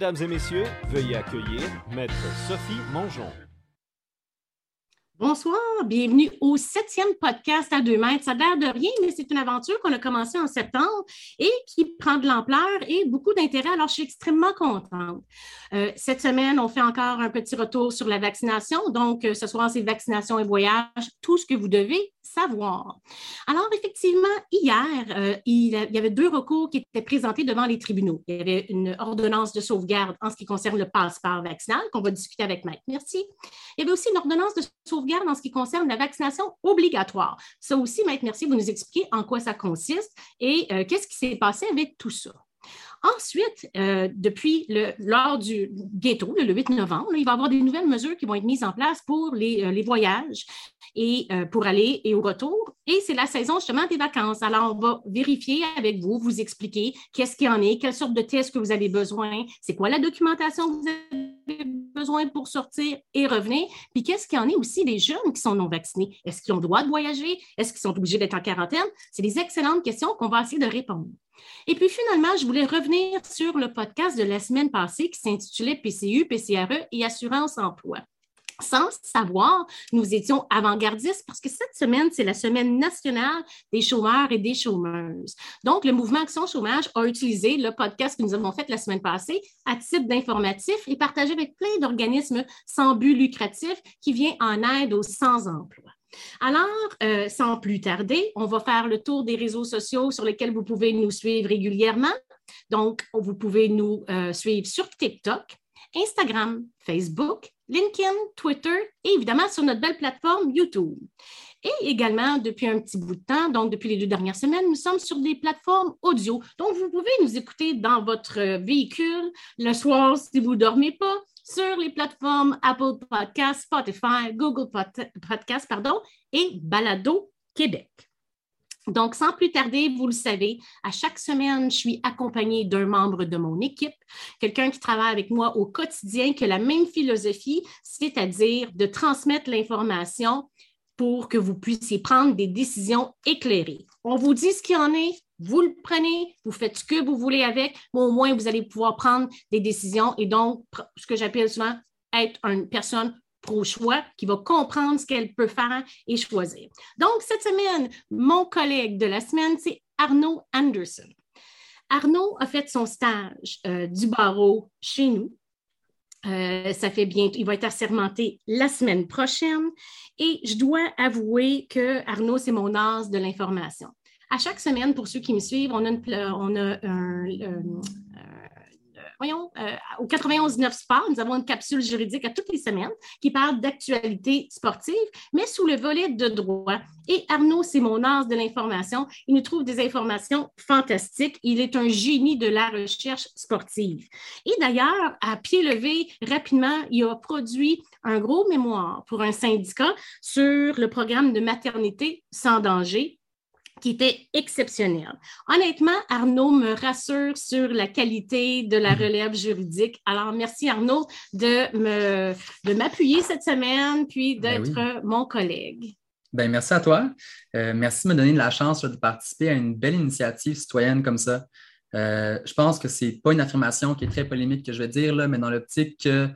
Mesdames et messieurs, veuillez accueillir Maître Sophie Mongeon. Bonsoir, bienvenue au septième podcast à deux mètres. Ça a l'air de rien, mais c'est une aventure qu'on a commencée en septembre et qui prend de l'ampleur et beaucoup d'intérêt. Alors, je suis extrêmement contente. Euh, cette semaine, on fait encore un petit retour sur la vaccination. Donc, euh, ce soir, c'est vaccination et voyage, tout ce que vous devez savoir. Alors, effectivement, hier, euh, il, y avait deux recours qui étaient présentés devant les tribunaux. Il y avait une ordonnance de sauvegarde en ce qui concerne le passeport vaccinal qu'on va discuter avec Mike. Merci. Il y avait aussi une ordonnance de sauvegarde en ce qui concerne la vaccination obligatoire. Ça aussi, Maître Merci, vous nous expliquez en quoi ça consiste et euh, qu'est-ce qui s'est passé avec tout ça. Ensuite, euh, depuis le, lors du bientôt, le 8 novembre, il va y avoir des nouvelles mesures qui vont être mises en place pour les, euh, voyages et euh, pour aller et au retour. Et c'est la saison justement des vacances. Alors, on va vérifier avec vous, vous expliquer qu'est-ce qu'il y en est, quelle sorte de tests que vous avez besoin, c'est quoi la documentation que vous avez besoin pour sortir et revenir, puis qu'est-ce qu'il y en est aussi des jeunes qui sont non vaccinés? Est-ce qu'ils ont le droit de voyager? Est-ce qu'ils sont obligés d'être en quarantaine? C'est des excellentes questions qu'on va essayer de répondre. Et puis finalement, je voulais revenir sur le podcast de la semaine passée qui s'intitulait PCU, PCRE et Assurance Emploi. Sans savoir, nous étions avant-gardistes parce que cette semaine, c'est la semaine nationale des chômeurs et des chômeuses. Donc, le mouvement Action Chômage a utilisé le podcast que nous avons fait la semaine passée à titre d'informatif et partagé avec plein d'organismes sans but lucratif qui viennent en aide aux sans-emploi. Alors, euh, sans plus tarder, on va faire le tour des réseaux sociaux sur lesquels vous pouvez nous suivre régulièrement. Donc, vous pouvez nous euh, suivre sur TikTok, Instagram, Facebook, LinkedIn, Twitter et évidemment sur notre belle plateforme YouTube. Et également, depuis un petit bout de temps, donc depuis les deux dernières semaines, nous sommes sur des plateformes audio. Donc, vous pouvez nous écouter dans votre véhicule le soir si vous ne dormez pas, sur les plateformes Apple Podcasts, Spotify, Google Podcasts pardon, et Balado Québec. Donc, sans plus tarder, vous le savez, à chaque semaine, je suis accompagnée d'un membre de mon équipe, quelqu'un qui travaille avec moi au quotidien, qui a la même philosophie, c'est-à-dire de transmettre l'information pour que vous puissiez prendre des décisions éclairées. On vous dit ce qu'il y en est, vous le prenez, vous faites ce que vous voulez avec, mais au moins vous allez pouvoir prendre des décisions et donc ce que j'appelle souvent être une personne pro-choix qui va comprendre ce qu'elle peut faire et choisir. Donc, cette semaine, mon collègue de la semaine, c'est Arnaud Anderson. Arnaud a fait son stage euh, du barreau chez nous. Euh, ça fait bien, il va être assermenté la semaine prochaine. Et je dois avouer que Arnaud, c'est mon as de l'information. À chaque semaine, pour ceux qui me suivent, on a, on a un, voyons, euh, au 91.9 Sport, nous avons une capsule juridique à toutes les semaines qui parle d'actualité sportive, mais sous le volet de droit. Et Arnaud, c'est mon as de l'information. Il nous trouve des informations fantastiques. Il est un génie de la recherche sportive. Et d'ailleurs, à pied levé, rapidement, il a produit un gros mémoire pour un syndicat sur le programme de maternité sans danger qui était exceptionnel. Honnêtement, Arnaud me rassure sur la qualité de la mhm. relève juridique. Alors, merci Arnaud de me de m'appuyer cette semaine, puis ben d'être mon collègue. Ben, merci à toi. Euh, merci de me donner la chance de participer à une belle initiative citoyenne comme ça. Euh, je pense que ce n'est pas une affirmation qui est très polémique que je vais dire, là, mais dans l'optique que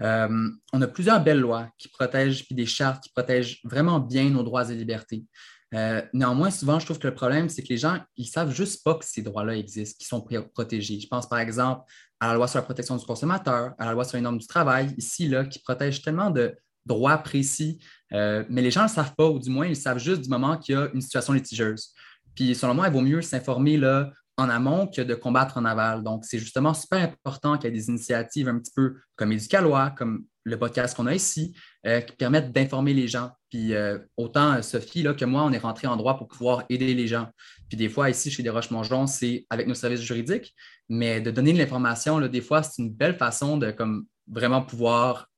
euh, on a plusieurs belles lois qui protègent, puis des chartes qui protègent vraiment bien nos droits et libertés. Euh, néanmoins, souvent, je trouve que le problème, c'est que les gens, ils ne savent juste pas que ces droits-là existent, qu'ils sont protégés. Je pense par exemple à la loi sur la protection du consommateur, à la loi sur les normes du travail, ici, là, qui protège tellement de droits précis, euh, mais les gens ne le savent pas, ou du moins, ils savent juste du moment qu'il y a une situation litigieuse. Puis, selon moi, il vaut mieux s'informer en amont que de combattre en aval. Donc, c'est justement super important qu'il y ait des initiatives un petit peu comme Éducalois, comme le podcast qu'on a ici, euh, qui permettent d'informer les gens. Puis euh, autant euh, Sophie là, que moi, on est rentré en droit pour pouvoir aider les gens. Puis des fois, ici, chez Desroches Mongeon, c'est avec nos services juridiques, mais de donner de l'information, des fois, c'est une belle façon de vraiment pouvoir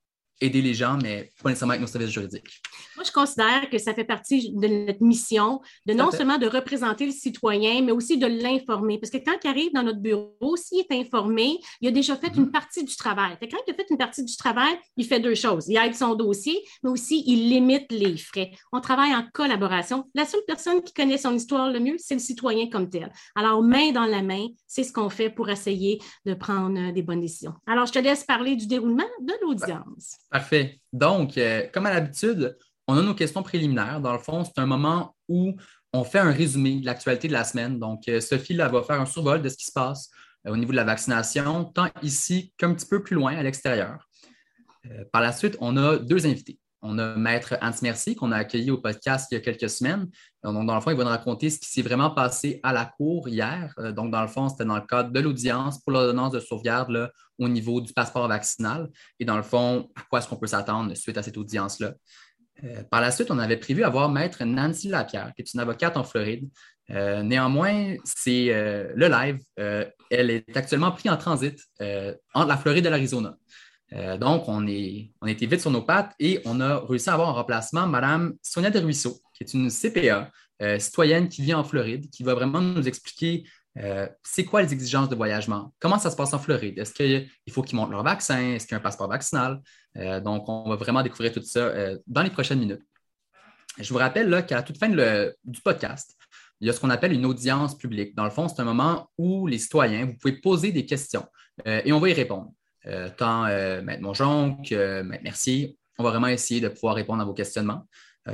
aider les gens, mais pas nécessairement avec nos services juridiques. Moi, je considère que ça fait partie de notre mission, de non seulement de représenter le citoyen, mais aussi de l'informer. Parce que quand il arrive dans notre bureau, s'il est informé, il a déjà fait une mm-hmm. partie du travail. quand il a fait une partie du travail, il fait deux choses. Il aide son dossier, mais aussi il limite les frais. On travaille en collaboration. La seule personne qui connaît son histoire le mieux, c'est le citoyen comme tel. Alors, main dans la main, c'est ce qu'on fait pour essayer de prendre euh, des bonnes décisions. Alors, je te laisse parler du déroulement de l'audience. Parfait. Donc, euh, comme à l'habitude, on a nos questions préliminaires. Dans le fond, c'est un moment où on fait un résumé de l'actualité de la semaine. Donc, euh, Sophie là, va faire un survol de ce qui se passe euh, au niveau de la vaccination, tant ici qu'un petit peu plus loin à l'extérieur. Par la suite, on a deux invités. On a Maître Hans Mercier, qu'on a accueilli au podcast il y a quelques semaines. Donc, dans le fond, il va nous raconter ce qui s'est vraiment passé à la cour hier. Donc, dans le fond, c'était dans le cadre de l'audience pour l'ordonnance de sauvegarde au niveau du passeport vaccinal. Et dans le fond, à quoi est-ce qu'on peut s'attendre suite à cette audience-là? Euh, par la suite, on avait prévu avoir maître Nancy Lapierre, qui est une avocate en Floride. Euh, néanmoins, c'est euh, le live. elle est actuellement prise en transit entre la Floride et l'Arizona. Donc, on, est, on était vite sur nos pattes et on a réussi à avoir en remplacement Mme Sonia Deruisseau, qui est une CPA, citoyenne qui vit en Floride, qui va vraiment nous expliquer c'est quoi les exigences de voyagement, comment ça se passe en Floride, est-ce qu'il faut qu'ils montrent leur vaccin, est-ce qu'il y a un passeport vaccinal, euh, donc, on va vraiment découvrir tout ça euh, dans les prochaines minutes. Je vous rappelle qu'à la toute fin du podcast, il y a ce qu'on appelle une audience publique. Dans le fond, c'est un moment où les citoyens, vous pouvez poser des questions euh, et on va y répondre. Tant Maître Monjon que Maître Mercier, on va vraiment essayer de pouvoir répondre à vos questionnements.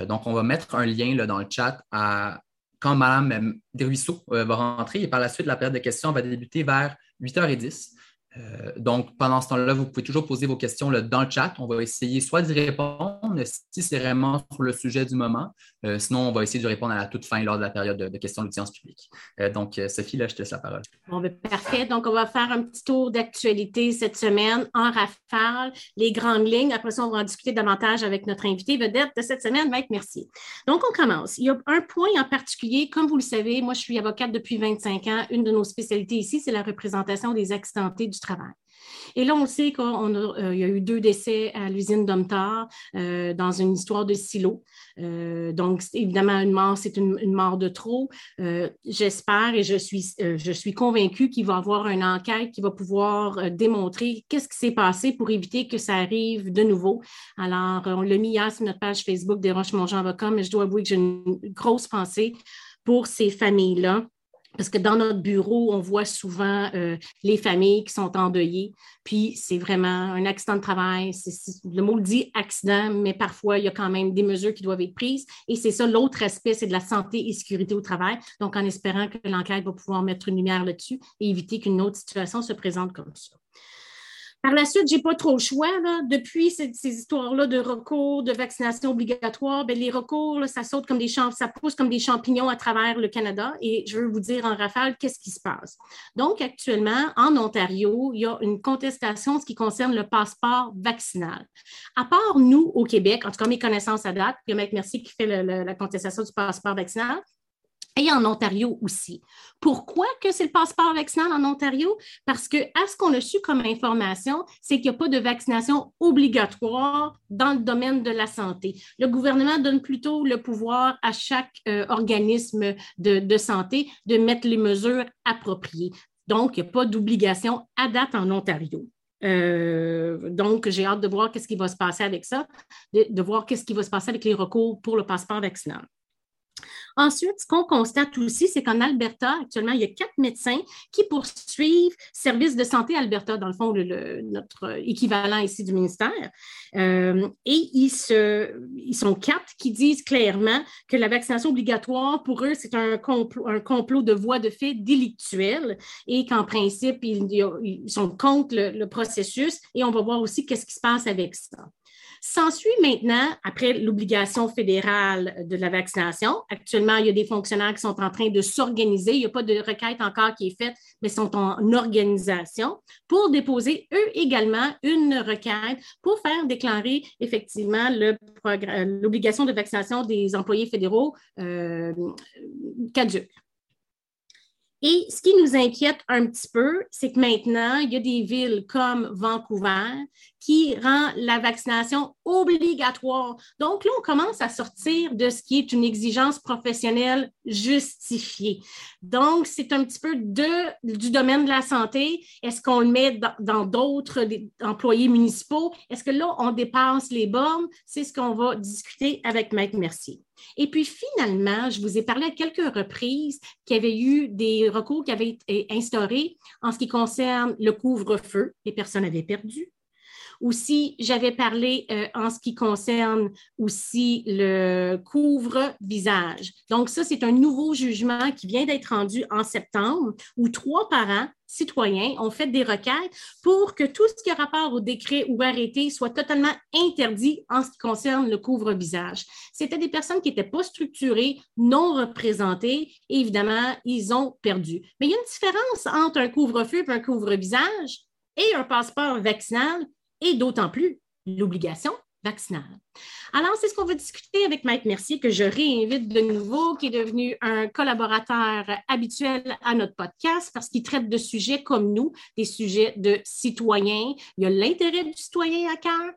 donc, on va mettre un lien là, dans le chat à quand Mme Desruisseaux va rentrer et par la suite, la période de questions va débuter vers 8h10. Euh, donc, pendant ce temps-là, vous pouvez toujours poser vos questions dans le chat. On va essayer soit d'y répondre si c'est vraiment sur le sujet du moment. Euh, sinon, on va essayer de répondre à la toute fin lors de la période de, questions d'audience publique. Euh, donc, Sophie, là, je te laisse la parole. Bon, ben, parfait. Donc, on va faire un petit tour d'actualité cette semaine en rafale, les grandes lignes. Après ça, on va en discuter davantage avec notre invité vedette de cette semaine, Mike Mercier. Donc, on commence. Il y a un point en particulier. Comme vous le savez, moi, je suis avocate depuis 25 ans. Une de nos spécialités ici, c'est la représentation des accidentés du travail. Et là, on sait qu'il euh, y a eu deux décès à l'usine d'Omtar euh, dans une histoire de silo. Euh, donc, évidemment, une mort, c'est une, mort de trop. J'espère et je suis, je suis convaincue qu'il va y avoir une enquête qui va pouvoir démontrer qu'est-ce qui s'est passé pour éviter que ça arrive de nouveau. Alors, on l'a mis hier sur notre page Facebook des Roches-Mongeant Avocat, mais je dois avouer que j'ai une grosse pensée pour ces familles-là parce que dans notre bureau, on voit souvent euh, les familles qui sont endeuillées, puis c'est vraiment un accident de travail. le mot dit accident, mais parfois, il y a quand même des mesures qui doivent être prises. Et c'est ça, l'autre aspect, c'est de la santé et sécurité au travail. Donc, en espérant que l'enquête va pouvoir mettre une lumière là-dessus et éviter qu'une autre situation se présente comme ça. Par la suite, je n'ai pas trop le choix. Depuis ces, histoires-là de recours, de vaccination obligatoire, bien, les recours, ça saute comme des champs, ça pousse comme des champignons à travers le Canada. Et je veux vous dire en rafale qu'est-ce qui se passe? Donc, actuellement, en Ontario, il y a une contestation en ce qui concerne le passeport vaccinal. À part nous, au Québec, en tout cas mes connaissances à date, il y a Mec Merci qui fait la contestation du passeport vaccinal, et en Ontario aussi. Pourquoi que c'est le passeport vaccinal en Ontario? Parce que, à ce qu'on a su comme information, c'est qu'il n'y a pas de vaccination obligatoire dans le domaine de la santé. Le gouvernement donne plutôt le pouvoir à chaque euh, organisme de, santé de mettre les mesures appropriées. Donc, il n'y a pas d'obligation à date en Ontario. Euh, donc, j'ai hâte de voir qu'est-ce qui va se passer avec ça, de voir qu'est-ce qui va se passer avec les recours pour le passeport vaccinal. Ensuite, ce qu'on constate aussi, c'est qu'en Alberta, actuellement, il y a quatre médecins qui poursuivent Service de santé Alberta, dans le fond, notre équivalent ici du ministère. Euh, et ils, sont quatre qui disent clairement que la vaccination obligatoire, pour eux, c'est un complot, un complot de voie de fait délictuel et qu'en principe, ils, sont contre le processus. Et on va voir aussi qu'est-ce qui se passe avec ça. S'ensuit maintenant, après l'obligation fédérale de la vaccination, actuellement, il y a des fonctionnaires qui sont en train de s'organiser. Il n'y a pas de requête encore qui est faite, mais sont en organisation pour déposer eux également une requête pour faire déclarer effectivement l'obligation de vaccination des employés fédéraux euh. Et ce qui nous inquiète un petit peu, c'est que maintenant, il y a des villes comme Vancouver qui rend la vaccination obligatoire. Donc là, on commence à sortir de ce qui est une exigence professionnelle justifiée. Donc, c'est un petit peu du domaine de la santé. Est-ce qu'on le met dans d'autres employés municipaux? Est-ce que là, on dépasse les bornes? C'est ce qu'on va discuter avec Maître Mercier. Et puis finalement, je vous ai parlé à quelques reprises qu'il y avait eu des recours qui avaient été instaurés en ce qui concerne le couvre-feu. Les personnes avaient perdu aussi, j'avais parlé euh, en ce qui concerne aussi le couvre-visage. Donc, ça, c'est un nouveau jugement qui vient d'être rendu en septembre où trois parents citoyens ont fait des requêtes pour que tout ce qui a rapport au décret ou arrêté soit totalement interdit en ce qui concerne le couvre-visage. C'était des personnes qui n'étaient pas structurées, non représentées, et évidemment, ils ont perdu. Mais il y a une différence entre un couvre-feu et un couvre-visage et un passeport vaccinal et d'autant plus l'obligation vaccinale. Alors, c'est ce qu'on va discuter avec Maître Mercier, que je réinvite de nouveau, qui est devenu un collaborateur habituel à notre podcast parce qu'il traite de sujets comme nous, des sujets de citoyens. Il y a l'intérêt du citoyen à cœur,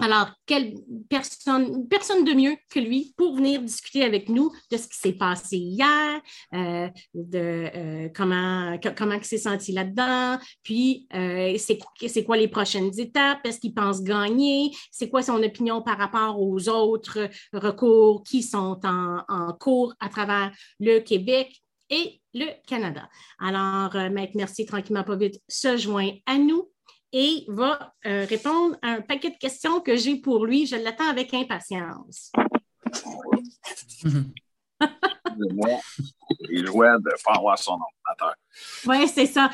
alors, quelle personne, personne de mieux que lui pour venir discuter avec nous de ce qui s'est passé hier, euh, de euh, comment, il s'est senti là-dedans, puis euh, c'est quoi les prochaines étapes, est-ce qu'il pense gagner, c'est quoi son opinion par rapport aux autres recours qui sont en, en cours à travers le Québec et le Canada. Alors, Maître Merci, tranquillement pas vite, se joint à nous et va euh, répondre à un paquet de questions que j'ai pour lui. Je l'attends avec impatience. Il jouait de pas avoir son ordinateur. Oui, c'est ça.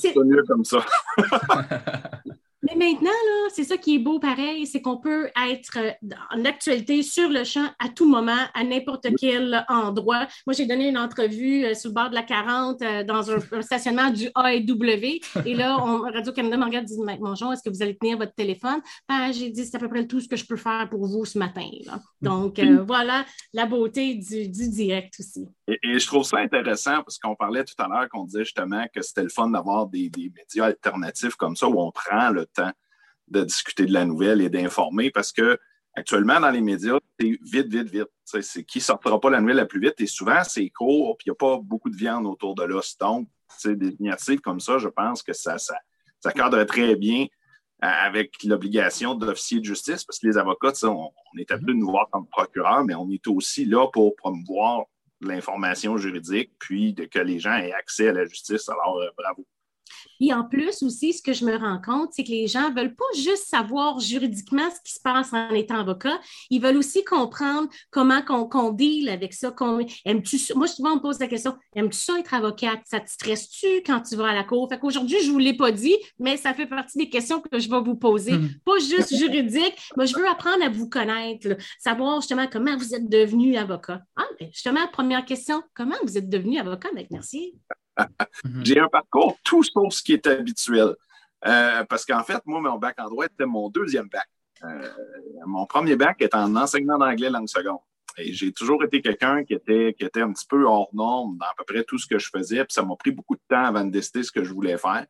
C'est mieux comme ça. Mais maintenant, là, c'est ça qui est beau pareil, c'est qu'on peut être euh, en actualité sur le champ à tout moment, à n'importe quel endroit. Moi, j'ai donné une entrevue euh, sur le bord de la 40 euh, dans un, stationnement du AEW. Et là, Radio-Canada me regarde et dit Bonjour, est-ce que vous allez tenir votre téléphone? Ben, j'ai dit c'est à peu près tout ce que je peux faire pour vous ce matin. Donc, voilà la beauté du, direct aussi. Et, je trouve ça intéressant parce qu'on parlait tout à l'heure qu'on disait justement que c'était le fun d'avoir des, des médias alternatifs comme ça où on prend le temps de discuter de la nouvelle et d'informer parce que actuellement, dans les médias, c'est vite, vite, vite. C'est qui sortira pas la nouvelle la plus vite et souvent, c'est court puis il n'y a pas beaucoup de viande autour de l'os. Donc, des initiatives comme ça, je pense que ça, ça, ça cadre très bien avec l'obligation d'officier de justice parce que les avocats, on, on est appelés de nous voir comme procureur, mais on est aussi là pour promouvoir l'information juridique puis de, que les gens aient accès à la justice. Alors, euh, bravo. Et en plus aussi, ce que je me rends compte, c'est que les gens ne veulent pas juste savoir juridiquement ce qui se passe en étant avocat, ils veulent aussi comprendre comment qu'on deal avec ça. Moi, souvent, on me pose la question, aimes-tu ça être avocate? Ça te stresse-tu quand tu vas à la cour? Fait qu'aujourd'hui, je ne vous l'ai pas dit, mais ça fait partie des questions que je vais vous poser. Hmm. Pas juste juridique, mais je veux apprendre à vous connaître, savoir justement comment vous êtes devenu avocat. Ah, ben, justement, première question, comment vous êtes devenu avocat, avec Merci. Mhm. J'ai un parcours tout sauf ce qui est habituel. Euh, parce qu'en fait, moi, mon bac en droit était mon deuxième bac. Euh, mon premier bac était en enseignement d'anglais langue seconde. Et j'ai toujours été quelqu'un qui était, qui était un petit peu hors norme dans à peu près tout ce que je faisais. Puis ça m'a pris beaucoup de temps avant de décider ce que je voulais faire.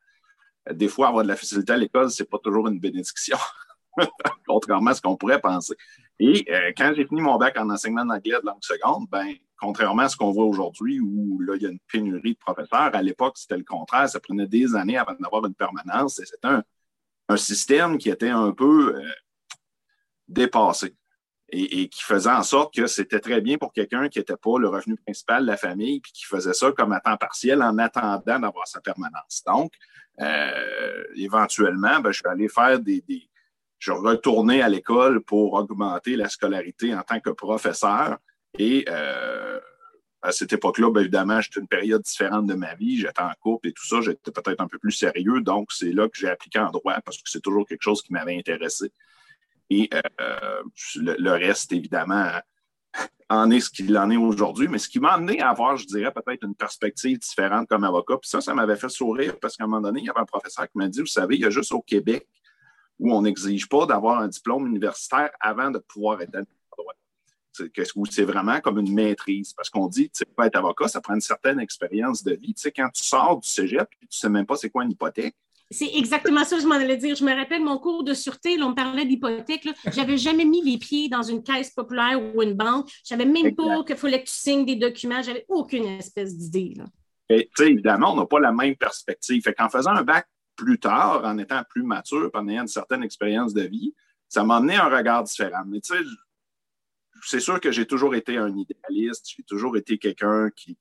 Euh, des fois, avoir de la facilité à l'école, c'est pas toujours une bénédiction, contrairement à ce qu'on pourrait penser. Et quand j'ai fini mon bac en enseignement d'anglais de langue seconde, ben, contrairement à ce qu'on voit aujourd'hui où là, il y a une pénurie de professeurs, à l'époque, c'était le contraire. Ça prenait des années avant d'avoir une permanence c'était un, système qui était un peu euh, dépassé et, qui faisait en sorte que c'était très bien pour quelqu'un qui n'était pas le revenu principal de la famille puis qui faisait ça comme à temps partiel en attendant d'avoir sa permanence. Donc, euh, éventuellement, ben, je suis allé faire des, des je retournais à l'école pour augmenter la scolarité en tant que professeur. Et euh, à cette époque-là, bien évidemment, j'étais une période différente de ma vie. J'étais en couple et tout ça. J'étais peut-être un peu plus sérieux. Donc, c'est là que j'ai appliqué en droit parce que c'est toujours quelque chose qui m'avait intéressé. Et euh, le, reste, évidemment, en est ce qu'il en est aujourd'hui. Mais ce qui m'a amené à avoir, je dirais, peut-être une perspective différente comme avocat. Puis ça, ça m'avait fait sourire parce qu'à un moment donné, il y avait un professeur qui m'a dit, vous savez, il y a juste au Québec où on n'exige pas d'avoir un diplôme universitaire avant de pouvoir être où c'est vraiment comme une maîtrise. Parce qu'on dit, tu sais, pas être avocat, ça prend une certaine expérience de vie. Tu sais, quand tu sors du cégep, tu ne sais même pas c'est quoi une hypothèque, C'est exactement ça, je m'en allais dire. Je me rappelle mon cours de sûreté, là, on me parlait d'hypothèque. Je n'avais jamais mis les pieds dans une caisse populaire ou une banque. Je savais même pas qu'il fallait que tu signes des documents. J'avais aucune espèce d'idée. Évidemment, on n'a pas la même perspective. Fait qu'en faisant un bac plus tard, en étant plus mature, en ayant une certaine expérience de vie, ça m'a amené un regard différent. Mais tu sais, c'est sûr que j'ai toujours été un idéaliste, j'ai toujours été quelqu'un qui,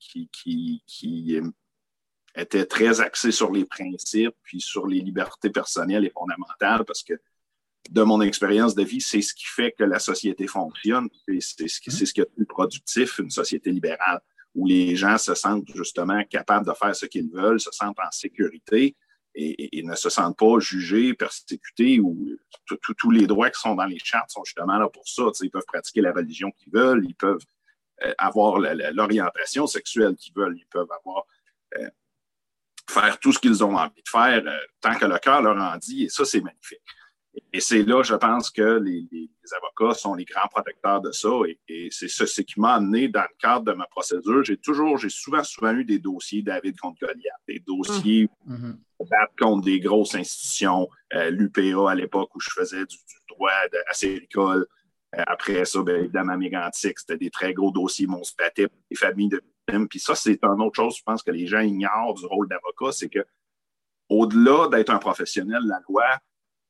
était très axé sur les principes, puis sur les libertés personnelles et fondamentales, parce que de mon expérience de vie, c'est ce qui fait que la société fonctionne, c'est ce, qui, ce qui est plus productif, une société libérale, où les gens se sentent justement capables de faire ce qu'ils veulent, se sentent en sécurité, et, ne se sentent pas jugés, persécutés ou tous les droits qui sont dans les chartes sont justement là pour ça. ils peuvent pratiquer la religion qu'ils veulent, ils peuvent euh, avoir l'orientation sexuelle qu'ils veulent, ils peuvent avoir euh, faire tout ce qu'ils ont envie de faire euh, tant que le cœur leur en dit, et ça, c'est magnifique. Et c'est là, je pense que les, avocats sont les grands protecteurs de ça. Et, c'est ce, qui m'a amené dans le cadre de ma procédure. J'ai toujours, j'ai souvent, souvent eu des dossiers David contre Goliath, des dossiers mmh. contre des grosses institutions, euh, l'UPA à l'époque où je faisais du, droit de, à Séricole. Euh, après ça, bien, évidemment, Mégantic, c'était des très gros dossiers, mon des familles de victimes. Puis ça, c'est une autre chose, je pense, que les gens ignorent du rôle d'avocat, c'est que au-delà d'être un professionnel de la loi,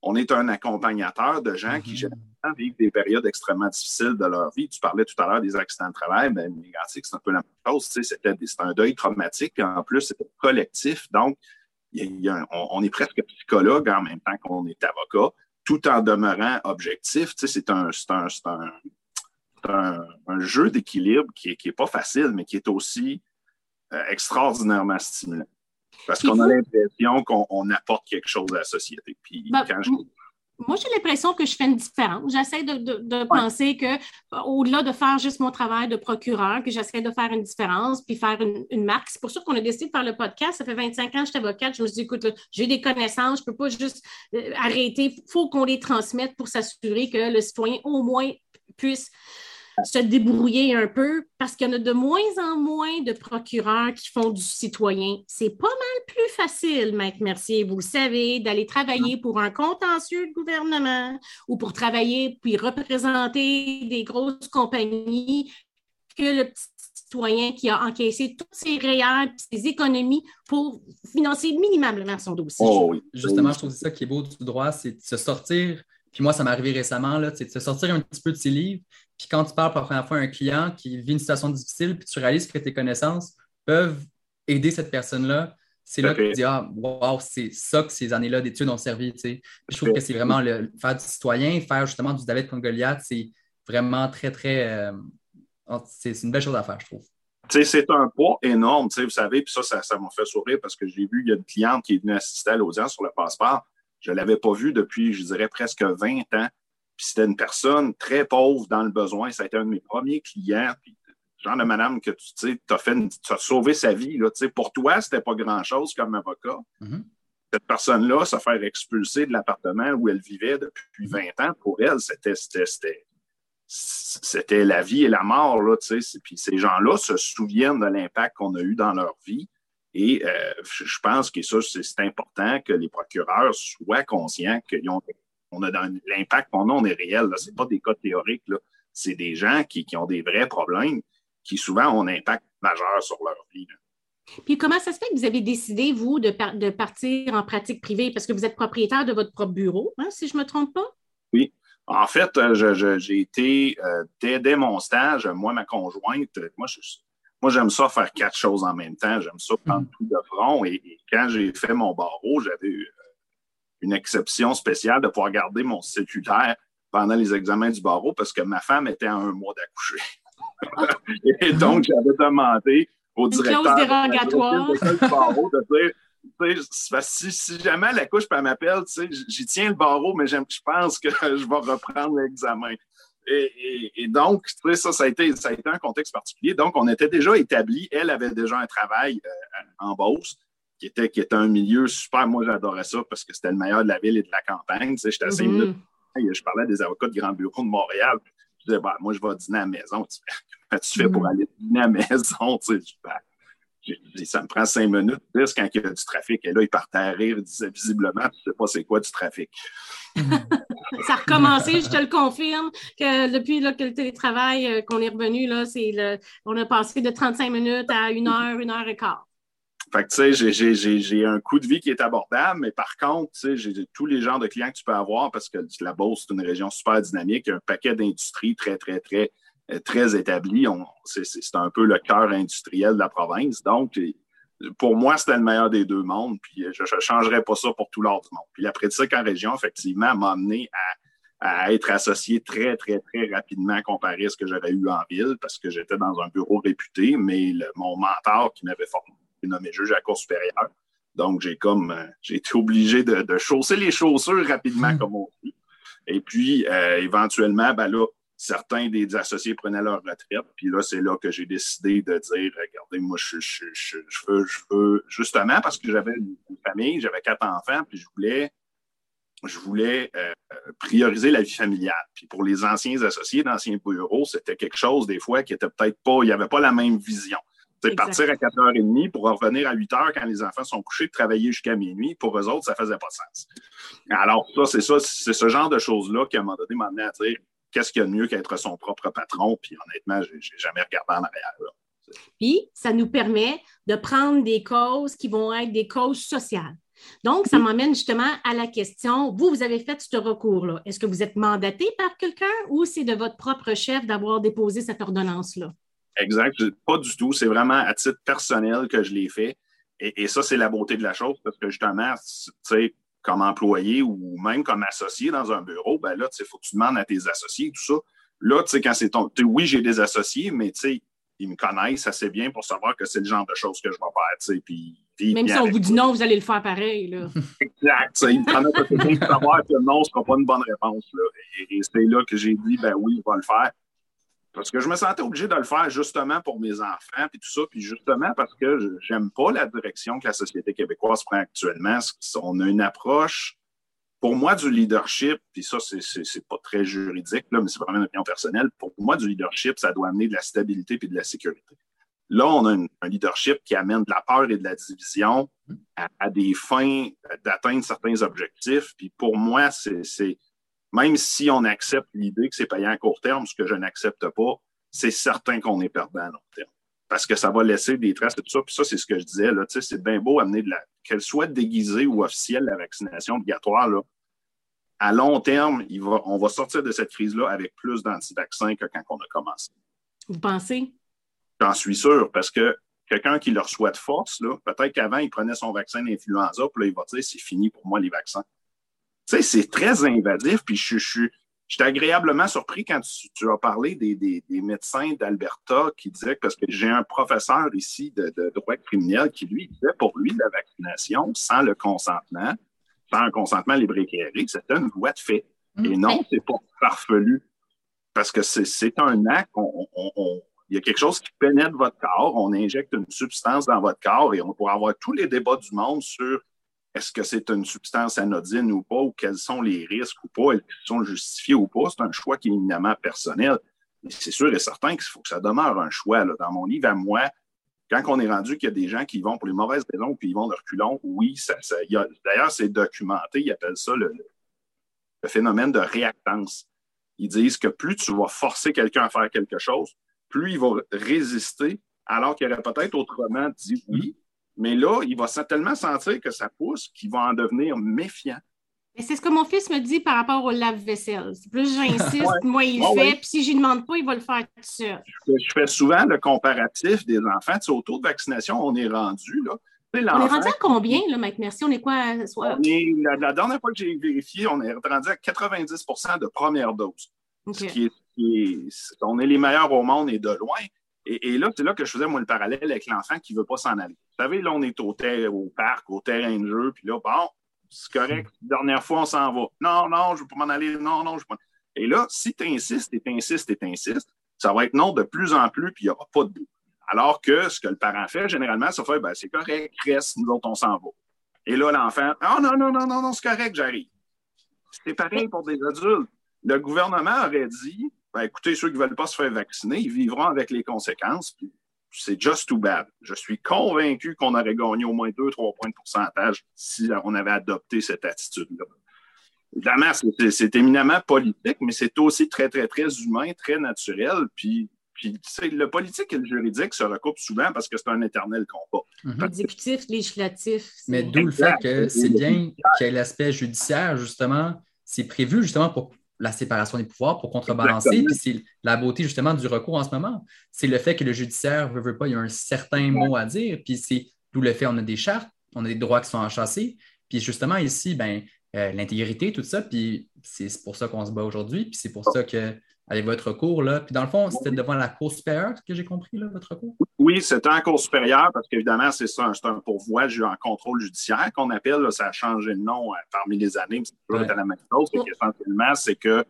on est un accompagnateur de gens qui, mhm. généralement, vivent des périodes extrêmement difficiles de leur vie. Tu parlais tout à l'heure des accidents de travail, mais ben, c'est un peu la même chose. C'était un deuil traumatique, en plus, c'était collectif. Donc, on, est presque psychologue en même temps qu'on est avocat, tout en demeurant objectif. C'est un, un, jeu d'équilibre qui n'est est pas facile, mais qui est aussi euh, extraordinairement stimulant. Parce qu'on a l'impression qu'on apporte quelque chose à la société. Puis ben, Moi, j'ai l'impression que je fais une différence. J'essaie de, penser que, au-delà de faire juste mon travail de procureur, que j'essaie de faire une différence puis faire une, marque. C'est pour ça qu'on a décidé de faire le podcast. Ça fait 25 ans que je suis avocate. Je me suis dit, écoute, j'ai des connaissances, je ne peux pas juste euh, arrêter. Il faut qu'on les transmette pour s'assurer que le citoyen, au moins, puisse se débrouiller un peu parce qu'il y en a de moins en moins de procureurs qui font du citoyen. C'est pas mal plus facile, Maître Mercier, vous le savez, d'aller travailler pour un contentieux de gouvernement ou pour travailler puis représenter des grosses compagnies que le petit citoyen qui a encaissé toutes ses réels et ses économies pour financer minimumement son dossier. Oh Justement, je trouve ça qui est beau du droit, c'est de se sortir puis moi, ça m'est arrivé récemment, là, de se sortir un petit peu de ses livres. Puis quand tu parles pour la première fois à un client qui vit une situation difficile, puis tu réalises que tes connaissances peuvent aider cette personne-là, c'est là que tu dis Ah, wow, c'est ça que ces années-là d'études ont servi. Je trouve que c'est vraiment le faire du citoyen, faire justement du David contre Goliath, c'est vraiment très, très. Euh, c'est une belle chose à faire, je trouve. C'est un poids énorme, vous savez, puis ça, ça m'a fait sourire parce que j'ai vu, il y a une cliente qui est venue assister à l'audience sur le passeport. Je ne l'avais pas vu depuis, je dirais, presque 20 ans. Puis c'était une personne très pauvre dans le besoin. Ça a été un de mes premiers clients. Puis, genre de madame que tu sais, as, fait as sauvé sa vie. Là, pour toi, c'était pas grand-chose comme avocat. Mm-hmm. Cette personne-là, se faire expulser de l'appartement où elle vivait depuis 20 ans, pour elle, c'était c'était la vie et la mort. Là, puis ces gens-là se souviennent de l'impact qu'on a eu dans leur vie. Et euh, je pense que ça, c'est important que les procureurs soient conscients qu'ils ont, on a l'impact qu'on a, on est réel. Ce pas des cas théoriques. C'est des gens qui, ont des vrais problèmes qui souvent ont un impact majeur sur leur vie. Puis comment ça se fait que vous avez décidé, vous, de, de, partir en pratique privée? Parce que vous êtes propriétaire de votre propre bureau, hein, si je ne me trompe pas? Oui. En fait, euh, j'ai été, euh, dès, mon stage, moi, ma conjointe, moi, je, moi, j'aime ça faire quatre choses en même temps. J'aime ça prendre mm. tout de front. Et, quand j'ai fait mon barreau, j'avais eu une exception spéciale de pouvoir garder mon cellulaire pendant les examens du barreau parce que ma femme était à un mois d'accoucher. et donc, j'avais demandé au directeur du barreau de dire si, si, jamais la couche m'appelle, j'y tiens le barreau, mais je pense que je vais reprendre l'examen. Et, donc, ça, ça a, été, ça a été un contexte particulier. Donc, on était déjà établi. Elle avait déjà un travail euh, en Beauce qui était, qui était un milieu super. Moi, j'adorais ça parce que c'était le meilleur de la ville et de la campagne. Tu sais, j'étais à cinq mm-hmm. minutes. Je parlais des avocats de Grand Bureau de Montréal. Je disais, bah, moi, je vais dîner à la maison. Tu fais, tu fais pour mm-hmm. aller dîner à la maison? Tu sais, ça me prend cinq minutes, dix quand il y a du trafic. Et là, il partait à rire, il disait visiblement, tu sais pas c'est quoi du trafic. ça a recommencé, je te le confirme, que depuis que le télétravail, euh, qu'on est revenu, là, c'est le, on a passé de 35 minutes à une heure, une heure et quart. Fait que, tu sais, j'ai un coût de vie qui est abordable, mais par contre, tu sais, j'ai tous les genres de clients que tu peux avoir parce que la Beauce, c'est une région super dynamique, il y a un paquet d'industries très, très, très, très établies. C'est un peu le cœur industriel de la province. Donc, pour moi, c'était le meilleur des deux mondes, puis je ne changerais pas ça pour tout l'or du monde. Puis après ça, qu'en région, effectivement, m'a amené à, être associé très, très, très rapidement comparé à ce que j'avais eu en ville, parce que j'étais dans un bureau réputé, mais mon mentor qui m'avait formé nommé juge à la Cour supérieure. Donc, j'ai comme euh, j'ai été obligé de, chausser les chaussures rapidement, hmm. comme on dit. Et puis, euh, éventuellement, ben là, certains des associés prenaient leur retraite. Puis là, c'est là que j'ai décidé de dire regardez, moi, je, veux, je veux, justement, parce que j'avais une, famille, j'avais quatre enfants, puis je voulais, je voulais euh, prioriser la vie familiale. Puis pour les anciens associés d'anciens bureaux, c'était quelque chose, des fois, qui était peut-être pas, il n'y avait pas la même vision. C'est partir à 4h30 pour revenir à 8h quand les enfants sont couchés, travailler jusqu'à minuit, pour eux autres, ça faisait pas de sens. Alors, ça, c'est ça, c'est ce genre de choses-là qui, à un moment donné, m'a amené à dire qu'est-ce qu'il y a de mieux qu'être son propre patron, puis honnêtement, j'ai jamais regardé en arrière. Puis, ça nous permet de prendre des causes qui vont être des causes sociales. Donc, ça m'amène justement à la question, vous, vous avez fait ce recours-là. Est-ce que vous êtes mandaté par quelqu'un ou c'est de votre propre chef d'avoir déposé cette ordonnance-là? Exact. Pas du tout. C'est vraiment à titre personnel que je l'ai fait. Et, ça, c'est la beauté de la chose parce que justement, tu sais, comme employé ou même comme associé dans un bureau, ben là, tu sais, faut que tu demandes à tes associés tout ça. Là, tu sais, quand c'est ton. Oui, j'ai des associés, mais tu sais, ils me connaissent assez bien pour savoir que c'est le genre de choses que je vais faire, tu sais. Puis, même si on vous dit non, vous allez le faire pareil, là. exact. Ils me connaissent assez pour savoir que non, ce ne sera pas une bonne réponse, là. Et, et c'est là que j'ai dit, ben oui, je vais le faire. Parce que je me sentais obligé de le faire justement pour mes enfants, puis tout ça, puis justement parce que j'aime pas la direction que la société québécoise prend actuellement. On a une approche, pour moi, du leadership, puis ça, c'est pas très juridique, là, mais c'est vraiment une opinion personnelle. Pour moi, du leadership, ça doit amener de la stabilité puis de la sécurité. Là, on a un leadership qui amène de la peur et de la division à, à des fins d'atteindre certains objectifs. Puis pour moi, c'est même si on accepte l'idée que c'est payant à court terme, ce que je n'accepte pas, c'est certain qu'on est perdant à long terme. Parce que ça va laisser des traces et tout ça. Puis ça, c'est ce que je disais. Là, c'est bien beau amener de la. Qu'elle soit déguisée ou officielle, la vaccination obligatoire, là, à long terme, il va, on va sortir de cette crise-là avec plus d'anti-vaccins que quand on a commencé. Vous pensez? J'en suis sûr, parce que quelqu'un qui le reçoit de force, peut-être qu'avant, il prenait son vaccin d'influenza, puis là, il va dire c'est fini pour moi les vaccins. Tu sais, c'est très invasif, puis je, suis agréablement surpris quand tu, as parlé des, médecins d'Alberta qui disaient que, parce que j'ai un professeur ici de, droit criminel qui, lui, disait pour lui, la vaccination sans le consentement, sans un consentement libre éclairé, c'était une loi de fait. Et mm. non, c'est pas farfelu. Parce que c'est un acte, il y a quelque chose qui pénètre votre corps, on injecte une substance dans votre corps et on pourra avoir tous les débats du monde sur est-ce que c'est une substance anodine ou pas, ou quels sont les risques ou pas, est-ce qu'ils sont justifiés ou pas, c'est un choix qui est éminemment personnel. C'est sûr et certain qu'il faut que ça demeure un choix. Dans mon livre à moi, quand on est rendu qu'il y a des gens qui vont pour les mauvaises raisons puis ils vont de reculons, oui, d'ailleurs, c'est documenté, ils appellent ça le, phénomène de réactance. Ils disent que plus tu vas forcer quelqu'un à faire quelque chose, plus il va résister, alors qu'il aurait peut-être autrement dit oui, mais là, il va tellement sentir que ça pousse qu'il va en devenir méfiant. C'est ce que mon fils me dit par rapport au lave-vaisselle. Plus j'insiste, moi, il le fait. Puis si je ne demande pas, il va le faire tout seul. Je fais souvent le comparatif des enfants. Tu sais, au taux de vaccination, on est rendu. Là. on est rendu à combien, là, Maître Merci? On est quoi? Soit... la, dernière fois que j'ai vérifié, on est rendu à 90% de première dose. Ce qui est, on est les meilleurs au monde et de loin. Et, là, c'est là que je faisais, moi, le parallèle avec l'enfant qui ne veut pas s'en aller. Vous savez, là, on est au, au parc, au terrain de jeu, puis là, bon, c'est correct, dernière fois, on s'en va. Non, non, je ne veux pas m'en aller, non, non, je veux pas. Et là, si tu insistes, et tu insistes, et tu insistes, ça va être non de plus en plus, puis il n'y aura pas de bout. Alors que ce que le parent fait, généralement, ça fait, ben, c'est correct, reste, nous autres, on s'en va. Et là, l'enfant, oh non, non, non, non, non, c'est correct, j'arrive. C'est pareil pour des adultes. Le gouvernement aurait dit, ben, écoutez, ceux qui ne veulent pas se faire vacciner, ils vivront avec les conséquences. c'est just too bad. Je suis convaincu qu'on aurait gagné au moins 2-3 points de pourcentage si on avait adopté cette attitude-là. Évidemment, c'est éminemment politique, mais c'est aussi très, très, très humain, très naturel. Puis, puis le politique et le juridique se recoupent souvent parce que c'est un éternel combat. Mhm. Exécutif, législatif. Mais d'où le fait que c'est bien qu'il y ait l'aspect judiciaire, justement. C'est prévu justement pour la séparation des pouvoirs pour contrebalancer. Puis c'est la beauté justement du recours en ce moment. C'est le fait que le judiciaire ne veut, pas, il y a un certain mot à dire. Puis c'est d'où le fait on a des chartes, on a des droits qui sont enchâssés. Puis justement ici, ben, euh, l'intégrité, tout ça. Puis c'est pour ça qu'on se bat aujourd'hui. Puis c'est pour ça que avec votre recours, là. Puis dans le fond, c'était devant la Cour supérieure, que j'ai compris, là, votre recours? Oui, c'était en Cour supérieure parce qu'évidemment, c'est ça, c'est un pourvoi en contrôle judiciaire qu'on appelle. ça a changé de nom euh, parmi les années, mais c'est toujours la même chose. C'est qu'essentiellement, c'est que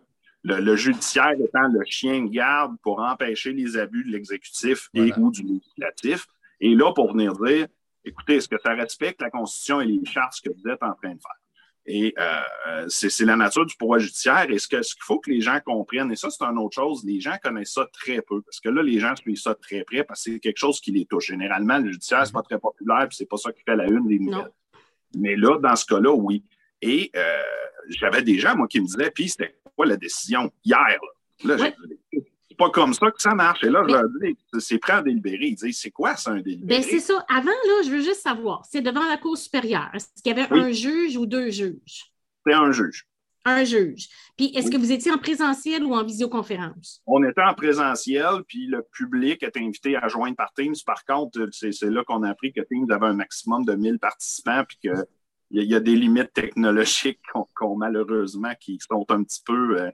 le, judiciaire étant le chien de garde pour empêcher les abus de l'exécutif et ou du législatif. Et là, pour venir dire, écoutez, est-ce que ça respecte la Constitution et les chartes que vous êtes en train de faire? Et euh, c'est la nature du pouvoir judiciaire. Et ce qu'il faut que les gens comprennent, et ça, c'est une autre chose, les gens connaissent ça très peu, parce que là, les gens suivent ça très près, parce que c'est quelque chose qui les touche. Généralement, le judiciaire, c'est pas très populaire, puis c'est pas ça qui fait la une des nouvelles. Mais là, dans ce cas-là, oui. Et euh, j'avais des gens, moi, qui me disaient, puis c'était quoi la décision hier? Là, là pas comme ça que ça marche. Et là, je leur dis, c'est prêt à délibérer. Ils disent, c'est quoi ça, un délibéré? Ben, c'est ça. Avant, là, je veux juste savoir, c'est devant la Cour supérieure. Est-ce qu'il y avait un juge ou deux juges? C'est un juge. Un juge. Puis, est-ce que vous étiez en présentiel ou en visioconférence? On était en présentiel, puis le public était invité à joindre par Teams. Par contre, c'est là qu'on a appris que Teams avait un maximum de 1000 participants, puis qu'il y, y, a des limites technologiques qu'on malheureusement qui sont un petit peu euh,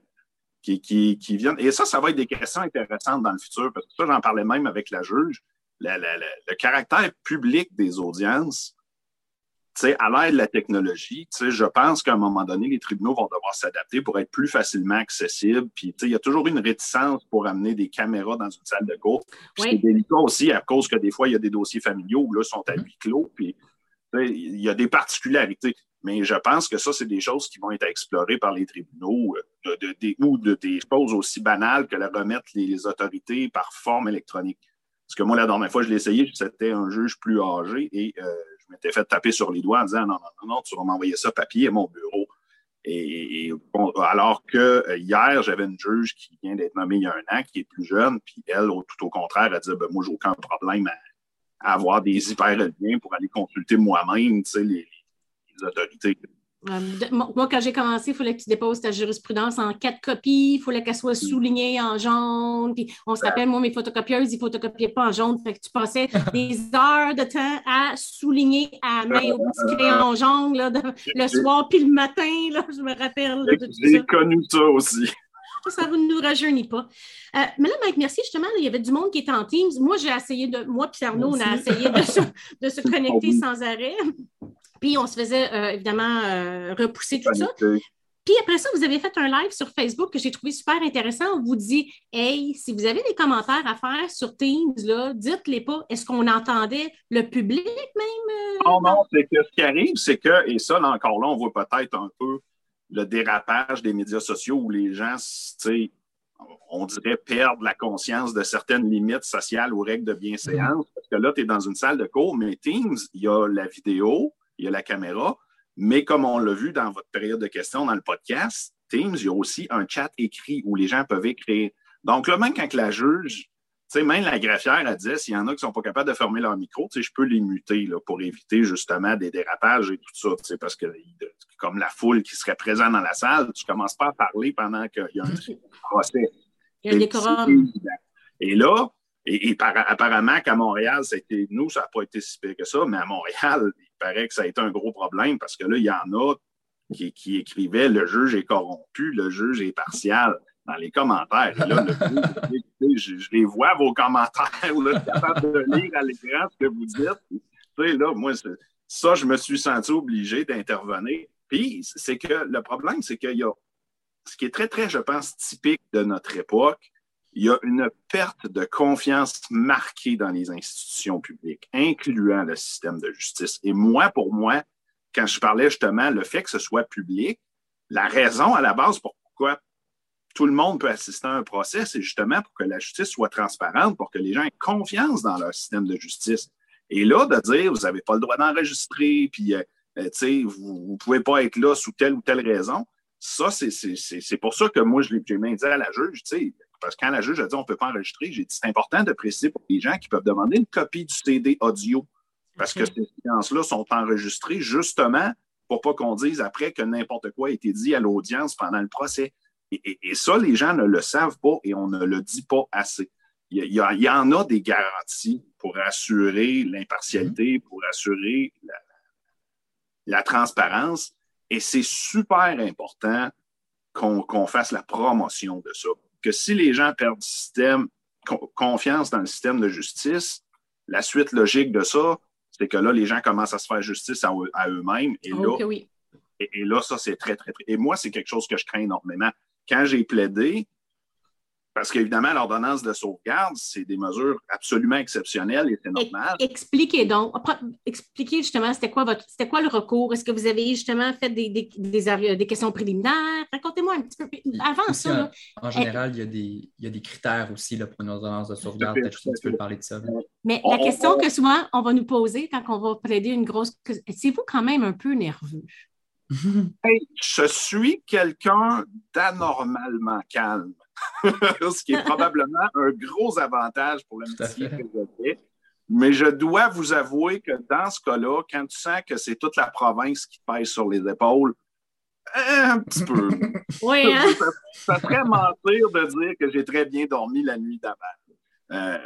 qui, viennent. Et ça, ça va être des questions intéressantes dans le futur, parce que ça, j'en parlais même avec la juge. le caractère public des audiences, à l'aide de la technologie, je pense qu'à un moment donné, les tribunaux vont devoir s'adapter pour être plus facilement accessibles. Puis, il y a toujours une réticence pour amener des caméras dans une salle de cours. C'est délicat aussi à cause que des fois, il y a des dossiers familiaux où là, sont à huis clos. Puis, il y a des particularités. Mais je pense que ça, c'est des choses qui vont être explorées par les tribunaux euh, de, ou de, des choses aussi banales que la remettre les, autorités par forme électronique. Parce que moi, la dernière fois, je l'ai essayé, c'était un juge plus âgé et euh, je m'étais fait taper sur les doigts en disant non, non, non, non tu vas m'envoyer ça papier à mon bureau. Et, alors que euh, hier, j'avais une juge qui vient d'être nommée il y a un an, qui est plus jeune, puis elle, tout au contraire, elle dit ben, Moi, j'ai aucun problème à, avoir des hyper-liens pour aller consulter moi-même les, autorités. Euh, moi, quand j'ai commencé, il fallait que tu déposes ta jurisprudence en quatre copies, il fallait qu'elle soit soulignée en jaune. Puis on se rappelle, moi, mes photocopieuses, ils ne photocopiaient pas en jaune. Fait que tu passais des heures de temps à souligner à main au petit crayon jaune là, le soir puis le matin. Là, je me rappelle. J'ai connu ça aussi. Ça ne nous rajeunit pas. Euh, mais là, Mike, merci. Justement, il y avait du monde qui était en Teams. Moi, j'ai essayé de. Moi, puis Arnaud, on a essayé de se, de se connecter sans arrêt. Puis on se faisait euh, évidemment euh, repousser tout ça. Puis après ça, vous avez fait un live sur Facebook que j'ai trouvé super intéressant. On vous dit Hey, si vous avez des commentaires à faire sur Teams, dites-les pas. Est-ce qu'on entendait le public même? Euh? Non, non, c'est que ce qui arrive, c'est que, et ça, là, encore là, on voit peut-être un peu le dérapage des médias sociaux où les gens, tu sais, on dirait perdre la conscience de certaines limites sociales ou règles de bienséance. Parce que là, tu es dans une salle de cours, mais Teams, il y a la vidéo, il y a la caméra, mais comme on l'a vu dans votre période de questions dans le podcast, Teams, il y a aussi un chat écrit où les gens peuvent écrire. Donc là, même quand la juge, même la greffière, elle disait, s'il y en a qui ne sont pas capables de fermer leur micro, je peux les muter là, pour éviter justement des dérapages et tout ça, parce que comme la foule qui serait présente dans la salle, tu ne commences pas à parler pendant qu'il y a un procès. Il y a un décorum. Et là, et, apparemment qu'à Montréal, c'était nous, ça n'a pas été si pire que ça, mais à Montréal, paraît que ça a été un gros problème parce que là, il y en a qui, qui écrivaient le juge est corrompu, le juge est partial dans les commentaires. Là, je, les vois, vos commentaires, là, capable de lire à l'écran ce que vous dites. là, moi, ça, je me suis senti obligé d'intervenir. Puis, c'est que le problème, c'est qu'il y a ce qui est très, très, je pense, typique de notre époque, il y a une perte de confiance marquée dans les institutions publiques, incluant le système de justice. Et moi, pour moi, quand je parlais justement le fait que ce soit public, la raison à la base pourquoi tout le monde peut assister à un procès, c'est justement pour que la justice soit transparente, pour que les gens aient confiance dans leur système de justice. Et là, de dire, vous n'avez pas le droit d'enregistrer, puis, euh, euh, vous ne pouvez pas être là sous telle ou telle raison, ça, c'est pour ça que moi, j'ai même dit à la juge, parce que quand la juge a dit on ne peut pas enregistrer, j'ai dit c'est important de préciser pour les gens qui peuvent demander une copie du CD audio. Parce que ces séances-là sont enregistrées justement pour pas qu'on dise après que n'importe quoi a été dit à l'audience pendant le procès. Et, ça, les gens ne le savent pas et on ne le dit pas assez. Il y, en a des garanties pour assurer l'impartialité, pour assurer la, transparence. Et c'est super important qu'on fasse la promotion de ça. Que si les gens perdent système, confiance dans le système de justice, la suite logique de ça, c'est que là, les gens commencent à se faire justice à, eux-mêmes. Et, là, et, là, ça, c'est très, très, très. Et moi, c'est quelque chose que je crains énormément quand j'ai plaidé, parce qu'évidemment, l'ordonnance de sauvegarde, c'est des mesures absolument exceptionnelles et c'est normal. Expliquez donc, expliquez justement, c'était quoi, votre, c'était quoi le recours? Est-ce que vous avez justement fait des, des, des, questions préliminaires? Racontez-moi un petit peu. Avant ça. en, général, il, y a des, il y a des critères aussi là, pour une ordonnance de sauvegarde. Peut-être que tu peux parler de ça. Mais la question que souvent on va nous poser quand on va plaider une grosse. C'est vous quand même un peu nerveux? je suis quelqu'un d'anormalement calme, ce qui est probablement un gros avantage pour le métier que je fais. Mais je dois vous avouer que dans ce cas-là, quand tu sens que c'est toute la province qui pèse sur les épaules, un petit peu. Oui, hein? ça, serait mentir de dire que j'ai très bien dormi la nuit d'avant. Euh,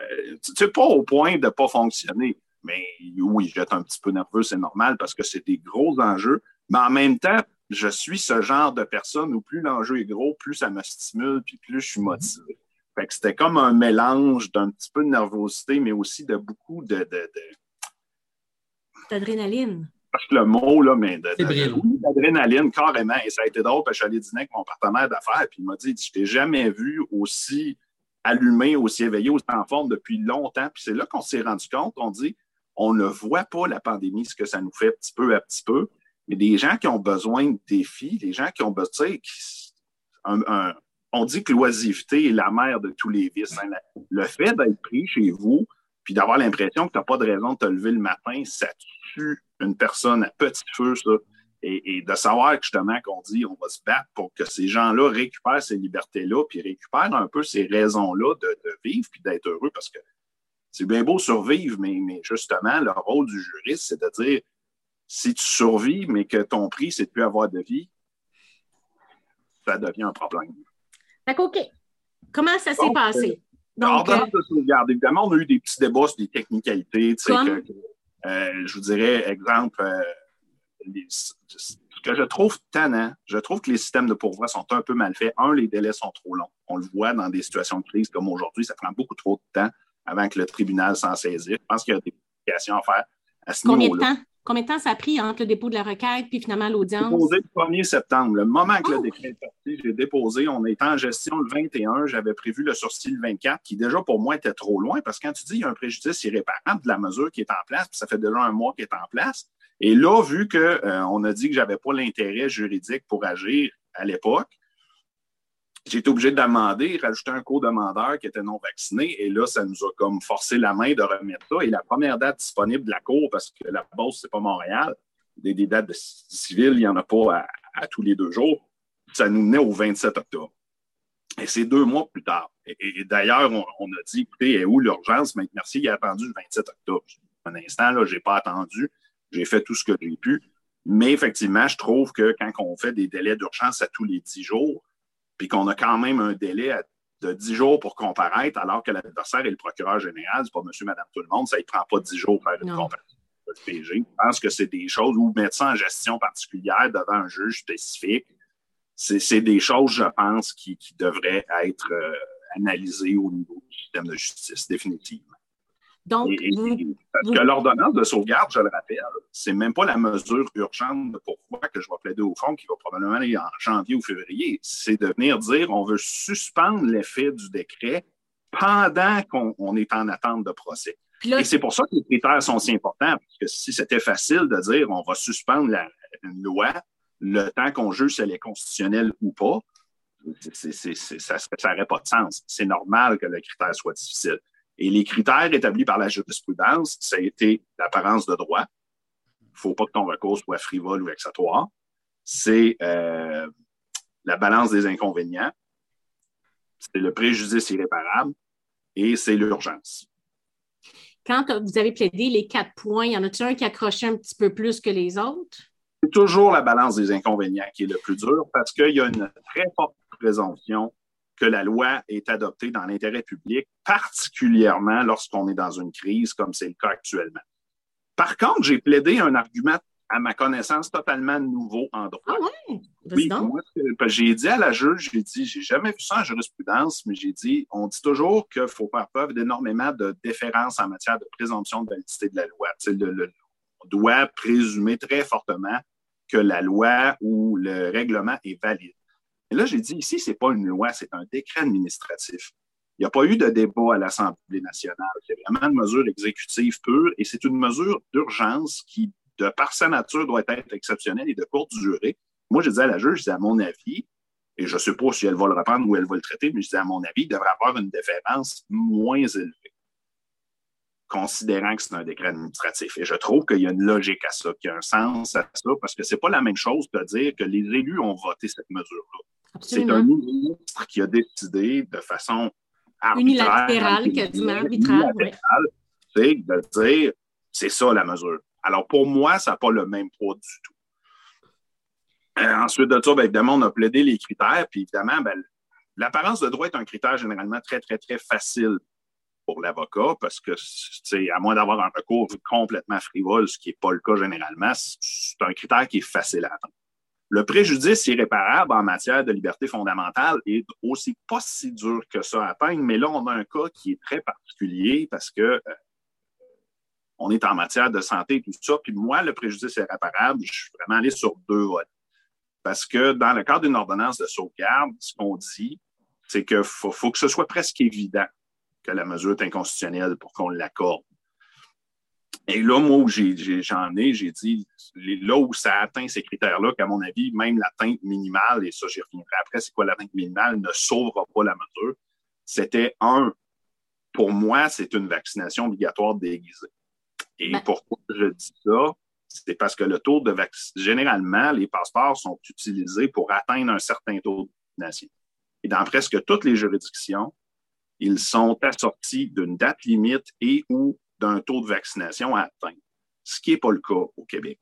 tu sais, pas au point de ne pas fonctionner. Mais oui, j'étais un petit peu nerveux, c'est normal parce que c'est des gros enjeux. Mais en même temps, je suis ce genre de personne où plus l'enjeu est gros, plus ça me stimule, puis plus je suis motivé. Fait que c'était comme un mélange d'un petit peu de nervosité, mais aussi de beaucoup de. D'adrénaline. Parce que le mot, là, mais d'adrénaline, carrément. Et ça a été drôle parce que je suis allé dîner avec mon partenaire d'affaires, puis il m'a dit Je t'ai jamais vu aussi allumé, aussi éveillé, aussi en forme depuis longtemps. Puis c'est là qu'on s'est rendu compte, on dit on ne voit pas la pandémie, ce que ça nous fait petit peu à petit peu. Mais des gens qui ont besoin de défis, des gens qui ont besoin, on dit que l'oisiveté est la mère de tous les vices. Hein. Le fait d'être pris chez vous, puis d'avoir l'impression que tu n'as pas de raison de te lever le matin, ça tue une personne à petit feu, ça. Et, de savoir justement qu'on dit on va se battre pour que ces gens-là récupèrent ces libertés-là, puis récupèrent un peu ces raisons-là de, vivre puis d'être heureux, parce que c'est bien beau survivre, mais, mais justement, le rôle du juriste, c'est de dire si tu survis, mais que ton prix, c'est de plus avoir de vie, ça devient un problème. D'accord, OK. Comment ça s'est passé? Euh, Donc, euh, de sauvegarde, évidemment, on a eu des petits débats sur des technicalités. Que, euh, je vous dirais, exemple, ce que je trouve tannant, je trouve que les systèmes de pourvoi sont un peu mal faits. Un, les délais sont trop longs. On le voit dans des situations de crise comme aujourd'hui, ça prend beaucoup trop de temps avant que le tribunal s'en saisisse. Je pense qu'il y a des complications à faire à ce niveau-là. Combien de temps? Combien de temps ça a pris entre le dépôt de la requête puis finalement l'audience? J'ai déposé le 1er septembre. Le moment que le oh! décret est parti, j'ai déposé. On était en gestion le 21. J'avais prévu le sursis le 24, qui déjà pour moi était trop loin parce que quand tu dis qu'il y a un préjudice irréparable de la mesure qui est en place, puis ça fait déjà un mois qu'il est en place. Et là, vu qu'on euh, a dit que je n'avais pas l'intérêt juridique pour agir à l'époque, j'ai été obligé d'amender, rajouter un co-demandeur qui était non vacciné. Et là, ça nous a comme forcé la main de remettre ça. Et la première date disponible de la Cour, parce que la Beauce, c'est pas Montréal, des, dates de civil, il n'y en a pas à, tous les deux jours. Ça nous menait au 27 octobre. Et c'est deux mois plus tard. Et, d'ailleurs, on, a dit, écoutez, est où l'urgence? Mais merci, il a attendu le 27 octobre. Un instant, là, je n'ai pas attendu. J'ai fait tout ce que j'ai pu. Mais effectivement, je trouve que quand on fait des délais d'urgence à tous les dix jours, puis qu'on a quand même un délai de 10 jours pour comparaître, alors que l'adversaire est le procureur général, c'est pas monsieur, madame, tout le monde, ça ne prend pas 10 jours pour faire une comparaison. Je pense que c'est des choses où mettre ça en gestion particulière devant un juge spécifique, c'est des choses, je pense, qui, devraient être euh, analysées au niveau du système de justice, définitivement. Donc, parce que l'ordonnance de sauvegarde, je le rappelle, c'est même pas la mesure urgente de pourquoi que je vais plaider au fond qui va probablement aller en janvier ou février. C'est de venir dire on veut suspendre l'effet du décret pendant qu'on est en attente de procès. Et c'est pour ça que les critères sont si importants, parce que si c'était facile de dire on va suspendre la, une loi le temps qu'on juge si elle est constitutionnelle ou pas, ça n'aurait pas de sens. C'est normal que le critère soit difficile. Et les critères établis par la jurisprudence, ça a été l'apparence de droit. Il ne faut pas que ton recours soit frivole ou vexatoire. C'est euh, la balance des inconvénients. C'est le préjudice irréparable et c'est l'urgence. Quand vous avez plaidé les quatre points, y en a-t-il un qui accrochait un petit peu plus que les autres? C'est toujours la balance des inconvénients qui est le plus dur parce qu'il y a une très forte présomption que la loi est adoptée dans l'intérêt public, particulièrement lorsqu'on est dans une crise comme c'est le cas actuellement. Par contre, j'ai plaidé un argument à ma connaissance totalement nouveau en droit. Ah ouais? Oui, j'ai dit à la juge, j'ai dit, j'ai jamais vu ça en jurisprudence, mais j'ai dit, on dit toujours qu'il faut faire preuve d'énormément de déférence en matière de présomption de validité de la loi. on doit présumer très fortement que la loi ou le règlement est valide. Et là, j'ai dit, ici, ce n'est pas une loi, c'est un décret administratif. Il n'y a pas eu de débat à l'Assemblée nationale. C'est vraiment une mesure exécutive pure et c'est une mesure d'urgence qui, de par sa nature, doit être exceptionnelle et de courte durée. Moi, je disais à la juge, disais, à mon avis, et je ne sais pas si elle va le reprendre ou elle va le traiter, mais je disais, à mon avis, il devrait avoir une déférence moins élevée, considérant que c'est un décret administratif. Et je trouve qu'il y a une logique à ça, qu'il y a un sens à ça, parce que ce n'est pas la même chose de dire que les élus ont voté cette mesure-là. C'est un ministre qui a décidé de façon unilatérale, quasiment arbitraire. C'est de dire c'est ça la mesure. Alors pour moi, ça n'a pas le même poids du tout. Euh, ensuite de ça, bien, évidemment, on a plaidé les critères, puis évidemment, ben, l'apparence de droit est un critère généralement très, très, très facile pour l'avocat parce que, à moins d'avoir un recours complètement frivole, ce qui n'est pas le cas généralement, c'est un critère qui est facile à atteindre. Le préjudice irréparable en matière de liberté fondamentale est aussi pas si dur que ça à atteindre, mais là, on a un cas qui est très particulier parce que euh, on est en matière de santé et tout ça. Puis moi, le préjudice irréparable, je suis vraiment allé sur deux votes. Parce que dans le cadre d'une ordonnance de sauvegarde, ce qu'on dit, c'est qu'il faut, faut que ce soit presque évident que la mesure est inconstitutionnelle pour qu'on l'accorde. Et là, moi, où j'en ai, j'ai dit, là où ça atteint ces critères-là, qu'à mon avis, même l'atteinte minimale, et ça, j'y reviendrai après, c'est quoi l'atteinte minimale, ne sauvera pas la mesure. C'était un, pour moi, c'est une vaccination obligatoire déguisée. Et ben pourquoi je dis ça? C'est parce que le taux de vaccination, généralement, les passeports sont utilisés pour atteindre un certain taux de vaccination. Et dans presque toutes les juridictions, ils sont assortis d'une date limite et ou d'un taux de vaccination à atteindre, ce qui n'est pas le cas au Québec.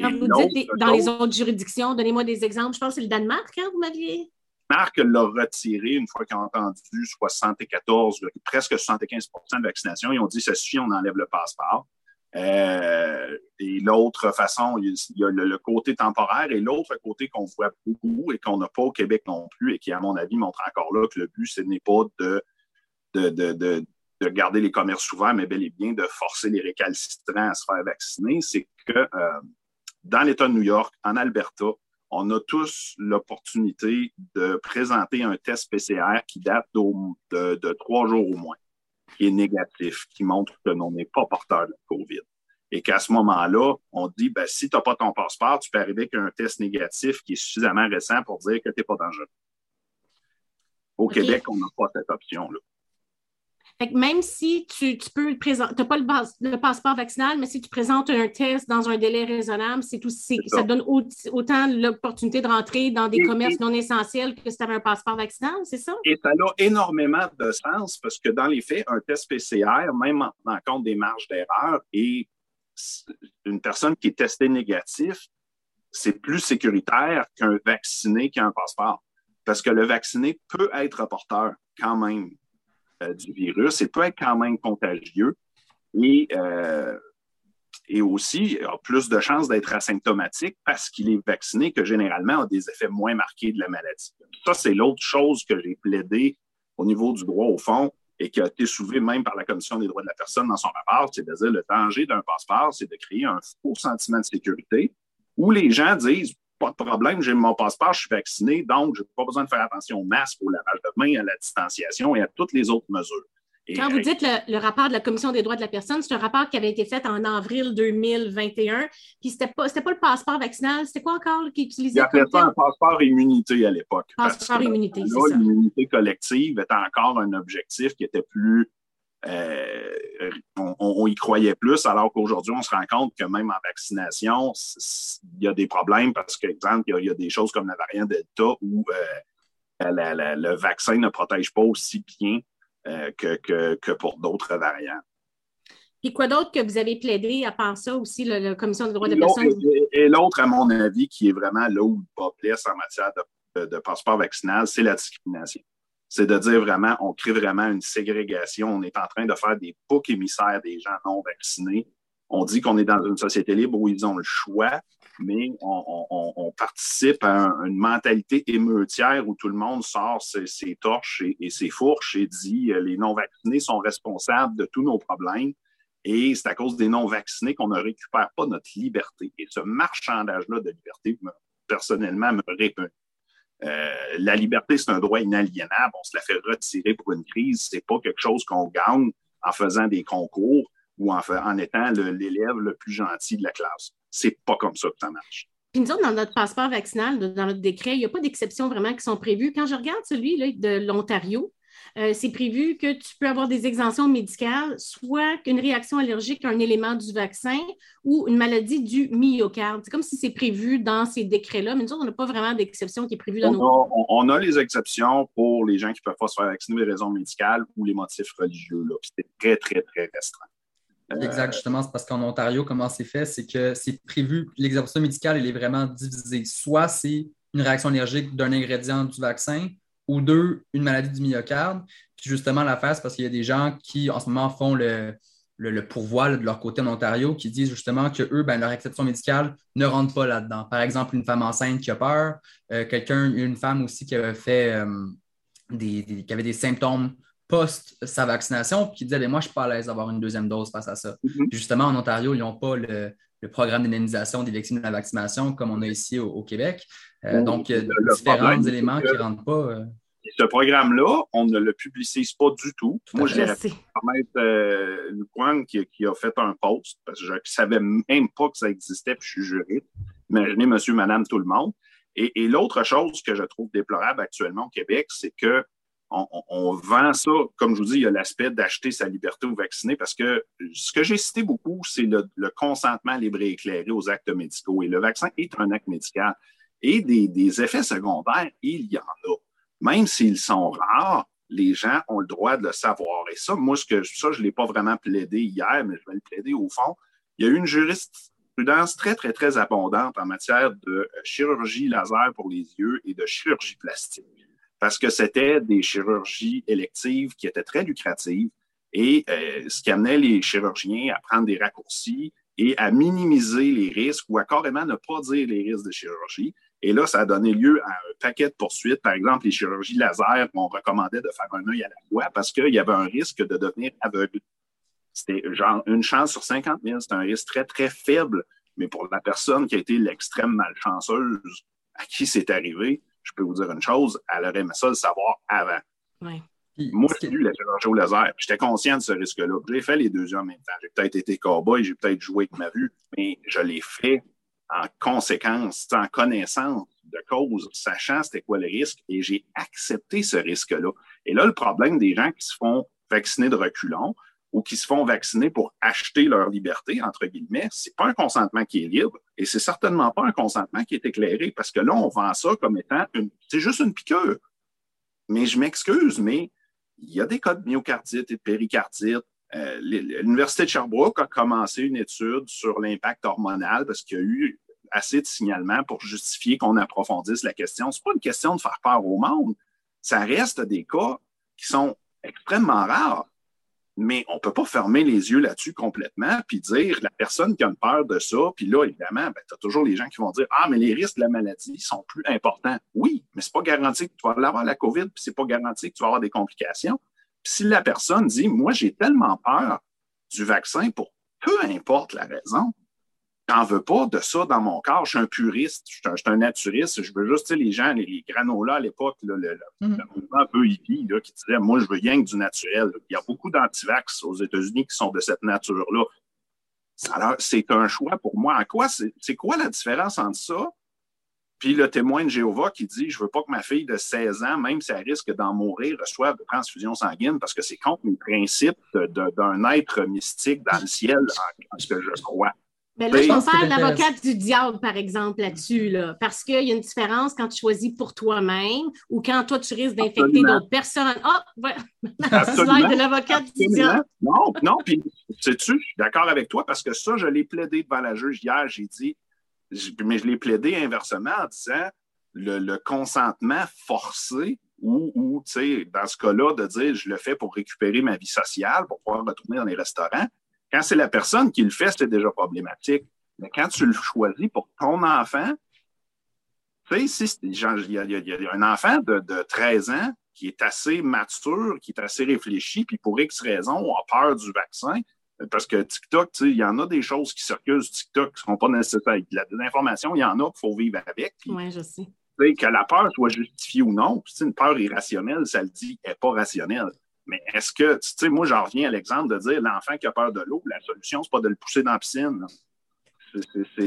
Quand vous dites dans les autres juridictions, donnez-moi des exemples. Je pense que c'est le Danemark, hein, vous m'aviez. Danemark l'a retiré une fois qu'ils ont entendu 74, presque 75% de vaccination. Ils ont dit ça suffit, on enlève le passeport. Euh, et l'autre façon, il y a le, côté temporaire et l'autre côté qu'on voit beaucoup et qu'on n'a pas au Québec non plus et qui, à mon avis, montre encore là que le but, ce n'est pas de, de, de, de garder les commerces ouverts, mais bel et bien de forcer les récalcitrants à se faire vacciner, c'est que euh, dans l'État de New York, en Alberta, on a tous l'opportunité de présenter un test PCR qui date de, trois jours au moins, qui est négatif, qui montre que l'on n'est pas porteur de COVID. Et qu'à ce moment-là, on dit, ben, si tu n'as pas ton passeport, tu peux arriver avec un test négatif qui est suffisamment récent pour dire que tu n'es pas dangereux. Au Québec, on n'a pas cette option-là même si tu, peux présenter, tu n'as pas le, passeport vaccinal, mais si tu présentes un test dans un délai raisonnable, c'est tout, ça. donne autant l'opportunité de rentrer dans des commerces non essentiels que si tu avais un passeport vaccinal, c'est ça? Et ça a énormément de sens parce que dans les faits, un test PCR, même en tenant compte des marges d'erreur, et une personne qui est testée négatif, c'est plus sécuritaire qu'un vacciné qui a un passeport. Parce que le vacciné peut être porteur quand même du virus et peut être quand même contagieux. Et, euh, et aussi, a plus de chances d'être asymptomatique parce qu'il est vacciné que généralement a des effets moins marqués de la maladie. Ça, c'est l'autre chose que j'ai plaidé au niveau du droit au fond et qui a été soulevé même par la Commission des droits de la personne dans son rapport, c'est à dire le danger d'un passeport, c'est de créer un faux sentiment de sécurité où les gens disent pas de problème, j'ai mon passeport, je suis vacciné, donc je n'ai pas besoin de faire attention au masque, au lavage de main, à la distanciation et à toutes les autres mesures. Quand vous dites le, rapport de la Commission des droits de la personne, c'est un rapport qui avait été fait en avril 2021. Puis c'était pas, pas le passeport vaccinal, c'était quoi encore qui utilisait? Il appelait ça un passeport immunité à l'époque. Passeport immunité, c'est ça. L'immunité collective était encore un objectif qui était plus. Euh, on, y croyait plus, alors qu'aujourd'hui, on se rend compte que même en vaccination, il y a des problèmes parce que, exemple, il y, a, des choses comme la variante Delta où euh, le vaccin ne protège pas aussi bien euh, que, que, pour d'autres variants. Et quoi d'autre que vous avez plaidé à part ça aussi, la, Commission des droits des personnes? Et, l'autre, à mon avis, qui est vraiment là où le bas blesse en matière de, passeport vaccinal, c'est la discrimination. C'est de dire vraiment, on crée vraiment une ségrégation. On est en train de faire des boucs émissaires des gens non vaccinés. On dit qu'on est dans une société libre où ils ont le choix, mais on, participe à une mentalité émeutière où tout le monde sort ses, torches et, ses fourches et dit euh, les non-vaccinés sont responsables de tous nos problèmes. Et c'est à cause des non-vaccinés qu'on ne récupère pas notre liberté. Et ce marchandage-là de liberté, personnellement, me répugne. Euh, la liberté, c'est un droit inaliénable. On se la fait retirer pour une crise. C'est pas quelque chose qu'on gagne en faisant des concours ou en, étant l'élève le plus gentil de la classe. C'est pas comme ça que ça marche. Puis nous autres, dans notre passeport vaccinal, dans notre décret, il n'y a pas d'exceptions vraiment qui sont prévues. Quand je regarde celui là, de l'Ontario, euh, c'est prévu que tu peux avoir des exemptions médicales, soit une réaction allergique à un élément du vaccin ou une maladie du myocarde. C'est comme si c'est prévu dans ces décrets-là, mais nous autres, on n'a pas vraiment d'exception qui est prévue dans on nos. A, on, a les exceptions pour les gens qui ne peuvent pas se faire vacciner pour des raisons médicales ou les motifs religieux. C'est très, très, très restreint. Exact, justement, c'est parce qu'en Ontario, comment c'est fait, c'est que c'est prévu, l'exercice médical, il est vraiment divisé. Soit c'est une réaction allergique d'un ingrédient du vaccin, ou deux, une maladie du myocarde. Puis justement, l'affaire, c'est parce qu'il y a des gens qui, en ce moment, font le, le, pourvoi de leur côté en Ontario, qui disent justement que eux, ben, leur exception médicale ne rentre pas là-dedans. Par exemple, une femme enceinte qui a peur, euh, quelqu'un, une femme aussi qui avait fait euh, des, qui avait des symptômes post sa vaccination, qui disait ben, Moi, je ne suis pas à l'aise d'avoir une deuxième dose face à ça. Mm-hmm. Justement, en Ontario, ils n'ont pas le, programme d'indemnisation des victimes de la vaccination comme on a ici au, Québec. Euh, donc, il y a différents éléments qui ne rentrent pas. Euh. Ce programme-là, on ne le publicise pas du tout. Moi, je permettre euh, qui, qui, a fait un post, parce que je ne savais même pas que ça existait, puis je suis juriste. Imaginez monsieur, madame, tout le monde. et l'autre chose que je trouve déplorable actuellement au Québec, c'est que on, vend ça, comme je vous dis, il y a l'aspect d'acheter sa liberté aux vaccinés parce que ce que j'ai cité beaucoup, c'est le, consentement libre et éclairé aux actes médicaux. Et le vaccin est un acte médical. Et des, effets secondaires, il y en a. Même s'ils sont rares, les gens ont le droit de le savoir. Et ça, moi, ce que, ça, je ne l'ai pas vraiment plaidé hier, mais je vais le plaider au fond. Il y a eu une jurisprudence très, très, très abondante en matière de chirurgie laser pour les yeux et de chirurgie plastique parce que c'était des chirurgies électives qui étaient très lucratives et euh, ce qui amenait les chirurgiens à prendre des raccourcis et à minimiser les risques ou à carrément ne pas dire les risques de chirurgie. Et là, ça a donné lieu à un paquet de poursuites. Par exemple, les chirurgies laser, on recommandait de faire un œil à la fois parce qu'il y avait un risque de devenir aveugle. C'était genre une chance sur 50 000. C'est un risque très, très faible. Mais pour la personne qui a été l'extrême malchanceuse à qui c'est arrivé, je peux vous dire une chose, elle aurait aimé ça le savoir avant. Moi, j'ai eu la chirurgie au laser. J'étais conscient de ce risque-là. J'ai fait les deux en même temps. J'ai peut-être été cowboy, j'ai peut-être joué avec ma vue, mais je l'ai fait en conséquence, en connaissance de cause, sachant c'était quoi le risque, et j'ai accepté ce risque-là. Et là, le problème des gens qui se font vacciner de reculons, ou qui se font vacciner pour acheter leur liberté, entre guillemets, c'est pas un consentement qui est libre et c'est certainement pas un consentement qui est éclairé parce que là, on vend ça comme étant une, c'est juste une piqûre. Mais je m'excuse, mais il y a des cas de myocardite et de péricardite. Euh, L'Université de Sherbrooke a commencé une étude sur l'impact hormonal parce qu'il y a eu assez de signalements pour justifier qu'on approfondisse la question. C'est pas une question de faire peur au monde. Ça reste des cas qui sont extrêmement rares. Mais on ne peut pas fermer les yeux là-dessus complètement, puis dire la personne qui a une peur de ça, puis là, évidemment, ben, tu as toujours les gens qui vont dire Ah, mais les risques de la maladie sont plus importants. Oui, mais ce n'est pas garanti que tu vas avoir la COVID, puis ce n'est pas garanti que tu vas avoir des complications. Puis si la personne dit Moi, j'ai tellement peur du vaccin pour peu importe la raison, J'en veux pas de ça dans mon corps. Je suis un puriste, je suis un, naturiste. Je veux juste, les gens, les, granolas à l'époque, le, le, mm-hmm. mouvement un peu hippie, là, qui disaient Moi, je veux rien que du naturel. Il y a beaucoup d'antivax aux États-Unis qui sont de cette nature-là. C'est un choix pour moi. En quoi, c'est quoi la différence entre ça puis le témoin de Jéhovah qui dit Je veux pas que ma fille de 16 ans, même si elle risque d'en mourir, reçoive de transfusion sanguine parce que c'est contre les principes d'un être mystique dans le ciel, en, ce que je crois. Mais là, je faire l'avocat du diable, par exemple, là-dessus, là, parce qu'il y a une différence quand tu choisis pour toi-même ou quand toi, tu risques d'infecter d'autres personnes. Ah, oh, ouais. de l'avocat du diable. Non, non, puis, sais-tu, je suis d'accord avec toi parce que ça, je l'ai plaidé devant la juge hier. J'ai dit, mais je l'ai plaidé inversement en disant le, consentement forcé ou, ou dans ce cas-là, de dire je le fais pour récupérer ma vie sociale, pour pouvoir retourner dans les restaurants. Quand c'est la personne qui le fait, c'est déjà problématique. Mais quand tu le choisis pour ton enfant, tu sais, il y, a un enfant de, de, 13 ans qui est assez mature, qui est assez réfléchi, puis pour X raisons, a peur du vaccin, parce que TikTok, il y en a des choses qui circulent sur TikTok qui ne sont pas nécessaires. La désinformation, il y en a qu'il faut vivre avec. Oui, je sais. Que la peur soit justifiée ou non, une peur irrationnelle, ça le dit, n'est pas rationnelle. Mais est-ce que, tu sais, moi, j'en reviens à l'exemple de dire l'enfant qui a peur de l'eau, la solution, ce n'est pas de le pousser dans la piscine.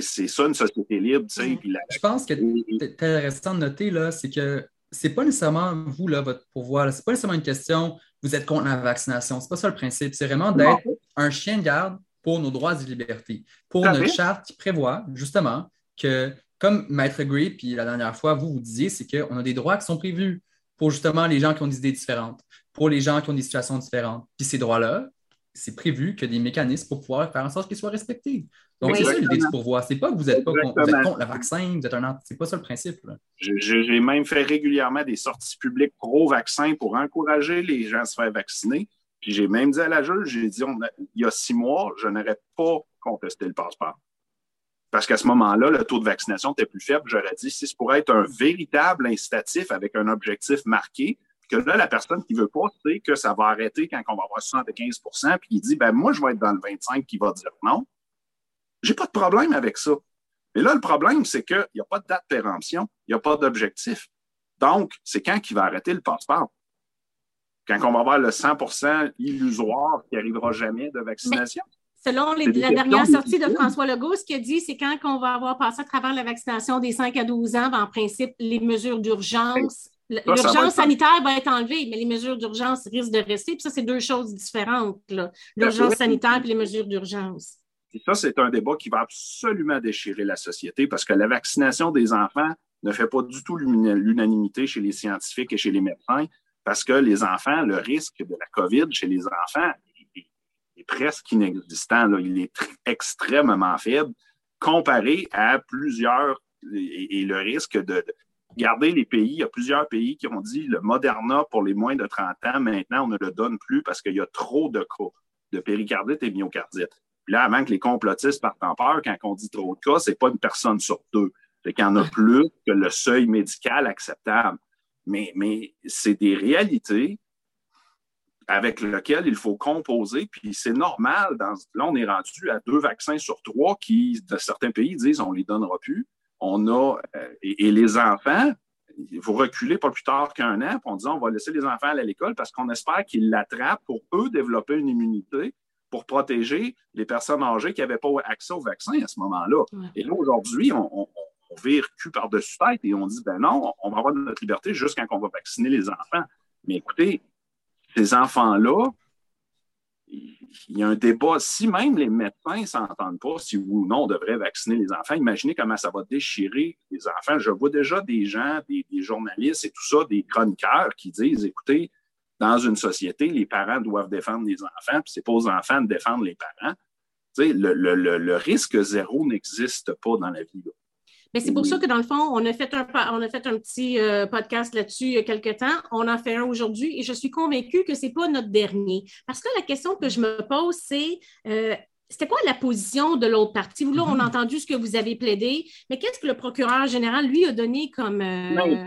C'est ça, une société libre, tu sais. Je pense que c'est intéressant de noter, là, c'est que c'est pas nécessairement vous, là, votre pouvoir. C'est pas nécessairement une question vous êtes contre la vaccination. C'est pas ça le principe. C'est vraiment d'être un chien de garde pour nos droits et libertés, pour notre charte qui prévoit justement que, comme Maître Gray, puis la dernière fois, vous vous disiez, c'est qu'on a des droits qui sont prévus pour justement les gens qui ont des idées différentes, pour les gens qui ont des situations différentes. Puis ces droits-là, c'est prévu que des mécanismes pour pouvoir faire en sorte qu'ils soient respectés. Donc, c'est ça l'idée du pourvoir. C'est pas que vous êtes, pas contre, le vaccin, vous êtes un C'est pas ça le principe. J'ai même fait régulièrement des sorties publiques pro-vaccin pour encourager les gens à se faire vacciner. Puis j'ai même dit à la juge, j'ai dit, il y a six mois, je n'aurais pas contesté le passeport. Parce qu'à ce moment-là, le taux de vaccination était plus faible. J'aurais dit, si c'est pour être un véritable incitatif avec un objectif marqué, que là, la personne qui ne veut pas, c'est que ça va arrêter quand on va avoir 75 puis il dit, ben moi, je vais être dans le 25 qui va dire non. J'ai pas de problème avec ça. Mais là, le problème, c'est qu'il n'y a pas de date de péremption, il n'y a pas d'objectif. Donc, c'est quand qu'il va arrêter le passeport? Quand on va avoir le 100 illusoire qui n'arrivera jamais de vaccination? selon la dernière sortie de François Legault, ce qu'il a dit, c'est quand on va avoir passé à travers la vaccination des 5 à 12 ans, ben, en principe, les mesures d'urgence L'urgence sanitaire va être enlevée, mais les mesures d'urgence risquent de rester. Puis ça, c'est deux choses différentes. L'urgence sanitaire et les mesures d'urgence. ça, c'est un débat qui va absolument déchirer la société parce que la vaccination des enfants ne fait pas du tout l'unanimité chez les scientifiques et chez les médecins parce que les enfants, le risque de la COVID chez les enfants est, presque inexistant. Il est extrêmement faible comparé à plusieurs et, le risque de, Regardez les pays, il y a plusieurs pays qui ont dit le Moderna pour les moins de 30 ans, maintenant, on ne le donne plus parce qu'il y a trop de cas de péricardite et myocardite. Puis là, avant que les complotistes partent en peur, quand on dit trop de cas, ce n'est pas une personne sur deux. C'est qu'il y en a plus que le seuil médical acceptable. Mais, mais c'est des réalités avec lesquelles il faut composer. Puis c'est normal. Dans, là, on est rendu à deux vaccins sur trois qui, de certains pays, disent on ne les donnera plus on a, euh, et, les enfants, vous reculez pas plus tard qu'un an, puis on dit on va laisser les enfants aller à l'école parce qu'on espère qu'ils l'attrapent pour eux développer une immunité pour protéger les personnes âgées qui n'avaient pas accès au vaccin à ce moment-là. Et là, aujourd'hui, on, on, vire cul par-dessus tête et on dit ben non, on va avoir notre liberté jusqu'à quand on va vacciner les enfants. Mais écoutez, ces enfants-là, il y a un débat. Si même les médecins ne s'entendent pas si oui ou non on devrait vacciner les enfants, imaginez comment ça va déchirer les enfants. Je vois déjà des gens, des, journalistes et tout ça, des chroniqueurs qui disent écoutez, dans une société, les parents doivent défendre les enfants, puis c'est pas aux enfants de défendre les parents. le, le, risque zéro n'existe pas dans la vie. Mais c'est pour ça que, dans le fond, on a fait un, on a fait un petit euh, podcast là-dessus il y a quelque temps. On en fait un aujourd'hui et je suis convaincue que ce n'est pas notre dernier. Parce que la question que je me pose, c'est euh, c'était quoi la position de l'autre partie? Là, on a mm-hmm. entendu ce que vous avez plaidé, mais qu'est-ce que le procureur général, lui, a donné comme. Euh...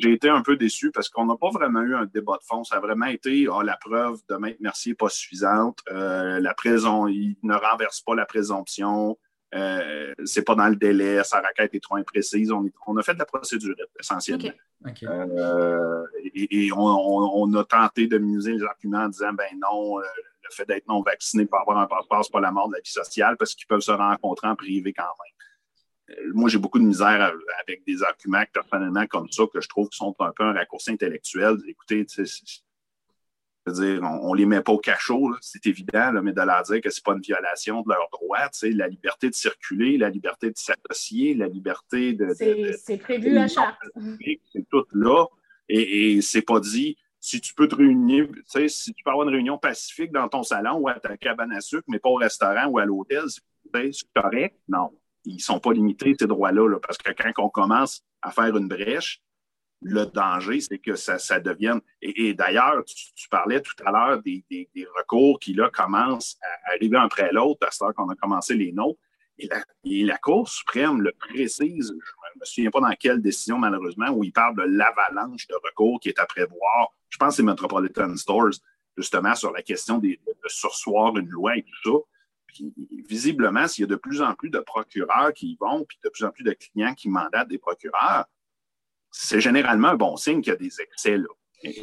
j'ai été un peu déçu parce qu'on n'a pas vraiment eu un débat de fond. Ça a vraiment été oh, la preuve de Maître Mercier n'est pas suffisante. Euh, la prison, il ne renverse pas la présomption. Euh, c'est pas dans le délai, sa requête est trop imprécise. On, a fait de la procédure essentiellement. Euh, et, on, a tenté de minimiser les arguments en disant ben non, euh, le fait d'être non vacciné pour avoir un passeport, c'est pas la mort de la vie sociale parce qu'ils peuvent se rencontrer en privé quand même. moi, j'ai beaucoup de misère avec des arguments personnellement comme ça que je trouve qui sont un peu un raccourci intellectuel. Écoutez, dire, on ne les met pas au cachot, c'est évident, mais de leur dire que ce n'est pas une violation de leurs droits, la liberté de circuler, la liberté de s'associer, la liberté de. C'est prévu à charte. C'est tout là. Et, et c'est pas dit si tu peux te réunir, si tu peux avoir une réunion pacifique dans ton salon ou à ta cabane à sucre, mais pas au restaurant ou à l'hôtel, c'est correct? Non. Ils ne sont pas limités, ces droits-là, là, parce que quand on commence à faire une brèche, le danger, c'est que ça, devienne. Et, d'ailleurs, tu, parlais tout à l'heure des, recours qui là commencent à arriver un après l'autre, à ce qu'on a commencé les nôtres. Et la, Cour suprême le précise, je ne me souviens pas dans quelle décision, malheureusement, où il parle de l'avalanche de recours qui est à prévoir. Je pense que c'est Metropolitan Stores, justement, sur la question de, de sursoir une loi et tout ça. Puis, visiblement, s'il y a de plus en plus de procureurs qui y vont, puis de plus en plus de clients qui mandatent des procureurs, c'est généralement un bon signe qu'il y a des excès. Là.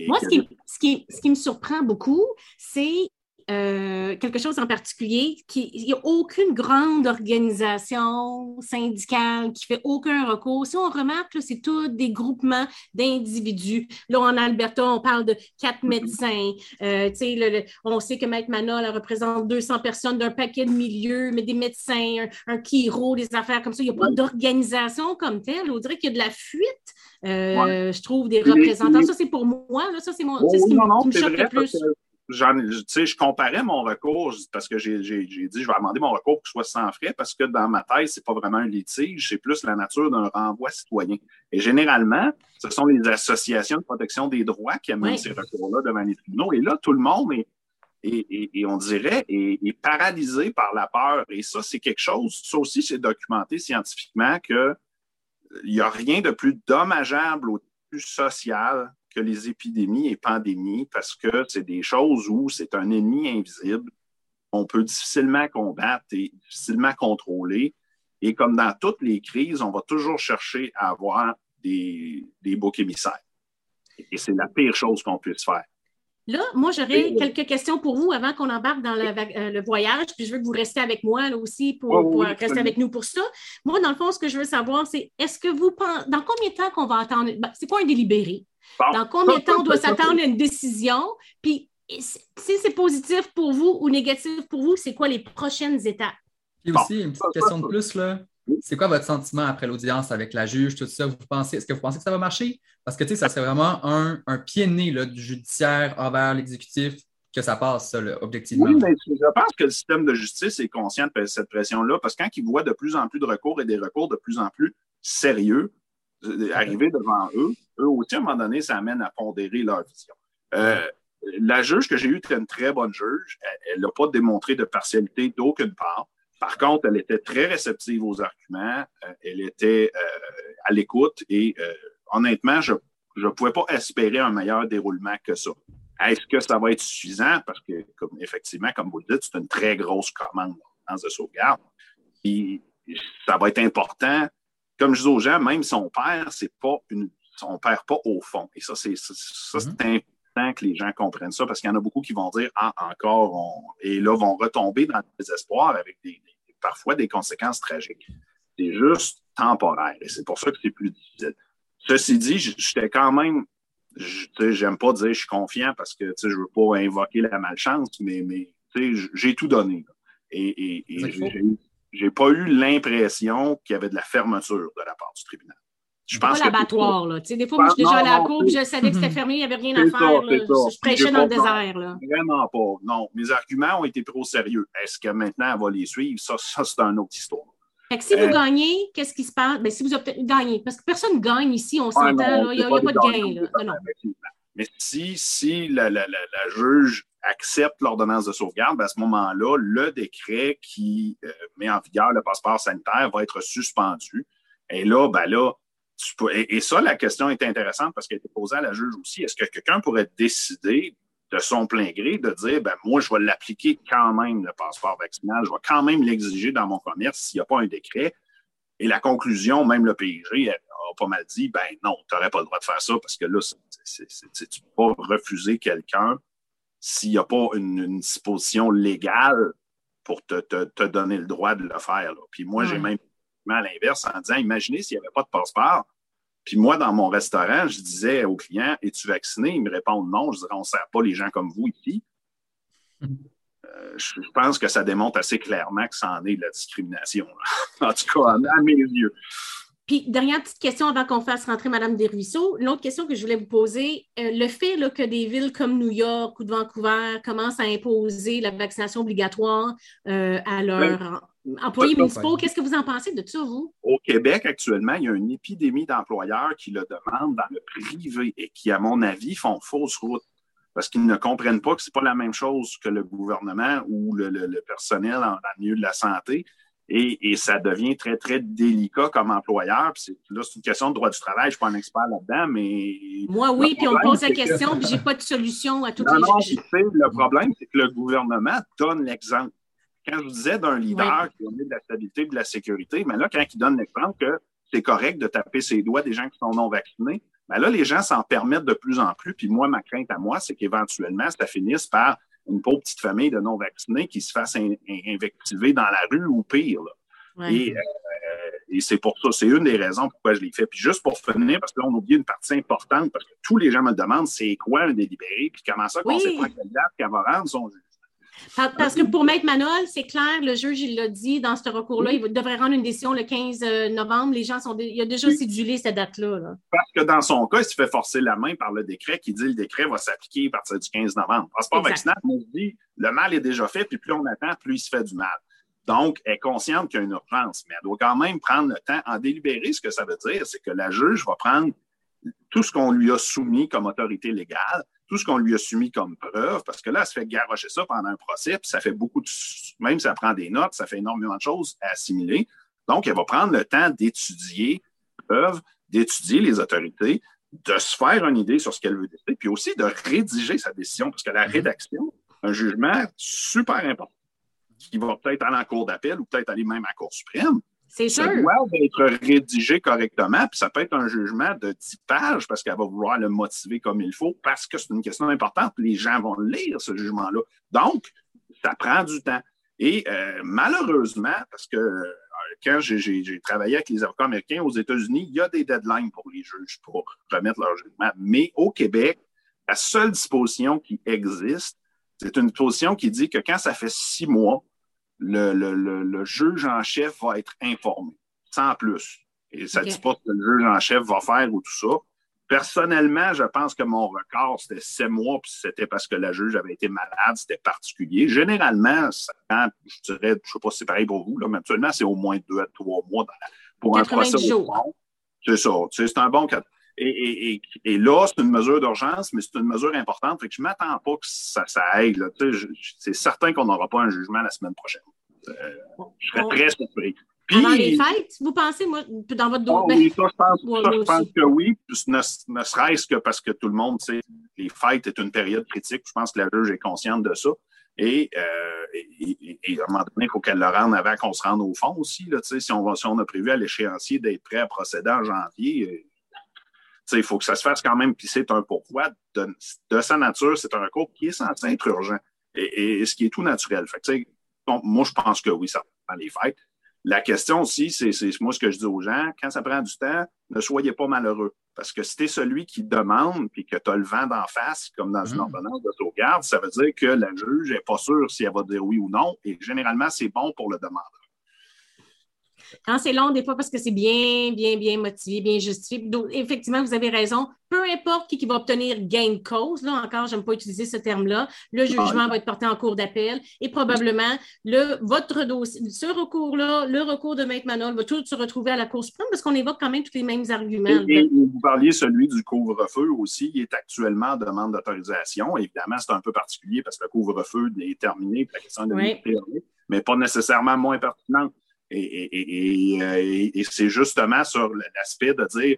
Moi, ce qui, ce, qui, ce qui, me surprend beaucoup, c'est euh, quelque chose en particulier, qui, il n'y a aucune grande organisation syndicale qui fait aucun recours. Si on remarque, c'est tous des groupements d'individus. Là, en Alberta, on parle de quatre mm-hmm. médecins. Euh, on sait que Maître Manol représente 200 personnes d'un paquet de milieux, mais des médecins, un, un chiro, des affaires comme ça. Il n'y a pas d'organisation comme telle. On dirait qu'il y a de la fuite, euh, je trouve, des représentants. Ça, c'est pour moi. Là, ça, c'est mon, ce qui, me choque le plus je comparais mon recours parce que j'ai dit je vais demander mon recours pour qu'il soit sans frais parce que dans ma thèse, c'est pas vraiment un litige, c'est plus la nature d'un renvoi citoyen. Et généralement, ce sont les associations de protection des droits qui amènent ces recours-là devant les tribunaux. Et là, tout le monde est, et, on dirait, est, paralysé par la peur. Et ça, c'est quelque chose, ça aussi, c'est documenté scientifiquement qu'il n'y a rien de plus dommageable ou plus social que les épidémies et pandémies parce que c'est des choses où c'est un ennemi invisible qu'on peut difficilement combattre et difficilement contrôler. Et comme dans toutes les crises, on va toujours chercher à avoir des, des boucs émissaires. Et c'est la pire chose qu'on puisse faire. Là, moi, j'aurais quelques questions pour vous avant qu'on embarque dans euh, le, voyage. Puis je veux que vous restiez avec moi là aussi pour, rester avec nous pour ça. Moi, dans le fond, ce que je veux savoir, c'est est-ce que vous pensez, dans combien de temps qu'on va attendre, ben, c'est quoi un délibéré? Dans combien de temps on doit s'attendre à une décision? Puis si c'est positif pour vous ou négatif pour vous, c'est quoi les prochaines étapes? Puis aussi, une petite question de plus, là. C'est quoi votre sentiment après l'audience avec la juge, tout ça? Vous pensez, est-ce que vous pensez que ça va marcher? Parce que, tu sais, ça serait vraiment un, un pied né là, du judiciaire envers l'exécutif que ça passe, ça, objectivement. Oui, mais je pense que le système de justice est conscient de cette pression-là parce que quand il voit de plus en plus de recours et des recours de plus en plus sérieux euh, arriver devant eux, eux aussi, à un moment donné, ça amène à pondérer leur vision. Euh, la juge que j'ai eue était une très bonne juge. Elle n'a pas démontré de partialité d'aucune part. Par contre, elle était très réceptive aux arguments. Euh, elle était à l'écoute et honnêtement, je ne pouvais pas espérer un meilleur déroulement que ça. Est-ce que ça va être suffisant? Parce que, comme, effectivement, comme vous le dites, c'est une très grosse commande dans de sauvegarde. Et ça va être important. Comme je dis aux gens, même son père, c'est pas une, on perd pas au fond. Et ça, c'est ça, c'est mm-hmm. important que les gens comprennent ça parce qu'il y en a beaucoup qui vont dire Ah, encore, et là, vont retomber dans le désespoir avec des, parfois des conséquences tragiques. C'est juste temporaire et c'est pour ça que c'est plus difficile. Ceci dit, j'étais quand même, j'aime pas dire je suis confiant parce que je veux pas invoquer la malchance, mais, mais j'ai tout donné. Et, et, j'ai pas eu l'impression qu'il y avait de la fermeture de la part du tribunal. Je pense pas l'abattoir, là. des fois, moi, je suis déjà à la cour, je savais que c'était fermé, il n'y avait rien à faire. Je prêchais dans le désert. Là. Vraiment pas. Non, mes arguments ont été trop sérieux. Est-ce que maintenant, elle va les suivre? Ça, ça c'est une autre histoire. Fait que si vous euh, gagnez, qu'est-ce qui se passe? Ben, si vous gagné, parce que personne ne gagne ici, on ah, s'entend, il n'y a, pas de gain. Là. Mais si, si la, la, la, la juge accepte l'ordonnance de sauvegarde, ben, à ce moment-là, le décret qui euh, met en vigueur le passeport sanitaire va être suspendu. Et là, ben là, et, ça, la question est intéressante parce qu'elle était posée à la juge aussi. Est-ce que quelqu'un pourrait décider de son plein gré de dire ben, moi, je vais l'appliquer quand même, le passeport vaccinal, je vais quand même l'exiger dans mon commerce s'il n'y a pas un décret. Et la conclusion, même le PIG a pas mal dit ben non, tu n'aurais pas le droit de faire ça parce que là, tu ne peux pas refuser quelqu'un s'il n'y a pas une, disposition légale pour te, donner le droit de le faire. Puis moi, j'ai même à l'inverse en disant imaginez s'il n'y avait pas de passeport puis moi, dans mon restaurant, je disais aux clients Es-tu vacciné? Ils me répondent non. Je disais On ne sert pas les gens comme vous ici. Euh, je pense que ça démontre assez clairement que ça en est de la discrimination. en tout cas, à mes yeux. Puis, dernière petite question avant qu'on fasse rentrer Mme Desruisseaux. L'autre question que je voulais vous poser, euh, le fait que des villes comme New York ou de Vancouver commencent à imposer la vaccination obligatoire euh, à leurs employés municipaux, qu'est-ce que vous en pensez de ça, vous? Au Québec, actuellement, il y a une épidémie d'employeurs qui le demandent dans le privé et qui, à mon avis, font fausse route parce qu'ils ne comprennent pas que ce n'est pas la même chose que le gouvernement ou le, personnel en, en milieu de la santé. Et, ça devient très, très délicat comme employeur. Puis là, c'est une question de droit du travail. Je ne suis pas un expert là-dedans, mais. Moi, oui, puis on me pose la question, puis je n'ai pas de solution à toutes non, les non, Le problème, c'est que le gouvernement donne l'exemple. Quand je vous disais d'un leader qui donne de la stabilité et de la sécurité, mais là, quand il donne l'exemple que c'est correct de taper ses doigts des gens qui sont non vaccinés, mais là, les gens s'en permettent de plus en plus. Puis moi, ma crainte à moi, c'est qu'éventuellement, ça finisse par une pauvre petite famille de non-vaccinés qui se fasse invectiver dans la rue ou pire. Euh, et, c'est pour ça, c'est une des raisons pourquoi je l'ai fait. Puis juste pour finir, parce que là, on oublie une partie importante, parce que tous les gens me demandent c'est quoi un délibéré, puis comment ça qu'on sait pas quelle date qu'elle va rendre son juge. Parce que pour Maître Manol, c'est clair, le juge, il l'a dit dans ce recours-là, il devrait rendre une décision le 15 euh, novembre. Les gens sont. Il a déjà cédulé cette date-là. Parce que dans son cas, il se fait forcer la main par le décret qui dit que le décret va s'appliquer à partir du 15 novembre. Passeport vaccinal, on dit le mal est déjà fait, puis plus on attend, plus il se fait du mal. Donc, elle est consciente qu'il y a une urgence, mais elle doit quand même prendre le temps en délibérer. Ce que ça veut dire, c'est que la juge va prendre tout ce qu'on lui a soumis comme autorité légale, tout ce qu'on lui a soumis comme preuve, parce que là, elle se fait garrocher ça pendant un procès, puis ça fait beaucoup de. Même si ça prend des notes, ça fait énormément de choses à assimiler. Donc, elle va prendre le temps d'étudier preuves, d'étudier les autorités, de se faire une idée sur ce qu'elle veut décider, puis aussi de rédiger sa décision, parce que la mm-hmm. rédaction, un jugement super important, qui va peut-être aller en cour d'appel ou peut-être aller même à la Cour suprême, c'est sûr. Ça doit être rédigé correctement, puis ça peut être un jugement de 10 pages parce qu'elle va vouloir le motiver comme il faut, parce que c'est une question importante. Les gens vont lire ce jugement-là. Donc, ça prend du temps. Et euh, malheureusement, parce que euh, quand j'ai travaillé avec les avocats américains aux États-Unis, il y a des deadlines pour les juges pour remettre leur jugement. Mais au Québec, la seule disposition qui existe, c'est une disposition qui dit que quand ça fait six mois le, juge en chef va être informé, sans plus. Et ça ne dit pas ce que le juge en chef va faire ou tout ça. Personnellement, je pense que mon record, c'était sept mois, puis c'était parce que la juge avait été malade, c'était particulier. Généralement, ça je dirais, je ne sais pas si c'est pareil pour vous, là, mais actuellement, c'est au moins deux à trois mois pour un procès C'est ça. C'est un bon cas. Et, là, c'est une mesure d'urgence, mais c'est une mesure importante. Fait que je ne m'attends pas que ça, ça aille. C'est certain qu'on n'aura pas un jugement la semaine prochaine. Euh, je serais très surpris. Puis, Avant les fêtes, vous pensez, moi, dans votre dossier? Ah oui, ça, je pense, pense que oui, ne, ne serait-ce que parce que tout le monde sait les fêtes est une période critique. Je pense que la juge est consciente de ça. Et, euh, et, à un moment donné, il faut qu'elle le rende avant qu'on se rende au fond aussi. Là, si, on si on a prévu à l'échéancier d'être prêt à procéder en janvier, euh, il faut que ça se fasse quand même, puis c'est un pourquoi. De, de, sa nature, c'est un recours qui est censé être urgent et, ce qui est tout naturel. Fait moi, je pense que oui, ça prend les fêtes. La question aussi, c'est moi ce que je dis aux gens, quand ça prend du temps, ne soyez pas malheureux. Parce que si tu es celui qui demande puis que tu as le vent d'en face, comme dans une mmh. ordonnance de sauvegarde, ça veut dire que la juge n'est pas sûre si elle va dire oui ou non. Et généralement, c'est bon pour le demandeur. Quand c'est long, des fois, parce que c'est bien, bien, bien motivé, bien justifié. Donc, effectivement, vous avez raison. Peu importe qui, va obtenir gain de cause, là encore, je n'aime pas utiliser ce terme-là, le jugement va être porté en cours d'appel et probablement le, votre dossier, ce recours-là, le recours de Maître Manon va tout se retrouver à la Cour suprême parce qu'on évoque quand même tous les mêmes arguments. Et, vous parliez celui du couvre-feu aussi, il est actuellement en demande d'autorisation. Évidemment, c'est un peu particulier parce que le couvre-feu est terminé, la question de mais pas nécessairement moins pertinente. Et, c'est justement sur l'aspect de dire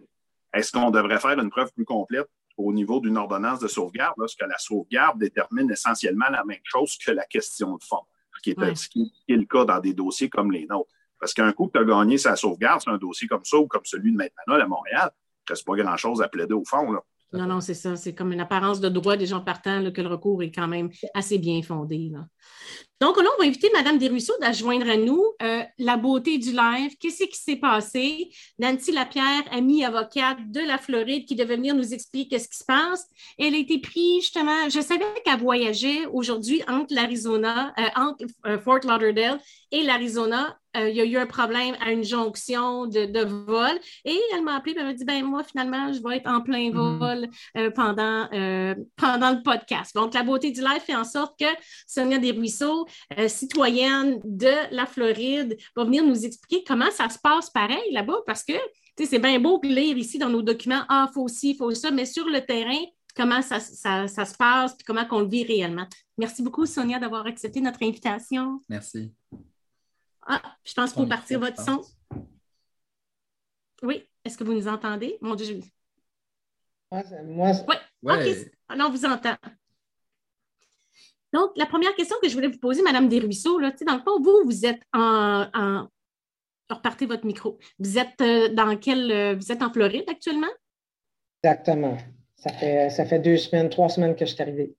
est-ce qu'on devrait faire une preuve plus complète au niveau d'une ordonnance de sauvegarde, lorsque la sauvegarde détermine essentiellement la même chose que la question de fond, ce qui est, ce qui est le cas dans des dossiers comme les nôtres? Parce qu'un coup que tu as gagné sa sauvegarde sur un dossier comme ça ou comme celui de maintenant à Montréal, ne reste pas grand-chose à plaider au fond. Là. Non, non, c'est ça. C'est comme une apparence de droit des gens partant que le recours est quand même assez bien fondé. Donc, là, on va inviter Mme Desruisseaux à joindre à nous euh, la beauté du live. Qu'est-ce qui s'est passé? Nancy Lapierre, amie avocate de la Floride, qui devait venir nous expliquer ce qui se passe. Elle a été prise justement, je savais qu'elle voyageait aujourd'hui entre l'Arizona, euh, entre euh, Fort Lauderdale et l'Arizona il y a eu un problème à une jonction de, vol. Et elle m'a appelé et elle m'a dit ben moi, finalement, je vais être en plein mm. vol pendant, pendant le podcast. Donc, la beauté du live fait en sorte que Sonia Desruisseaux, citoyenne de la Floride, va venir nous expliquer comment ça se passe pareil là-bas parce que c'est bien beau de lire ici dans nos documents, ah, faut ci, faut ça, mais sur le terrain, comment ça, se passe, et comment on le vit réellement. Merci beaucoup, Sonia, d'avoir accepté notre invitation. Merci. Ah, je pense qu'il faut partir votre son. Oui, est-ce que vous nous entendez? Mon Dieu, Moi, moi oui, OK. Non, on vous entend. Donc, la première question que je voulais vous poser, Madame Desruisseaux, là, dans le fond, vous, vous êtes en, en... Repartez votre micro. Vous êtes euh, dans quel... Euh, vous êtes en Floride actuellement? Exactement. Ça fait, ça fait deux semaines, trois semaines que je suis arrivée.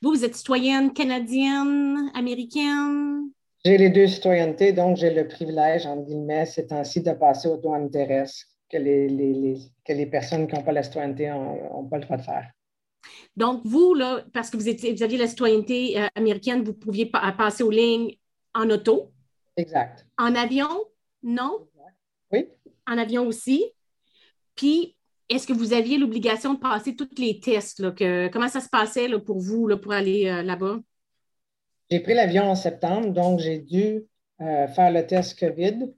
Vous, vous êtes citoyenne canadienne, américaine? J'ai les deux citoyennetés, donc j'ai le privilège, en guillemets, ces temps-ci, de passer aux douanes terrestres que les, que les personnes qui n'ont pas la citoyenneté n'ont pas le droit de faire. Donc, vous, là, parce que vous, étiez, vous aviez la citoyenneté euh, américaine, vous pouviez passer aux lignes en auto. Exact. En avion, non? Oui. En avion aussi. Puis, est-ce que vous aviez l'obligation de passer tous les tests? Là, que, comment ça se passait là, pour vous là, pour aller euh, là-bas? J'ai pris l'avion en septembre, donc j'ai dû euh, faire le test COVID.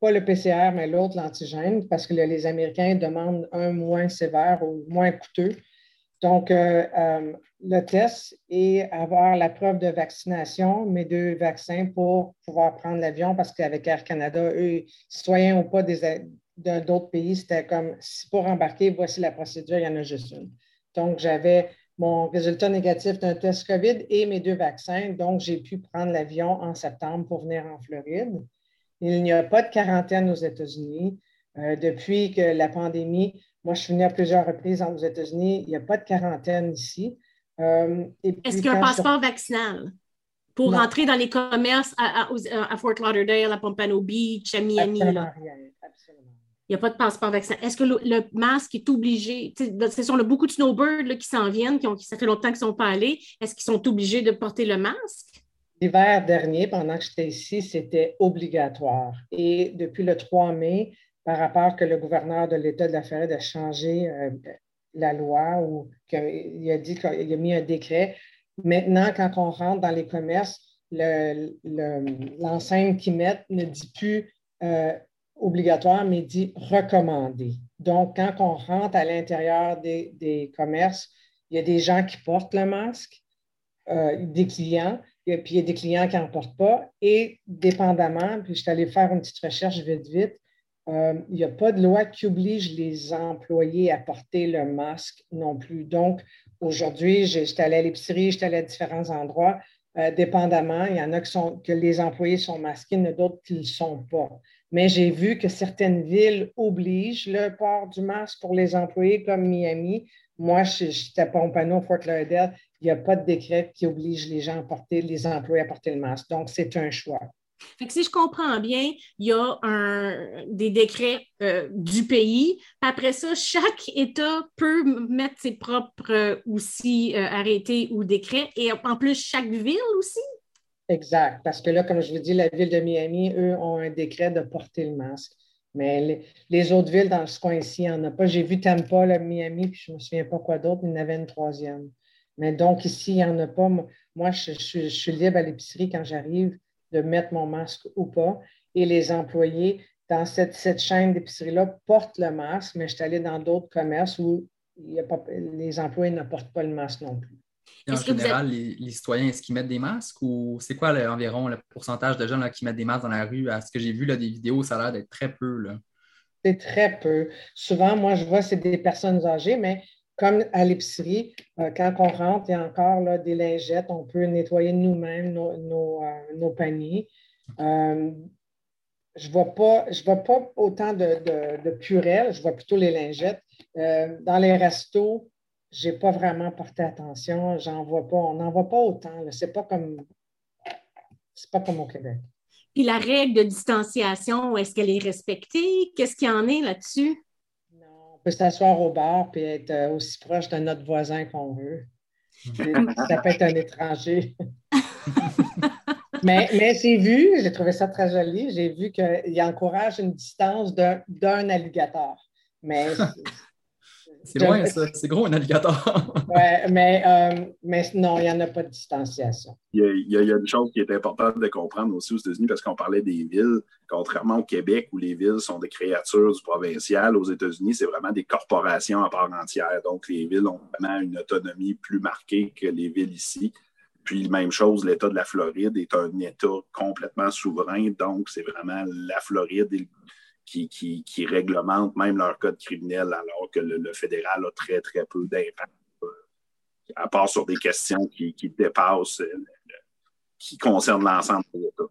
Pas le PCR, mais l'autre, l'antigène, parce que les Américains demandent un moins sévère ou moins coûteux. Donc, euh, euh, le test et avoir la preuve de vaccination, mes deux vaccins pour pouvoir prendre l'avion, parce qu'avec Air Canada, eux, citoyens ou pas d'autres pays, c'était comme, si pour embarquer, voici la procédure, il y en a juste une. Donc, j'avais mon résultat négatif d'un test COVID et mes deux vaccins. Donc, j'ai pu prendre l'avion en septembre pour venir en Floride. Il n'y a pas de quarantaine aux États-Unis. Euh, depuis que la pandémie, moi, je suis venue à plusieurs reprises aux États-Unis, il n'y a pas de quarantaine ici. Euh, Est-ce qu'il y a un passeport vaccinal pour rentrer dans les commerces à, Fort Lauderdale, à Pompano Beach, à Miami? Absolument rien. Il n'y a pas de passeport vaccinal. Est-ce que le, masque est obligé? Ce sont beaucoup de snowbirds qui s'en viennent, qui, ont, ça fait longtemps qu'ils ne sont pas allés. Est-ce qu'ils sont obligés de porter le masque? L'hiver dernier, pendant que j'étais ici, c'était obligatoire. Et depuis le 3 mai, par rapport que le gouverneur de l'État de la Floride a changé euh, la loi ou qu'il a dit qu'il a mis un décret, maintenant, quand on rentre dans les commerces, l'enseigne qu'ils mettent ne dit plus euh, obligatoire, mais dit recommandé. Donc, quand on rentre à l'intérieur des, commerces, il y a des gens qui portent le masque, euh, des clients, et puis il y a des clients qui n'en portent pas. Et dépendamment, puis je suis allée faire une petite recherche vite, vite, il n'y a pas de loi qui oblige les employés à porter le masque non plus. Donc, aujourd'hui, j'étais allée à l'épicerie, j'étais allée à différents endroits. Euh, dépendamment, il y en a qui sont, que les employés sont masqués, il y en a d'autres qui ne le sont pas. Mais j'ai vu que certaines villes obligent le port du masque pour les employés comme Miami. Moi, j'étais au panneau Fort Lauderdale. Il n'y a pas de décret qui oblige les gens à porter, les employés à porter le masque. Donc, c'est un choix. Si je comprends bien, il y a un, des décrets euh, du pays. Après ça, chaque État peut mettre ses propres euh, aussi euh, arrêtés ou décrets. Et en plus, chaque ville aussi? Exact. Parce que là, comme je vous dis, la ville de Miami, eux, ont un décret de porter le masque. Mais les, autres villes dans ce coin-ci, il n'y en a pas. J'ai vu Tampa, Miami, puis je ne me souviens pas quoi d'autre, il y en avait une troisième. Mais donc, ici, il n'y en a pas. Moi, je, suis libre à l'épicerie quand j'arrive de mettre mon masque ou pas. Et les employés dans cette, cette chaîne d'épicerie-là portent le masque, mais je suis allée dans d'autres commerces où il a pas, les employés ne portent pas le masque non plus en général, les, citoyens, est-ce qu'ils mettent des masques ou c'est quoi environ le pourcentage de jeunes qui mettent des masques dans la rue? À ce que j'ai vu là, des vidéos, ça a l'air d'être très peu. C'est très peu. Souvent, moi, je vois, c'est des personnes âgées, mais comme à l'épicerie, euh, quand on rentre, il y a encore des lingettes, on peut nettoyer nous-mêmes nos, euh, paniers. Euh, je ne vois, pas, vois pas autant de, purelles, je vois plutôt les lingettes. dans les restos, je n'ai pas vraiment porté attention, j'en vois pas, on n'en voit pas autant. Ce n'est pas comme pas comme au Québec. Puis la règle de distanciation, est-ce qu'elle est respectée? Qu'est-ce qu'il y en est là-dessus? Peut s'asseoir au bar et être euh, aussi proche de notre voisin qu'on veut. ça peut être un étranger. mais mais c'est vu, j'ai trouvé ça très joli. J'ai vu qu'il encourage une distance d'un alligator. Mais c'est loin, ça. C'est gros, un alligator. oui, mais, euh, mais non, il n'y en a pas de distanciation. Il y, a, une chose qui est importante de comprendre aussi aux États-Unis, parce qu'on parlait des villes, contrairement au Québec, où les villes sont des créatures du provincial, aux États-Unis, c'est vraiment des corporations à part entière. Donc, les villes ont vraiment une autonomie plus marquée que les villes ici. Puis, même chose, l'État de la Floride est un État complètement souverain. Donc, c'est vraiment la Floride et le qui, qui, réglementent même leur code criminel, alors que le, fédéral a très, très peu d'impact, euh, à part sur des questions qui, dépassent, euh, qui concernent l'ensemble de l'État.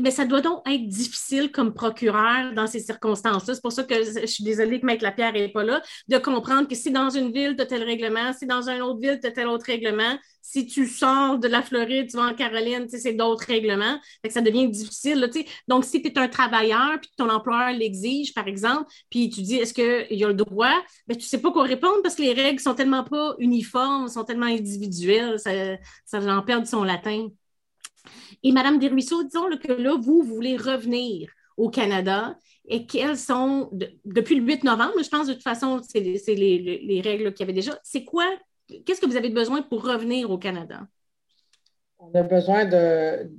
Mais ça doit donc être difficile comme procureur dans ces circonstances-là. C'est pour ça que je suis désolée que Maître Lapierre n'est pas là, de comprendre que si dans une ville, tu as tel règlement, si dans une autre ville, tu as tel autre règlement, si tu sors de la Floride, tu vas en Caroline, c'est d'autres règlements. ça devient difficile. Donc, si tu es un travailleur puis ton employeur l'exige, par exemple, puis tu dis est-ce qu'il y a le droit, ben, tu ne sais pas quoi répondre parce que les règles sont tellement pas uniformes, sont tellement individuelles, ça, ça en son latin. Et Madame Desruisseaux, disons que là, vous, voulez revenir au Canada et quelles sont, depuis le 8 novembre, je pense de toute façon, c'est les, règles qu'il y avait déjà. C'est quoi, qu'est-ce que vous avez besoin pour revenir au Canada? On a besoin de,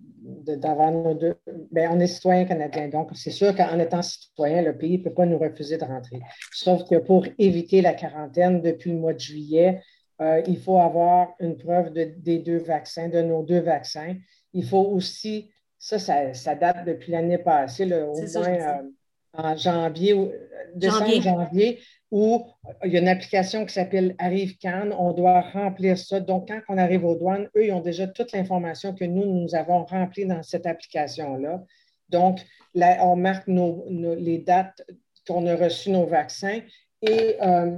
d'avoir nos deux. Bien, on est citoyen canadien, donc c'est sûr qu'en étant citoyen, le pays ne peut pas nous refuser de rentrer. Sauf que pour éviter la quarantaine depuis le mois de juillet, euh, il faut avoir une preuve des deux vaccins, de nos deux vaccins. Il faut aussi, ça, ça, date depuis l'année passée, au moins euh, en janvier, euh, décembre, janvier. où il y a une application qui s'appelle Arrive Cannes. On doit remplir ça. Donc, quand on arrive aux douanes, eux, ils ont déjà toute l'information que nous, nous avons remplie dans cette application-là. Donc, là, on marque les dates qu'on a reçu nos vaccins. Et euh,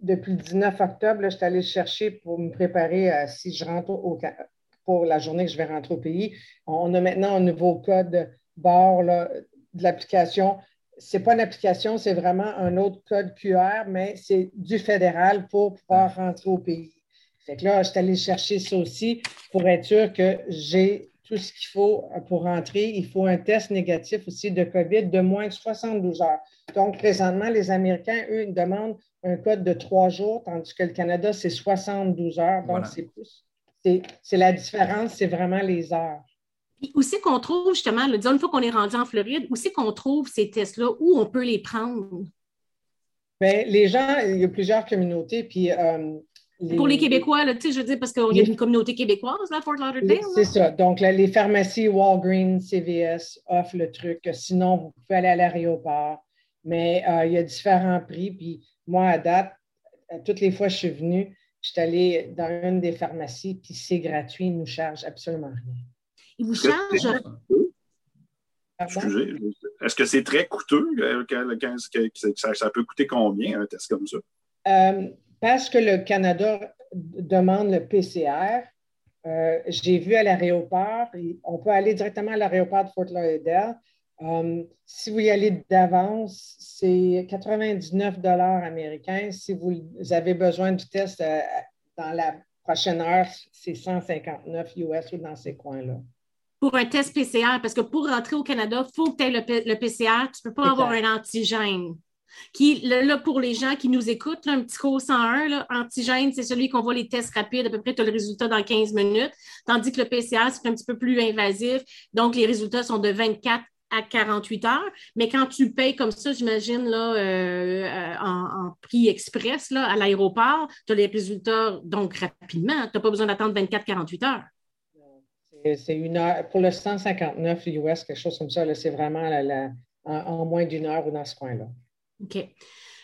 depuis le 19 octobre, je suis allée chercher pour me préparer si je rentre au, pour la journée que je vais rentrer au pays. On a maintenant un nouveau code barre de l'application. Ce n'est pas une application, c'est vraiment un autre code QR, mais c'est du fédéral pour pouvoir rentrer au pays. Fait que là, je suis allée chercher ça aussi pour être sûr que j'ai tout ce qu'il faut pour rentrer. Il faut un test négatif aussi de COVID de moins de 72 heures. Donc, présentement, les Américains, eux, demandent un code de trois jours, tandis que le Canada, c'est 72 heures. Donc, c'est plus c'est la différence, c'est vraiment les heures. Puis où c'est qu'on trouve justement, une fois qu'on est rendu en Floride, où c'est qu'on trouve ces tests-là, où on peut les prendre? Bien, les gens, il y a plusieurs communautés, puis euh, Pour les Québécois, là, je veux dire, parce qu'il y a une communauté québécoise à Fort Lauderdale. C'est ça. Donc, les pharmacies Walgreens, CVS offrent le truc. Sinon, vous pouvez aller à l'aéroport. Mais euh, il y a différents prix. Puis moi, à date, toutes les fois que je suis venue, je suis allée dans une des pharmacies, puis c'est gratuit, ils ne nous chargent absolument rien. Ils vous chargent. Excusez, est-ce que c'est très coûteux? ça, peut coûter combien un test comme ça? Euh, parce que le Canada demande le PCR, euh, j'ai vu à l'aéroport, on peut aller directement à l'aéroport de Fort Lauderdale, Um, si vous y allez d'avance, c'est 99 dollars américains. Si vous avez besoin du test euh, dans la prochaine heure, c'est 159 US ou dans ces coins-là. Pour un test PCR, parce que pour rentrer au Canada, il faut que tu aies le, PCR. Tu ne peux pas avoir un antigène. Qui, là, pour les gens qui nous écoutent, un petit cours 101, là, antigène, c'est celui qu'on voit les tests rapides, à peu près, tu as le résultat dans 15 minutes, tandis que le PCR, c'est un petit peu plus invasif. Donc, les résultats sont de 24 à 48 heures. Mais quand tu payes comme ça, j'imagine, là, euh, euh, en, prix express là, à l'aéroport, tu as les résultats donc rapidement. Tu n'as pas besoin d'attendre 24-48 heures. C'est une heure. Pour le 159 US, quelque chose comme ça, c'est vraiment en, moins d'une heure ou dans ce coin-là. OK.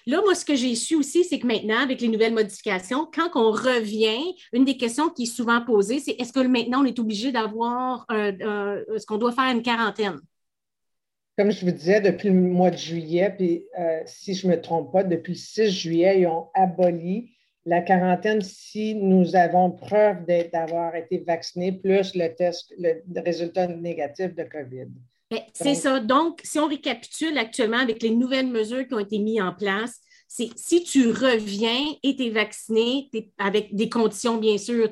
Là, moi, ce que j'ai su aussi, c'est que maintenant, avec les nouvelles modifications, quand on revient, une des questions qui est souvent posée, c'est est-ce que maintenant, on est obligé d'avoir, est-ce qu'on doit faire une quarantaine? Comme je vous disais, depuis le mois de juillet, puis euh, si je ne me trompe pas, depuis le 6 juillet, ils ont aboli la quarantaine si nous avons preuve d'avoir été vaccinés, plus le test, le résultat négatif de COVID. C'est ça. Donc, si on récapitule actuellement avec les nouvelles mesures qui ont été mises en place, c'est si tu reviens et tu es vacciné, avec des conditions, bien sûr,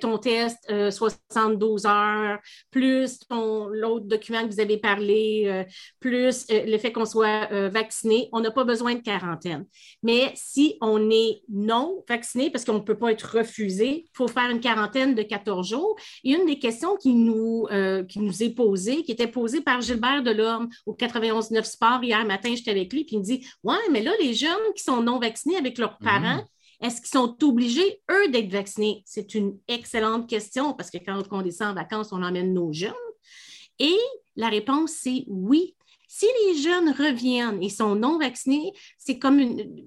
ton test 72 euh, heures, plus l'autre document que vous avez parlé, euh, plus euh, le fait qu'on soit vacciné, on n'a pas besoin de quarantaine. Mais si on est non vacciné, parce qu'on ne peut pas être refusé, il faut faire une quarantaine de 14 jours. Et une des questions qui nous, qui nous est posée, qui était posée par Gilbert Delorme au 91-9 Sport hier matin, j'étais avec lui, puis il me dit Ouais, mais là, les jeunes, qui sont non vaccinés avec leurs parents, mhm. est-ce qu'ils sont obligés, eux, d'être vaccinés? C'est une excellente question parce que quand on descend en vacances, on emmène nos jeunes. Et la réponse, c'est oui. Si les jeunes reviennent et sont non vaccinés, c'est comme une,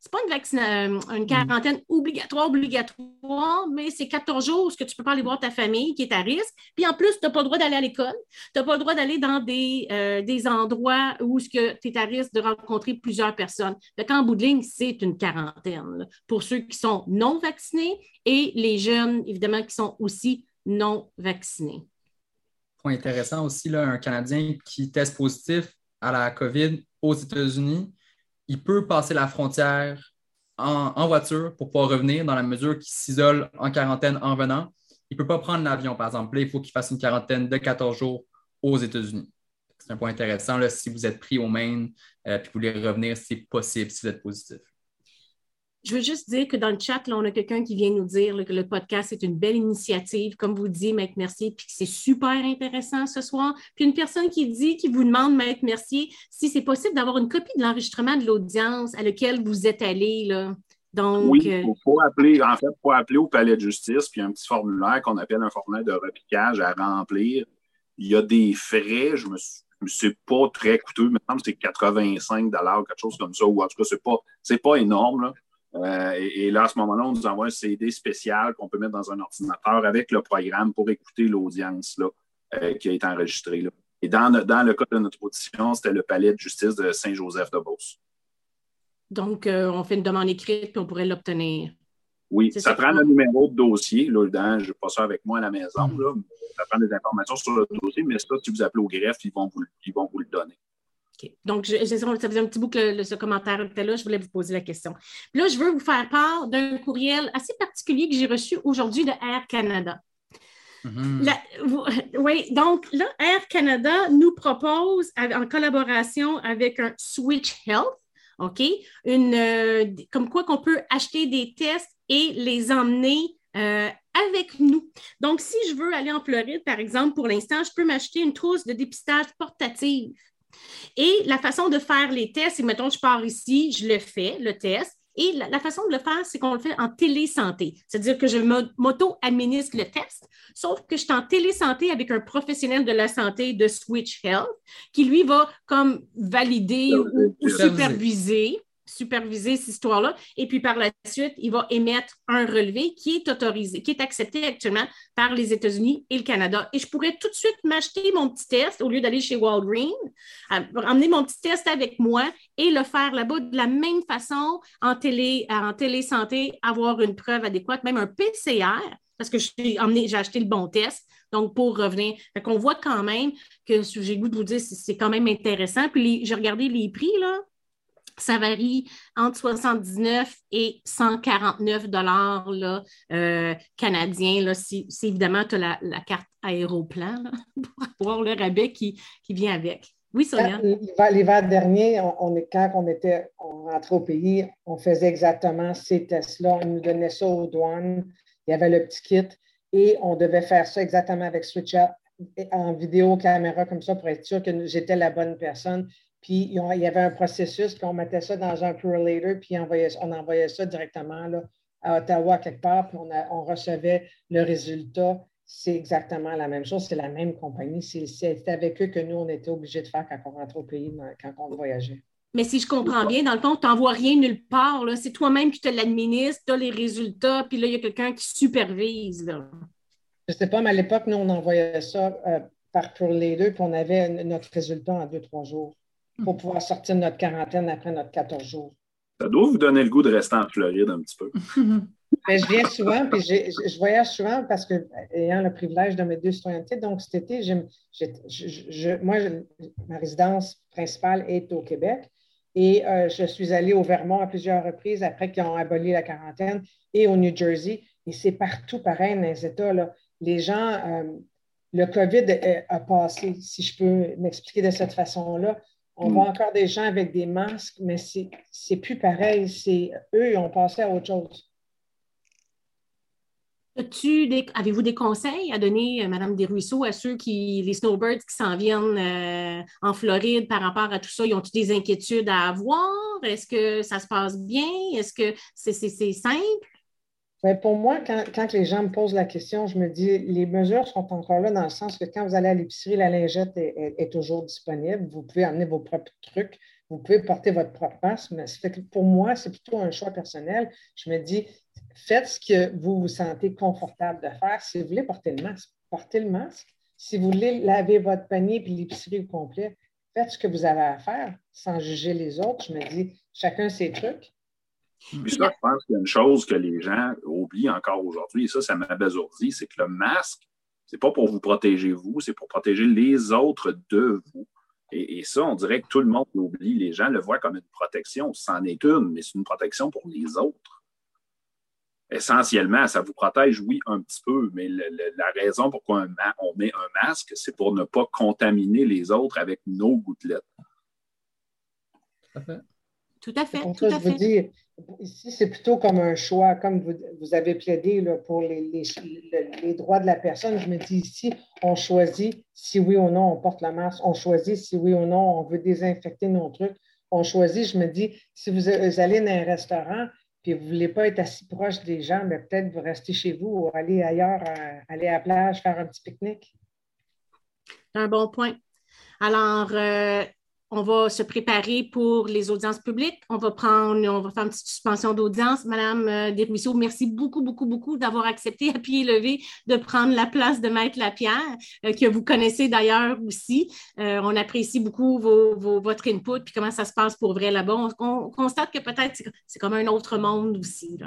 c'est pas une, euh, une, mm. quarantaine obligatoire, obligatoire, mais c'est 14 jours que tu peux pas aller voir ta famille qui est à risque. Puis en plus, tu n'as pas le droit d'aller à l'école. Tu n'as pas le droit d'aller dans des, euh, des endroits où tu es à risque de rencontrer plusieurs personnes. Donc, en bout de ligne, c'est une quarantaine pour ceux qui sont non vaccinés et les jeunes, évidemment, qui sont aussi non vaccinés. Point intéressant aussi, là, un Canadien qui teste positif à la COVID aux États-Unis il peut passer la frontière en, voiture pour pouvoir revenir dans la mesure qu'il s'isole en quarantaine en venant. Il ne peut pas prendre l'avion, par exemple. il faut qu'il fasse une quarantaine de 14 jours aux États-Unis. C'est un point intéressant. Là, si vous êtes pris au Maine et euh, que vous voulez revenir, c'est possible si vous êtes positif. Je veux juste dire que dans le chat, là, on a quelqu'un qui vient nous dire que le podcast est une belle initiative, comme vous dit, Maître Mercier, puis que c'est super intéressant ce soir. Puis une personne qui dit, qui vous demande, Maître Mercier, si c'est possible d'avoir une copie de l'enregistrement de l'audience à laquelle vous êtes allé. Là. Donc, oui, il euh, faut, appeler, en fait, faut appeler au palais de justice, puis un petit formulaire qu'on appelle un formulaire de repiquage à remplir. Il y a des frais, je me suis c'est pas très coûteux, mais c'est 85 quelque chose comme ça, ou en tout cas, c'est pas, c'est pas énorme. Là. Euh, et, là, à ce moment-là, on nous envoie un CD spécial qu'on peut mettre dans un ordinateur avec le programme pour écouter l'audience euh, qui a été enregistrée. Et dans, dans, le cas de notre audition, c'était le palais de justice de Saint-Joseph-de-Beauce. Donc, euh, on fait une demande écrite puis on pourrait l'obtenir. Oui, ça, prend le numéro de dossier. Là, je n'ai pas ça avec moi à la maison. Ça prend des informations sur le dossier, mais ça, si vous appelez au greffe, ils vont ils vont vous le donner. Donc, ça faisait un petit bout que ce commentaire était là. Je voulais vous poser la question. Puis là, je veux vous faire part d'un courriel assez particulier que j'ai reçu aujourd'hui de Air Canada. Mm-hmm. oui, donc là, Air Canada nous propose, en collaboration avec un Switch Health, OK, une, euh, comme quoi qu'on peut acheter des tests et les emmener euh, avec nous. Donc, si je veux aller en Floride, par exemple, pour l'instant, je peux m'acheter une trousse de dépistage portative. Et la façon de faire les tests, c'est, mettons, je pars ici, je le fais, le test. Et la, façon de le faire, c'est qu'on le fait en télésanté. C'est-à-dire que je m'auto-administre le test, sauf que je suis en télésanté avec un professionnel de la santé de Switch Health qui, lui, va comme valider ou superviser superviser cette histoire-là. Et puis par la suite, il va émettre un relevé qui est autorisé, qui est accepté actuellement par les États-Unis et le Canada. Et je pourrais tout de suite m'acheter mon petit test au lieu d'aller chez Walgreens, emmener mon petit test avec moi et le faire là-bas de la même façon en télé, en télésanté, avoir une preuve adéquate, même un PCR, parce que j'ai acheté le bon test. Donc, pour revenir, on voit quand même que j'ai goût de vous dire, c'est quand même intéressant. Puis, j'ai regardé les prix, là ça varie entre 79 et 149 dollars euh, canadiens. Là, si, évidemment, tu as la, carte aéroplan pour avoir le rabais qui, vient avec. Oui, Sonia? L'hiver dernier, on, quand on était on rentrait au pays, on faisait exactement ces tests-là. On nous donnait ça aux douanes. Il y avait le petit kit et on devait faire ça exactement avec SwitchUp en vidéo, caméra, comme ça, pour être sûr que j'étais la bonne personne. Puis il y avait un processus, puis on mettait ça dans un correlator, puis on envoyait, ça directement à Ottawa quelque part, puis on, recevait le résultat. C'est exactement la même chose, c'est la même compagnie. C'est avec eux que nous, on était obligés de faire quand on rentrait au pays, quand on voyageait. Mais si je comprends bien, dans le fond, tu n'envoies rien nulle part. C'est toi-même qui te l'administre, tu as les résultats, puis là, il y a quelqu'un qui supervise. Je ne sais pas, mais à l'époque, nous, on envoyait ça euh, par pour les deux, puis on avait notre résultat en deux, trois jours pour pouvoir sortir de notre quarantaine après notre 14 jours. Ça doit vous donner le goût de rester en Floride un petit peu. Mais je viens souvent, puis je, voyage souvent parce que, ayant le privilège de mes deux citoyennetés, donc cet été, moi, ma résidence principale est au Québec et euh, je suis allée au Vermont à plusieurs reprises après qu'ils ont aboli la quarantaine et au New Jersey. Et c'est partout pareil dans les États. Là. Les gens, euh, le COVID a passé, si je peux m'expliquer de cette façon-là. On voit encore des gens avec des masques, mais c'est plus pareil. C'est eux, ils ont passé à autre chose. Avez-vous des conseils à donner, euh, Madame Desruisseaux, à ceux qui, les snowbirds qui s'en viennent euh, en Floride par rapport à tout ça? Ils ont-ils des inquiétudes à avoir? Est-ce que ça se passe bien? Est-ce que c'est simple? Pour moi, quand, les gens me posent la question, je me dis, les mesures sont encore là dans le sens que quand vous allez à l'épicerie, la lingette est, toujours disponible. Vous pouvez amener vos propres trucs. Vous pouvez porter votre propre masque. Mais pour moi, c'est plutôt un choix personnel. Je me dis, faites ce que vous vous sentez confortable de faire. Si vous voulez porter le masque, portez le masque. Si vous voulez laver votre panier puis l'épicerie au complet, faites ce que vous avez à faire sans juger les autres. Je me dis, chacun ses trucs. Puis je pense qu'il y a une chose que les gens oublient encore aujourd'hui, et ça, ça m'abasourdit, c'est que le masque, c'est pas pour vous protéger vous, c'est pour protéger les autres de vous. Et, et, ça, on dirait que tout le monde l'oublie. Les gens le voient comme une protection. C'en est une, mais c'est une protection pour les autres essentiellement, ça vous protège, oui, un petit peu, mais la raison pourquoi on met un masque, c'est pour ne pas contaminer les autres avec nos gouttelettes. Tout à fait. Tout à fait. ici, c'est plutôt comme un choix, comme vous, avez plaidé pour les, les, droits de la personne. Je me dis ici, on choisit si oui ou non on porte le masque, on choisit si oui ou non on veut désinfecter nos trucs. On choisit, je me dis, si vous allez dans un restaurant, puis vous ne voulez pas être assis proche des gens, mais peut-être vous restez chez vous ou aller ailleurs, aller à la plage, faire un petit pique-nique. Un bon point. Alors, euh, on va se préparer pour les audiences publiques. On va prendre, on va faire une petite suspension d'audience. Madame euh, Desruisseaux, merci beaucoup, beaucoup, beaucoup d'avoir accepté à pied levé de prendre la place de Maître Lapierre, euh, que vous connaissez d'ailleurs aussi. Euh, on apprécie beaucoup votre input puis comment ça se passe pour vrai là-bas. On, constate que peut-être c'est comme un autre monde aussi.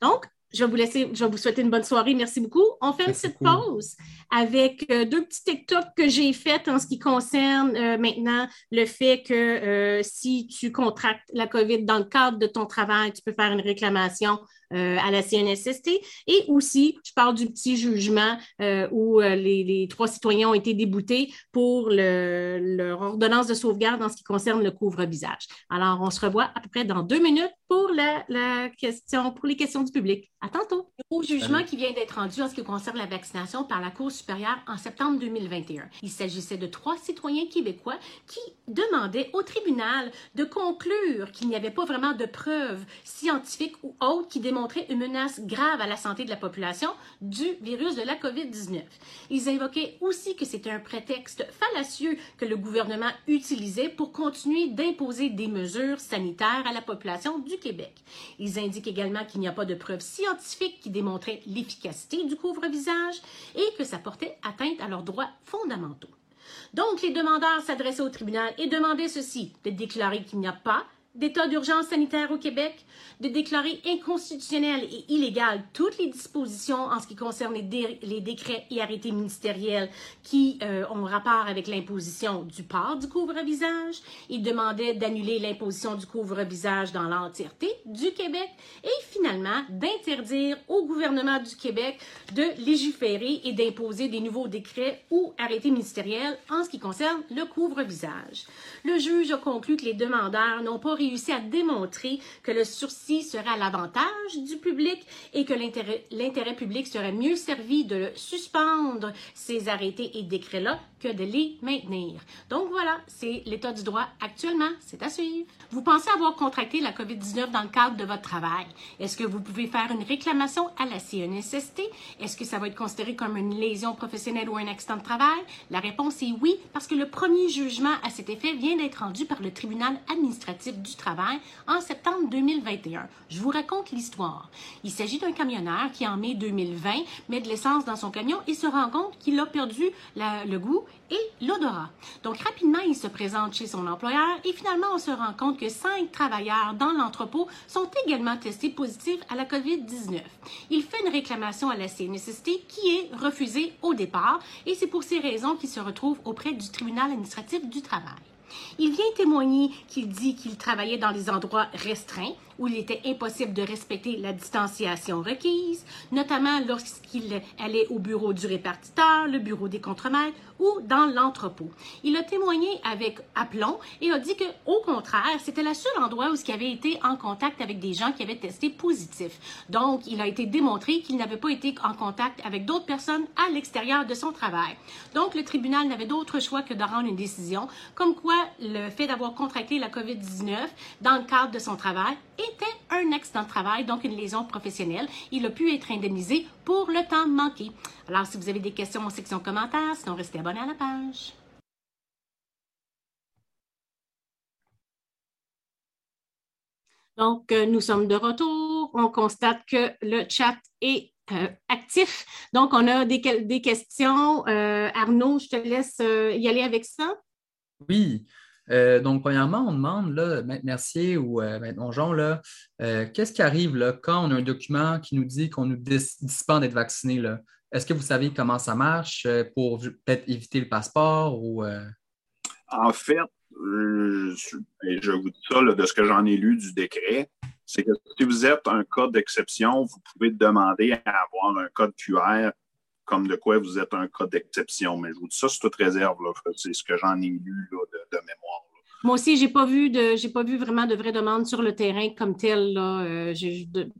Donc, je vais vous laisser, je vais vous souhaiter une bonne soirée. Merci beaucoup. On fait une petite pause avec euh, deux petits TikTok que j'ai faits en ce qui concerne euh, maintenant le fait que euh, si tu contractes la COVID dans le cadre de ton travail, tu peux faire une réclamation euh, à la CNSST. Et aussi, je parle du petit jugement euh, où euh, les, trois citoyens ont été déboutés pour leur ordonnance de sauvegarde en ce qui concerne le couvre-visage. Alors, on se revoit à peu près dans deux minutes pour la, question, pour les questions du public. À tantôt. Au jugement qui vient d'être rendu en ce qui concerne la vaccination par la Cour supérieure en septembre 2021. Il s'agissait de trois citoyens québécois qui demandaient au tribunal de conclure qu'il n'y avait pas vraiment de preuves scientifiques ou autres qui démontraient montrer une menace grave à la santé de la population du virus de la COVID-19. Ils invoquaient aussi que c'était un prétexte fallacieux que le gouvernement utilisait pour continuer d'imposer des mesures sanitaires à la population du Québec. Ils indiquent également qu'il n'y a pas de preuves scientifiques qui démontraient l'efficacité du couvre-visage et que ça portait atteinte à leurs droits fondamentaux. Donc, les demandeurs s'adressaient au tribunal et demandaient ceci, de déclarer qu'il n'y a pas d'état d'urgence sanitaire au Québec, de déclarer inconstitutionnelles et illégales toutes les dispositions en ce qui concerne les, décrets et arrêtés ministériels qui euh, ont rapport avec l'imposition du port du couvre-visage. Il demandait d'annuler l'imposition du couvre-visage dans l'entièreté du Québec et finalement d'interdire au gouvernement du Québec de légiférer et d'imposer des nouveaux décrets ou arrêtés ministériels en ce qui concerne le couvre-visage. Le juge a conclu que les demandeurs n'ont pas réussi à démontrer que le sursis serait à l'avantage du public et que l'intérêt public serait mieux servi de suspendre ces arrêtés et décrets-là que de les maintenir. Donc voilà, c'est l'état du droit actuellement. C'est à suivre. Vous pensez avoir contracté la COVID-19 dans le cadre de votre travail. Est-ce que vous pouvez faire une réclamation à la CNSST? Est-ce que ça va être considéré comme une lésion professionnelle ou un accident de travail? La réponse est oui, parce que le premier jugement à cet effet vient d'être rendu par le tribunal administratif du travail en septembre 2021. Je vous raconte l'histoire. Il s'agit d'un camionneur qui, en mai 2020, met de l'essence dans son camion et se rend compte qu'il a perdu le goût et l'odorat. Donc, rapidement, il se présente chez son employeur et finalement, on se rend compte que cinq travailleurs dans l'entrepôt sont également testés positifs à la COVID-19. Il fait une réclamation à la CNSST qui est refusée au départ et c'est pour ces raisons qu'il se retrouve auprès du tribunal administratif du travail. Il vient témoigner qu'il dit qu'il travaillait dans des endroits restreints où il était impossible de respecter la distanciation requise, notamment lorsqu'il allait au bureau du répartiteur, le bureau des contremaîtres ou dans l'entrepôt. Il a témoigné avec aplomb et a dit que, au contraire, c'était le seul endroit où il avait été en contact avec des gens qui avaient testé positif. Donc, il a été démontré qu'il n'avait pas été en contact avec d'autres personnes à l'extérieur de son travail. Donc, le tribunal n'avait d'autre choix que de rendre une décision comme quoi le fait d'avoir contracté la COVID-19 dans le cadre de son travail était un accident de travail, donc une lésion professionnelle. Il a pu être indemnisé pour le temps manqué. Alors, si vous avez des questions en section commentaires, sinon restez abonné à la page. Donc, euh, nous sommes de retour. On constate que le chat est euh, actif. Donc, on a des, questions. Euh, Arnaud, je te laisse y aller avec ça. Oui. Euh, donc, premièrement, on demande, là, Maître Mercier ou euh, Maître Mongeon, là, euh, qu'est-ce qui arrive là, quand on a un document qui nous dit qu'on nous dispense d'être vacciné? Est-ce que vous savez comment ça marche pour peut-être éviter le passeport? ou En fait, je, vous dis ça de ce que j'en ai lu du décret, c'est que si vous êtes un cas d'exception, vous pouvez demander à avoir un code QR comme de quoi vous êtes un cas d'exception. Mais je vous dis ça, c'est toute réserve. C'est ce que j'en ai lu de, mémoire. Moi aussi, je n'ai pas, vu pas vu vraiment de vraies demandes sur le terrain comme tel, là, euh,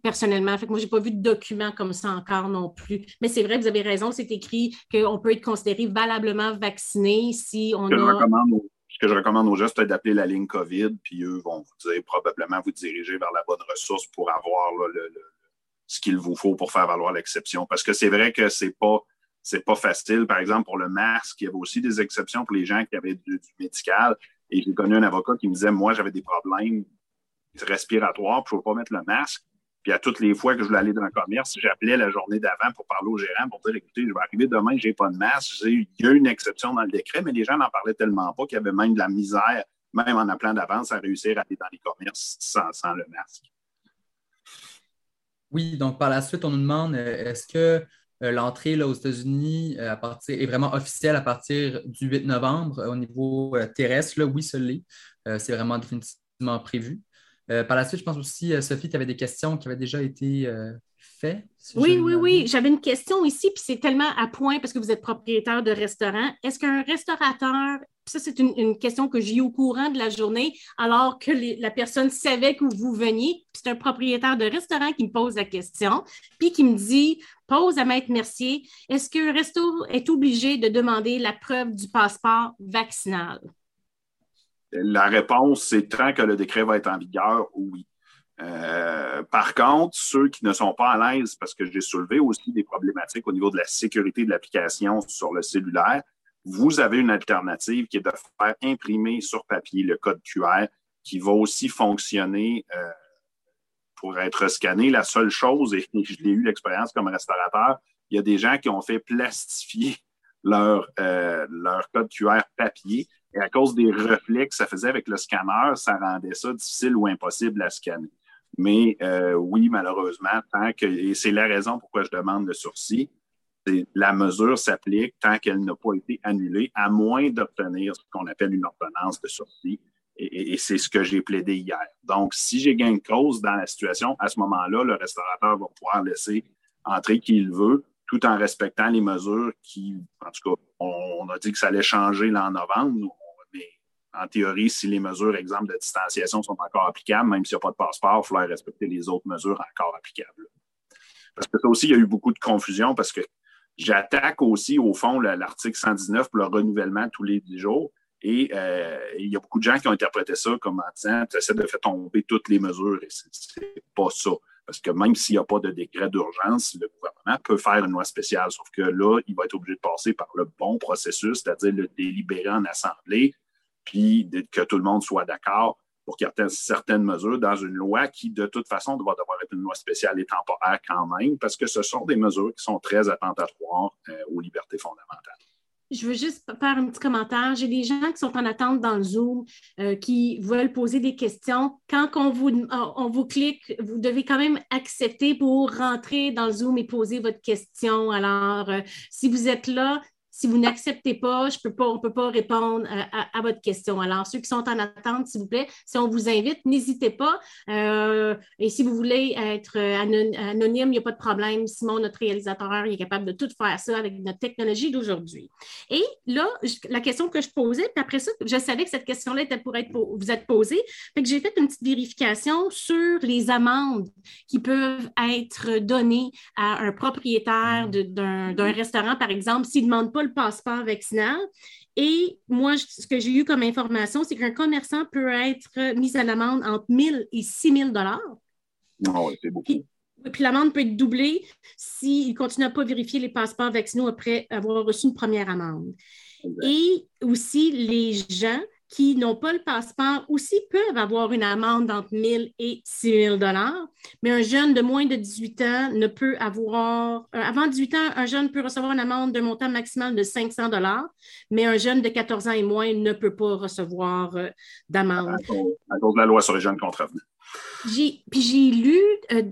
personnellement. Fait que moi, je n'ai pas vu de documents comme ça encore non plus. Mais c'est vrai, vous avez raison, c'est écrit qu'on peut être considéré valablement vacciné si on a. Je recommande ce que je recommande aux gens, c'est d'appeler la ligne COVID, puis eux vont vous dire probablement vous diriger vers la bonne ressource pour avoir le, ce qu'il vous faut pour faire valoir l'exception. Parce que c'est vrai que c'est pas c'est pas facile. Par exemple, pour le masque, il y avait aussi des exceptions pour les gens qui avaient du, médical. Et j'ai connu un avocat qui me disait, moi, j'avais des problèmes respiratoires, je ne pouvais pas mettre le masque. Puis à toutes les fois que je voulais aller dans un commerce, j'appelais la journée d'avant pour parler au gérant pour dire, écoutez, je vais arriver demain, j'ai pas de masque. Il y a une exception dans le décret, mais les gens n'en parlaient tellement pas qu'il y avait même de la misère, même en appelant d'avance, à réussir à aller dans les commerces sans le masque. Oui, donc par la suite, on nous demande euh, est-ce que euh, l'entrée aux États-Unis euh, est vraiment officielle à partir du 8 novembre au niveau terrestre? Là, oui, ce l'est. c'est vraiment définitivement prévu. par la suite, je pense aussi, Sophie, tu avais des questions qui avaient déjà été faites. oui, oui, oui. J'avais une question ici, puis c'est tellement à point parce que vous êtes propriétaire de restaurant. Est-ce qu'un restaurateur ça, c'est une, question que j'ai eu au courant de la journée, alors que la personne savait que vous veniez. C'est un propriétaire de restaurant qui me pose la question, puis qui me dit Pose à Maître Mercier, est-ce qu'un resto est obligé de demander la preuve du passeport vaccinal? La réponse, c'est tant que le décret va être en vigueur, oui. Euh, par contre, ceux qui ne sont pas à l'aise, parce que j'ai soulevé aussi des problématiques au niveau de la sécurité de l'application sur le cellulaire, vous avez une alternative qui est de faire imprimer sur papier le code QR qui va aussi fonctionner euh, pour être scanné. La seule chose, et je l'ai eu l'expérience comme restaurateur, il y a des gens qui ont fait plastifier leur, euh, leur code QR papier et à cause des reflets que ça faisait avec le scanner, ça rendait ça difficile ou impossible à scanner. Mais euh, oui, malheureusement, tant que, et c'est la raison pourquoi je demande le sursis, la mesure s'applique tant qu'elle n'a pas été annulée, à moins d'obtenir ce qu'on appelle une ordonnance de sortie. Et, c'est ce que j'ai plaidé hier. Donc, si j'ai gain de cause dans la situation, à ce moment-là, le restaurateur va pouvoir laisser entrer qui il veut, tout en respectant les mesures qui, en tout cas, on, a dit que ça allait changer là en novembre, mais en théorie, si les mesures, exemple, de distanciation sont encore applicables, même s'il n'y a pas de passeport, il faudrait respecter les autres mesures encore applicables. Parce que ça aussi, il y a eu beaucoup de confusion parce que j'attaque aussi, au fond, l'article 119 pour le renouvellement tous les 10 jours. Et euh, il y a beaucoup de gens qui ont interprété ça comme en disant tu essaies de faire tomber toutes les mesures. Et c'est pas ça. Parce que même s'il n'y a pas de décret d'urgence, le gouvernement peut faire une loi spéciale. Sauf que là, il va être obligé de passer par le bon processus, c'est-à-dire le délibérer en assemblée, puis que tout le monde soit d'accord pour qu'il y ait certaines mesures dans une loi qui, de toute façon, doit devoir être une loi spéciale et temporaire quand même, parce que ce sont des mesures qui sont très attentatoires euh, aux libertés fondamentales. Je veux juste faire un petit commentaire. J'ai des gens qui sont en attente dans le Zoom, euh, qui veulent poser des questions. Quand on vous, on vous clique, vous devez quand même accepter pour rentrer dans le Zoom et poser votre question. Alors, euh, si vous êtes là, si vous n'acceptez pas, je peux pas, on ne peut pas répondre à, votre question. Alors, ceux qui sont en attente, s'il vous plaît, si on vous invite, n'hésitez pas. Euh, et si vous voulez être anonyme, il n'y a pas de problème. Simon, notre réalisateur, il est capable de tout faire ça avec notre technologie d'aujourd'hui. Et là, la question que je posais, puis après ça, je savais que cette question-là était pour être vous être posée. Fait que j'ai fait une petite vérification sur les amendes qui peuvent être données à un propriétaire d'un restaurant, par exemple, s'il ne demande pas le passeport vaccinal. Et moi, ce que j'ai eu comme information, c'est qu'un commerçant peut être mis à l'amende entre 1 000 et 6 000 ah c'est beaucoup. Puis, puis l'amende peut être doublée s'il continue à ne pas vérifier les passeports vaccinaux après avoir reçu une première amende. Et aussi, les gens qui n'ont pas le passeport aussi peuvent avoir une amende entre 1 000 et 6 000 mais un jeune de moins de 18 ans ne peut avoir, euh, avant 18 ans, un jeune peut recevoir une amende d'un montant maximal de 500 mais un jeune de 14 ans et moins ne peut pas recevoir euh, d'amende. À cause de la loi sur les jeunes contrevenants. Puis j'ai lu euh,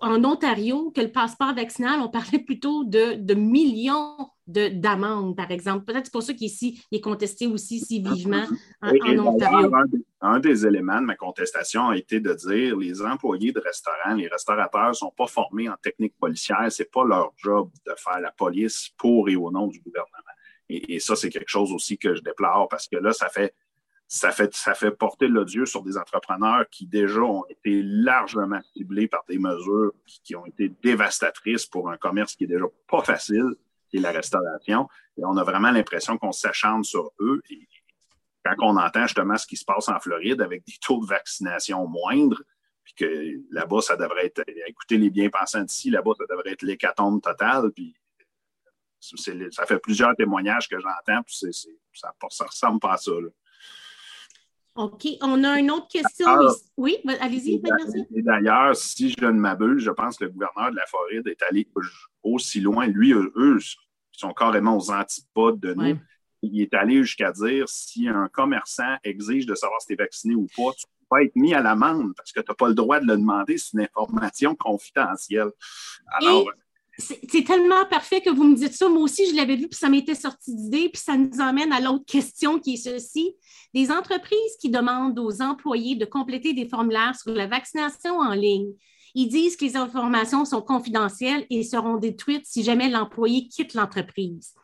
en Ontario que le passeport vaccinal, on parlait plutôt de, de millions d'amendes, par exemple. Peut-être c'est pour ça qu'ici, il est contesté aussi si vivement en, Ontario. Un, des éléments de ma contestation a été de dire les employés de restaurants, les restaurateurs ne sont pas formés en technique policière. Ce n'est pas leur job de faire la police pour et au nom du gouvernement. Et, et ça, c'est quelque chose aussi que je déplore parce que là, ça fait ça fait, ça fait porter l'odieux sur des entrepreneurs qui déjà ont été largement ciblés par des mesures qui, ont été dévastatrices pour un commerce qui est déjà pas facile, qui est la restauration. Et on a vraiment l'impression qu'on s'acharne sur eux. Et quand on entend justement ce qui se passe en Floride avec des taux de vaccination moindres, puis que là-bas, ça devrait être, écoutez les bien-pensants d'ici, là-bas, ça devrait être l'hécatombe totale, puis ça fait plusieurs témoignages que j'entends, puis ça, ça ressemble pas à ça. Là. OK. On a une autre question. oui, allez-y. Et d'ailleurs, si je ne m'abuse, je pense que le gouverneur de la Floride est allé aussi loin. Lui, eux, ils sont carrément aux antipodes de nous. Il est allé jusqu'à dire si un commerçant exige de savoir si tu es vacciné ou pas, tu ne peux pas être mis à l'amende parce que tu n'as pas le droit de le demander. C'est une information confidentielle. Alors, c'est tellement parfait que vous me dites ça. Moi aussi, je l'avais vu, puis ça m'était sorti d'idée, puis ça nous emmène à l'autre question qui est ceci. Des entreprises qui demandent aux employés de compléter des formulaires sur la vaccination en ligne. Ils disent que les informations sont confidentielles et seront détruites si jamais l'employé quitte l'entreprise.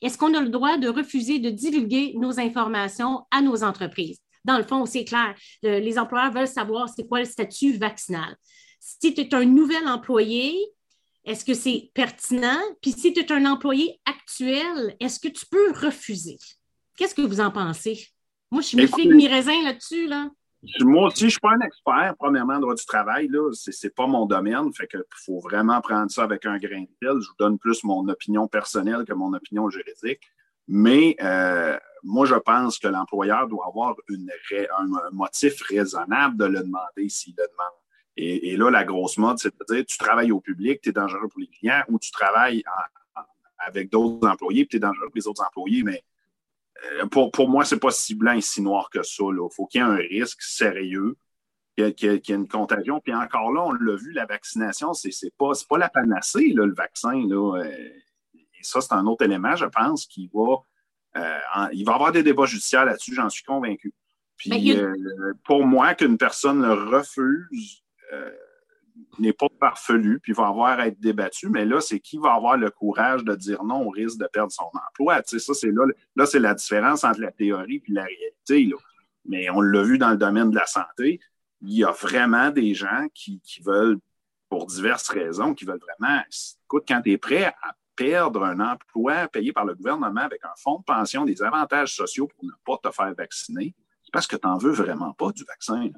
Est-ce qu'on a le droit de refuser de divulguer nos informations à nos entreprises? Dans le fond, c'est clair. Les employeurs veulent savoir c'est quoi le statut vaccinal. Si tu es un nouvel employé, est-ce que c'est pertinent? Puis si tu es un employé actuel, est-ce que tu peux refuser? Qu'est-ce que vous en pensez? Moi, je suis mes de mes raisins là-dessus. Là. Moi aussi, je ne suis pas un expert, premièrement, en droit du travail. Ce n'est pas mon domaine. Fait que faut vraiment prendre ça avec un grain de sel. Je vous donne plus mon opinion personnelle que mon opinion juridique. Mais euh, moi, je pense que l'employeur doit avoir une, un motif raisonnable de le demander s'il le demande. Et, là, la grosse mode, c'est de dire tu travailles au public, tu es dangereux pour les clients, ou tu travailles avec d'autres employés, tu es dangereux pour les autres employés. Mais euh, pour, pour moi, c'est pas si blanc et si noir que ça. Il faut qu'il y ait un risque sérieux, qu'il y, ait une contagion. Puis encore là, on l'a vu, la vaccination, c'est n'est pas, pas la panacée, le vaccin. Là. Euh, et ça, c'est un autre élément, je pense, qui va. Euh, il va y avoir des débats judiciaires là-dessus, j'en suis convaincu. Puis pour moi, qu'une personne le refuse, euh, n'est pas parfelu, puis va avoir à être débattu, mais là, c'est qui va avoir le courage de dire non au risque de perdre son emploi? Tu sais, ça, c'est là, là c'est la différence entre la théorie et la réalité. Mais on l'a vu dans le domaine de la santé, il y a vraiment des gens qui, veulent, pour diverses raisons, qui veulent vraiment, écoute, quand tu es prêt à perdre un emploi payé par le gouvernement avec un fonds de pension, des avantages sociaux pour ne pas te faire vacciner, c'est parce que tu n'en veux vraiment pas du vaccin.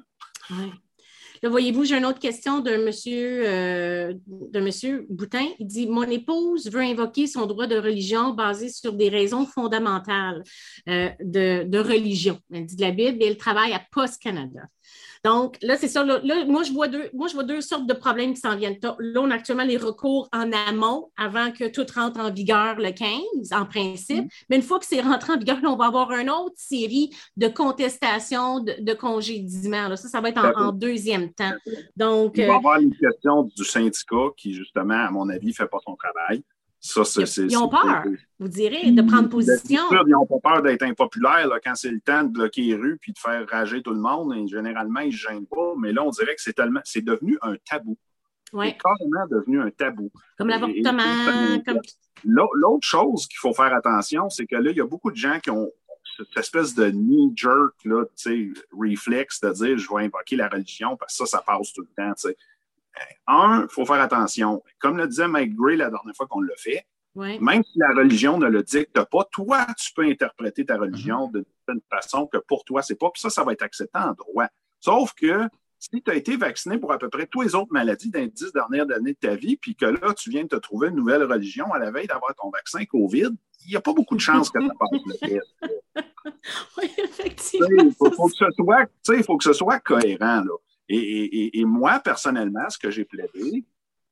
Là, voyez-vous, j'ai une autre question monsieur, euh, de monsieur Boutin. Il dit Mon épouse veut invoquer son droit de religion basé sur des raisons fondamentales euh, de, de, religion. Elle dit de la Bible et elle travaille à Post Canada. Donc, là, c'est ça. Là, moi, je vois deux, moi, je vois deux sortes de problèmes qui s'en viennent. Là, on a actuellement les recours en amont avant que tout rentre en vigueur le 15, en principe. Mm-hmm. Mais une fois que c'est rentré en vigueur, on va avoir une autre série de contestations, de, de congédiements. Ça, ça va être en, deuxième temps. Donc, Il va y euh, avoir une question du syndicat qui, justement, à mon avis, ne fait pas son travail ils ont peur, vous direz, de prendre position. ils n'ont pas peur d'être impopulaires quand c'est le temps de bloquer les rues puis de faire rager tout le monde. Et généralement, ils ne gênent pas. Mais là, on dirait que c'est tellement, c'est devenu un tabou. C'est carrément devenu un tabou. Comme l'avortement. Comme... L'autre chose qu'il faut faire attention, c'est que là, il y a beaucoup de gens qui ont cette espèce de knee-jerk, réflexe de dire je vais invoquer la religion parce que ça, ça passe tout le temps. Un, il faut faire attention. Comme le disait Mike Gray la dernière fois qu'on l'a fait, même si la religion ne le dicte pas, toi, tu peux interpréter ta religion mm-hmm. d'une façon que pour toi, c'est pas. Puis ça, ça va être accepté en droit. Sauf que si tu as été vacciné pour à peu près toutes les autres maladies dans les dix dernières années de ta vie, puis que là, tu viens de te trouver une nouvelle religion à la veille d'avoir ton vaccin COVID, il n'y a pas beaucoup de chances que ça passe le test. oui, effectivement. Il faut, que ce soit, faut que ce soit cohérent. Là. Et, moi, personnellement, ce que j'ai plaidé,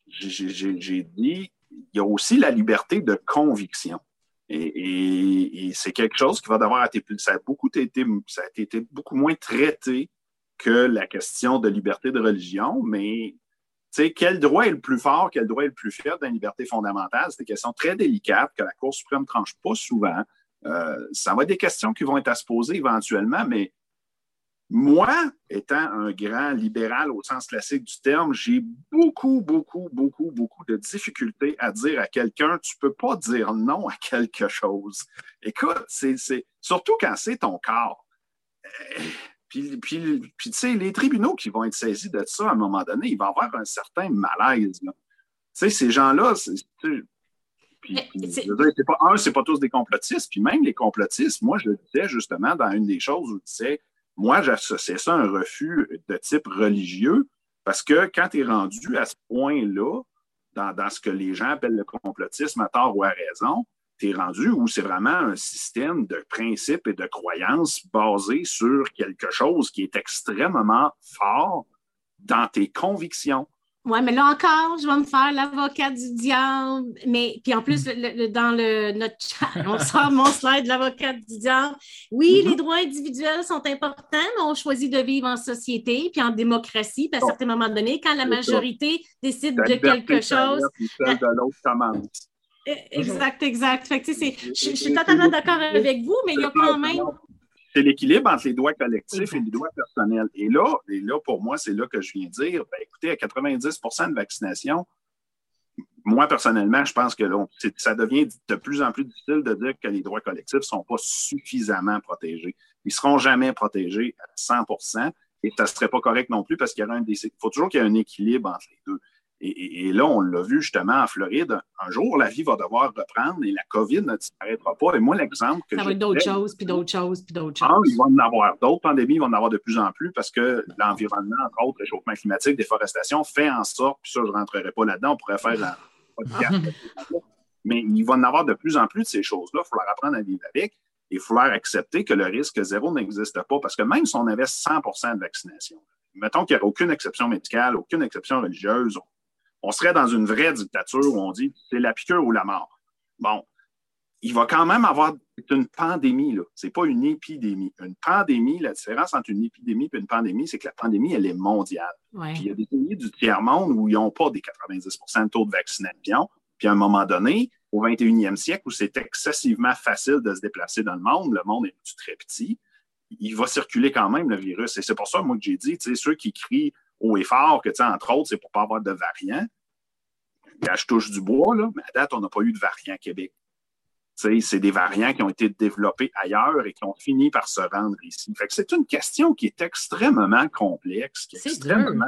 j'ai dit, il y a aussi la liberté de conviction. Et, c'est quelque chose qui va devoir être, ça a beaucoup été, ça a été beaucoup moins traité que la question de liberté de religion, mais quel droit est le plus fort, quel droit est le plus faible dans la liberté fondamentale? C'est des questions très délicates que la Cour suprême tranche pas souvent. Euh, ça va être des questions qui vont être à se poser éventuellement, mais moi, étant un grand libéral au sens classique du terme, j'ai beaucoup, beaucoup, beaucoup, beaucoup de difficultés à dire à quelqu'un, tu ne peux pas dire non à quelque chose. Écoute, c'est surtout quand c'est ton corps. Euh, puis, puis, tu sais, les tribunaux qui vont être saisis de ça, à un moment donné, il va y avoir un certain malaise. Tu sais, ces gens-là, puis, c'est pas un, c'est pas tous des complotistes, puis même les complotistes, moi je le disais justement dans une des choses où tu disais moi, j'associais ça à un refus de type religieux parce que quand tu es rendu à ce point-là, dans, ce que les gens appellent le complotisme à tort ou à raison, tu es rendu où c'est vraiment un système de principes et de croyances basé sur quelque chose qui est extrêmement fort dans tes convictions. Oui, mais là encore, je vais me faire l'avocat du diable. Mais puis en plus, dans le, notre chat, on sort mon slide de l'avocat du diable. Oui, mm-hmm. les droits individuels sont importants, mais on choisit de vivre en société puis en démocratie. Puis à un certain moment donné, quand la majorité décide de quelque chose. E, exact, exact. Fait que, je, je suis totalement d'accord avec vous, mais il y a quand même c'est l'équilibre entre les droits collectifs et les droits personnels. Et là, et là pour moi, c'est là que je viens dire, ben, écoutez, à 90% de vaccination, moi, personnellement, je pense que là, ça devient de plus en plus difficile de dire que les droits collectifs ne sont pas suffisamment protégés. Ils ne seront jamais protégés à 100% et ça ne serait pas correct non plus parce qu'il y un Il faut toujours qu'il y ait un équilibre entre les deux. Et, là, on l'a vu justement en Floride. Un jour, la vie va devoir reprendre et la COVID ne disparaîtra pas. Et moi, l'exemple que Ça va être d'autres choses, puis d'autres choses, puis d'autres choses. Ah, il va en avoir d'autres pandémies, il va en avoir de plus en plus parce que l'environnement, entre autres, réchauffement climatique, déforestation, fait en sorte, puis ça, je ne rentrerai pas là-dedans, on pourrait faire la. Mais il va en avoir de plus en plus de ces choses-là. Il va falloir apprendre à vivre avec. Il va falloir accepter que le risque zéro n'existe pas parce que même si on avait 100% de vaccination, mettons qu'il n'y aurait aucune exception médicale, aucune exception religieuse, on serait dans une vraie dictature où on dit c'est la piqûre ou la mort. Bon, il va quand même avoir une pandémie, là. C'est pas une épidémie. Une pandémie, la différence entre une épidémie et une pandémie, c'est que la pandémie, elle est mondiale. Puis il y a des pays du tiers-monde où ils n'ont pas des 90% de taux de vaccination. Puis à un moment donné, au 21e siècle, où c'est excessivement facile de se déplacer dans le monde, le monde est très petit, il va circuler quand même le virus. Et c'est pour ça, moi, que j'ai dit, tu sais, ceux qui crient haut et fort que, entre autres, c'est pour ne pas avoir de variants. je touche du bois, là, mais à date, on n'a pas eu de variant Québec. c'est des variants qui ont été développés ailleurs et qui ont fini par se rendre ici. Fait que c'est une question qui est extrêmement complexe, qui est, extrêmement.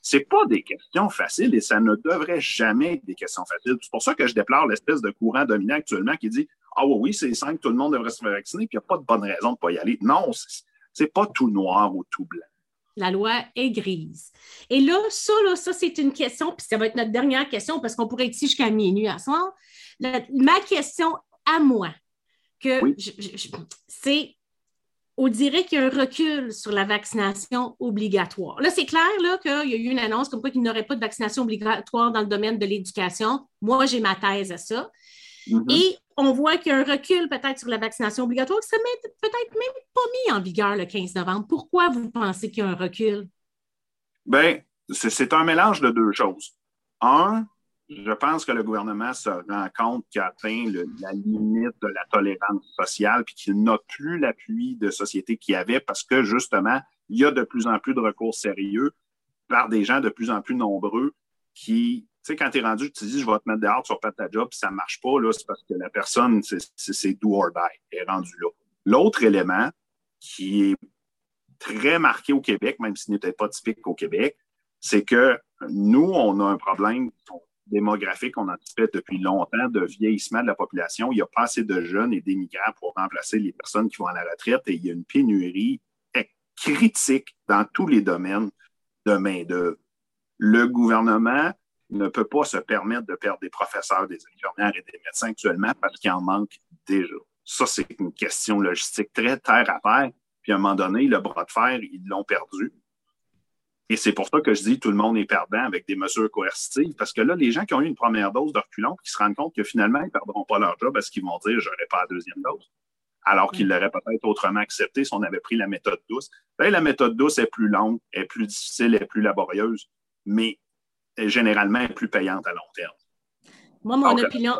c'est pas des questions faciles et ça ne devrait jamais être des questions faciles. C'est pour ça que je déplore l'espèce de courant dominant actuellement qui dit Ah oui, oui, c'est simple, tout le monde devrait se faire vacciner, puis il n'y a pas de bonne raison de ne pas y aller. Non, c'est pas tout noir ou tout blanc. La loi est grise. Et là, ça, là, ça, c'est une question, puis ça va être notre dernière question parce qu'on pourrait être ici jusqu'à minuit à soir ma question à moi, que c'est on dirait qu'il y a un recul sur la vaccination obligatoire. Là, c'est clair qu'il y a eu une annonce comme quoi qu'il n'y aurait pas de vaccination obligatoire dans le domaine de l'éducation. Moi, j'ai ma thèse à ça. Mm-hmm. Et on voit qu'il y a un recul peut-être sur la vaccination obligatoire qui serait peut-être même pas mis en vigueur le 15 novembre. Pourquoi vous pensez qu'il y a un recul? Bien, c'est un mélange de deux choses. Un, je pense que le gouvernement se rend compte qu'il a atteint la limite de la tolérance sociale puis qu'il n'a plus l'appui de société qu'il avait parce que justement, il y a de plus en plus de recours sérieux par des gens de plus en plus nombreux qui, sais, quand tu es rendu, tu te dis, je vais te mettre dehors, tu vas ta job, puis ça ne marche pas, là, c'est parce que la personne, c'est do or die, est rendue là. L'autre élément qui est très marqué au Québec, même s'il n'est peut-être pas typique au Québec, c'est que nous, on a un problème démographique qu'on anticipait depuis longtemps de vieillissement de la population. Il n'y a pas assez de jeunes et d'immigrants pour remplacer les personnes qui vont à la retraite et il y a une pénurie critique dans tous les domaines de main-d'œuvre. Le gouvernement ne peut pas se permettre de perdre des professeurs, des infirmières et des médecins actuellement parce qu'il en manque déjà. Ça, c'est une question logistique très terre à terre. Puis à un moment donné, le bras de fer, ils l'ont perdu. Et c'est pour ça que je dis tout le monde est perdant avec des mesures coercitives, parce que là, les gens qui ont eu une première dose de reculon, qui se rendent compte que finalement, ils ne perdront pas leur job parce qu'ils vont dire, je n'aurai pas la deuxième dose. Alors qu'ils l'auraient peut-être autrement accepté si on avait pris la méthode douce. Ben, la méthode douce est plus longue, est plus difficile, est plus laborieuse, mais est généralement plus payante à long terme. Moi, mon opinion,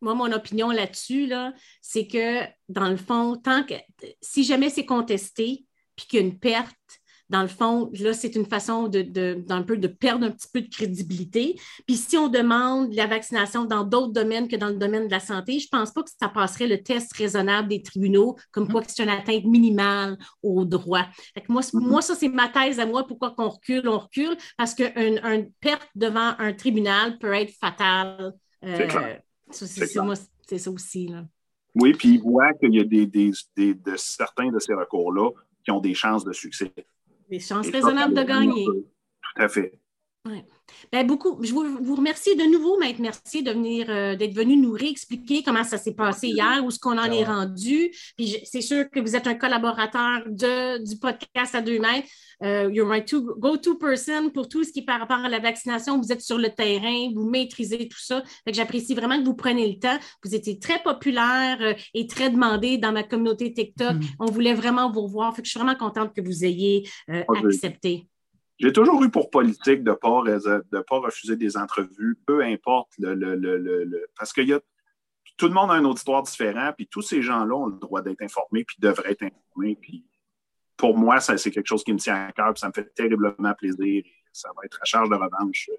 moi, mon opinion là-dessus, là, c'est que, dans le fond, tant que si jamais c'est contesté, puis qu'il y a une perte, dans le fond, là, c'est une façon de, d'un peu de perdre un petit peu de crédibilité. Puis si on demande la vaccination dans d'autres domaines que dans le domaine de la santé, je ne pense pas que ça passerait le test raisonnable des tribunaux, comme quoi que c'est une atteinte minimale au droit. moi, mm-hmm. moi, ça, c'est ma thèse à moi. Pourquoi qu'on recule? On recule parce qu'une une perte devant un tribunal peut être fatale. Euh, c'est ça aussi. Là. Oui, puis il voit qu'il y a des, des, de certains de ces recours-là qui ont des chances de succès. Des chances raisonnables de gagner. Tout à fait. Ben, beaucoup. Je vous, remercie de nouveau, Maître Mercier, de venir, euh, d'être venu nous réexpliquer comment ça s'est passé hier, où ce qu'on en est rendu. Puis c'est sûr que vous êtes un collaborateur de, du podcast à deux mètres. Euh, you're my go-to person pour tout ce qui est par rapport à la vaccination. Vous êtes sur le terrain, vous maîtrisez tout ça. j'apprécie vraiment que vous preniez le temps. Vous étiez très populaire euh, et très demandé dans ma communauté TikTok. Mm. On voulait vraiment vous revoir. Fait que je suis vraiment contente que vous ayez euh, accepté. J'ai toujours eu pour politique de ne pas, de pas refuser des entrevues, peu importe le, le, le, parce que y a, tout le monde a un auditoire différent, puis tous ces gens-là ont le droit d'être informés, puis devraient être informés. Puis pour moi, c'est quelque chose qui me tient à cœur, puis ça me fait terriblement plaisir. Ça va être à charge de revanche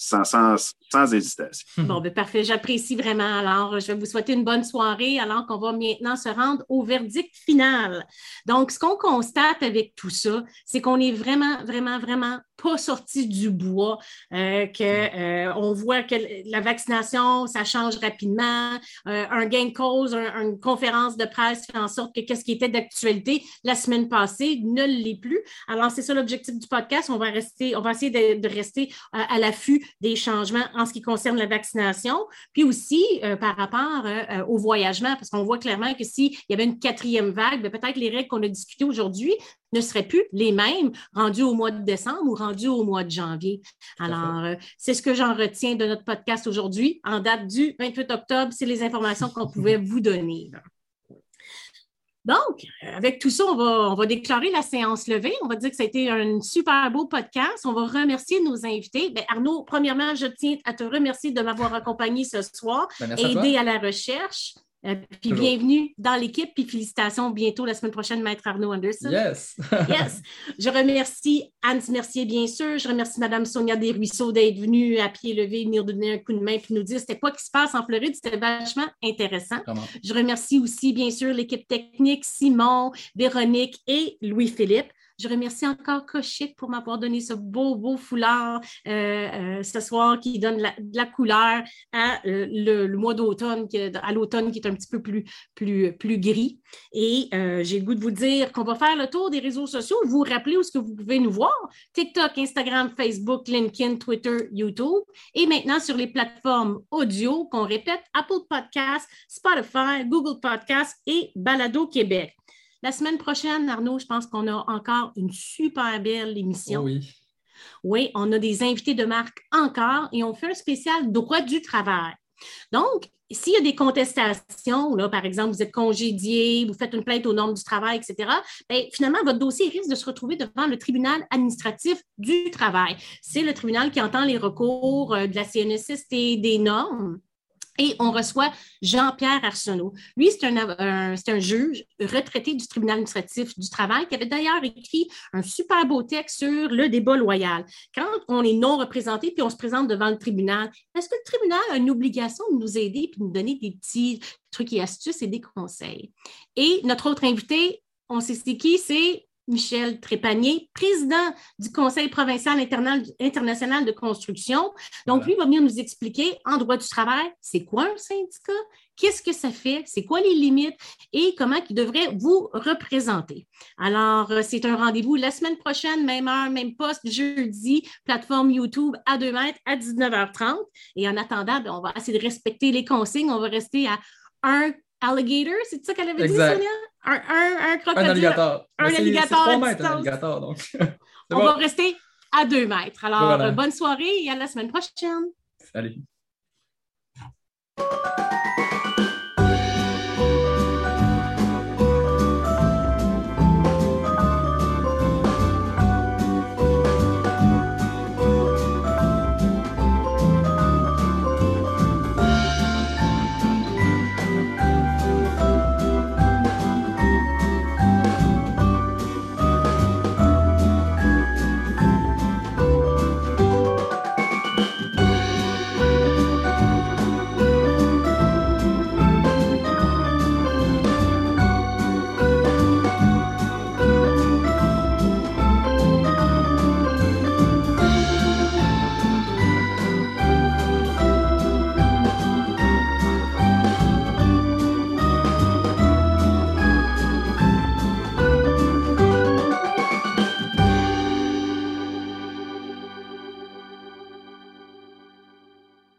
sans, sans, sans hésitation. Bon, ben parfait, j'apprécie vraiment. Alors, je vais vous souhaiter une bonne soirée alors qu'on va maintenant se rendre au verdict final. Donc, ce qu'on constate avec tout ça, c'est qu'on est vraiment, vraiment, vraiment pas sorti du bois, euh, qu'on euh, voit que la vaccination, ça change rapidement. Euh, un gain de cause, une conférence de presse fait en sorte que qu'est-ce qui était d'actualité la semaine passée ne l'est plus. Alors, c'est ça l'objectif du podcast. On va rester, on va essayer de, rester à l'affût des changements en ce qui concerne la vaccination, puis aussi par rapport au voyagement, parce qu'on voit clairement que s'il y avait une quatrième vague, ben, peut-être les règles qu'on a discutées aujourd'hui ne seraient plus les mêmes rendus au mois de décembre ou rendus au mois de janvier. Alors, euh, c'est ce que j'en retiens de notre podcast aujourd'hui, en date du 28 octobre. C'est les informations qu'on pouvait vous donner. Donc, avec tout ça, on va, on va, déclarer la séance levée. On va dire que ça a été un super beau podcast. On va remercier nos invités. Bien, Arnaud, premièrement, je tiens à te remercier de m'avoir accompagné ce soir, ben, aidé à, la recherche. Euh, puis bienvenue dans l'équipe, puis félicitations bientôt la semaine prochaine, Maître Arnaud Anderson. Yes! yes! Je remercie Anne Mercier, bien sûr. Je remercie Mme Sonia Desruisseaux d'être venue à pied levé, venir donner un coup de main, puis nous dire c'était quoi qui se passe en Floride. C'était vachement intéressant. Je remercie aussi, bien sûr, l'équipe technique, Simon, Véronique et Louis-Philippe. Je remercie encore Cochit pour m'avoir donné ce beau, beau foulard euh, euh, ce soir qui donne de la couleur à euh, le, mois d'automne, à l'automne qui est un petit peu plus, plus, plus gris. Et j'ai le goût de vous dire qu'on va faire le tour des réseaux sociaux. Vous vous rappelez où est-ce que vous pouvez nous voir? TikTok, Instagram, Facebook, LinkedIn, Twitter, YouTube. Et maintenant sur les plateformes audio qu'on répète, Apple Podcasts, Spotify, Google Podcasts et Balado Québec. La semaine prochaine, Arnaud, je pense qu'on a encore une super belle émission. oui. Oui, on a des invités de marque encore et on fait un spécial droit du travail. Donc, s'il y a des contestations, là, par exemple, vous êtes congédié, vous faites une plainte aux normes du travail, etc., bien, finalement, votre dossier risque de se retrouver devant le tribunal administratif du travail. C'est le tribunal qui entend les recours euh, de la CNSST, des normes et on reçoit Jean-Pierre Arsenault. Lui, c'est un, un, juge retraité du tribunal administratif du travail qui avait d'ailleurs écrit un super beau texte sur le débat loyal. Quand on est non représenté puis on se présente devant le tribunal, est-ce que le tribunal a une obligation de nous aider puis de nous donner des petits trucs et astuces et des conseils? Et notre autre invité, on sait c'est qui, c'est Michel Trépanier, président du Conseil provincial international de construction. Donc, lui va venir nous expliquer en droit du travail, c'est quoi un syndicat, qu'est-ce que ça fait, c'est quoi les limites? Et comment il devrait vous représenter? Alors, euh, c'est un rendez-vous la semaine prochaine, même heure, même poste, jeudi, plateforme YouTube à 2 mètres à 19h30. Et en attendant, ben, on va essayer de respecter les consignes. On va rester à un alligator, c'est ça qu'elle avait dit, Sonia? Un, un, un crocodile. Un alligator. Un alligator. C'est mètres, un alligator, donc. On va rester à deux mètres. Alors, bonne soirée et à la semaine prochaine. Salut.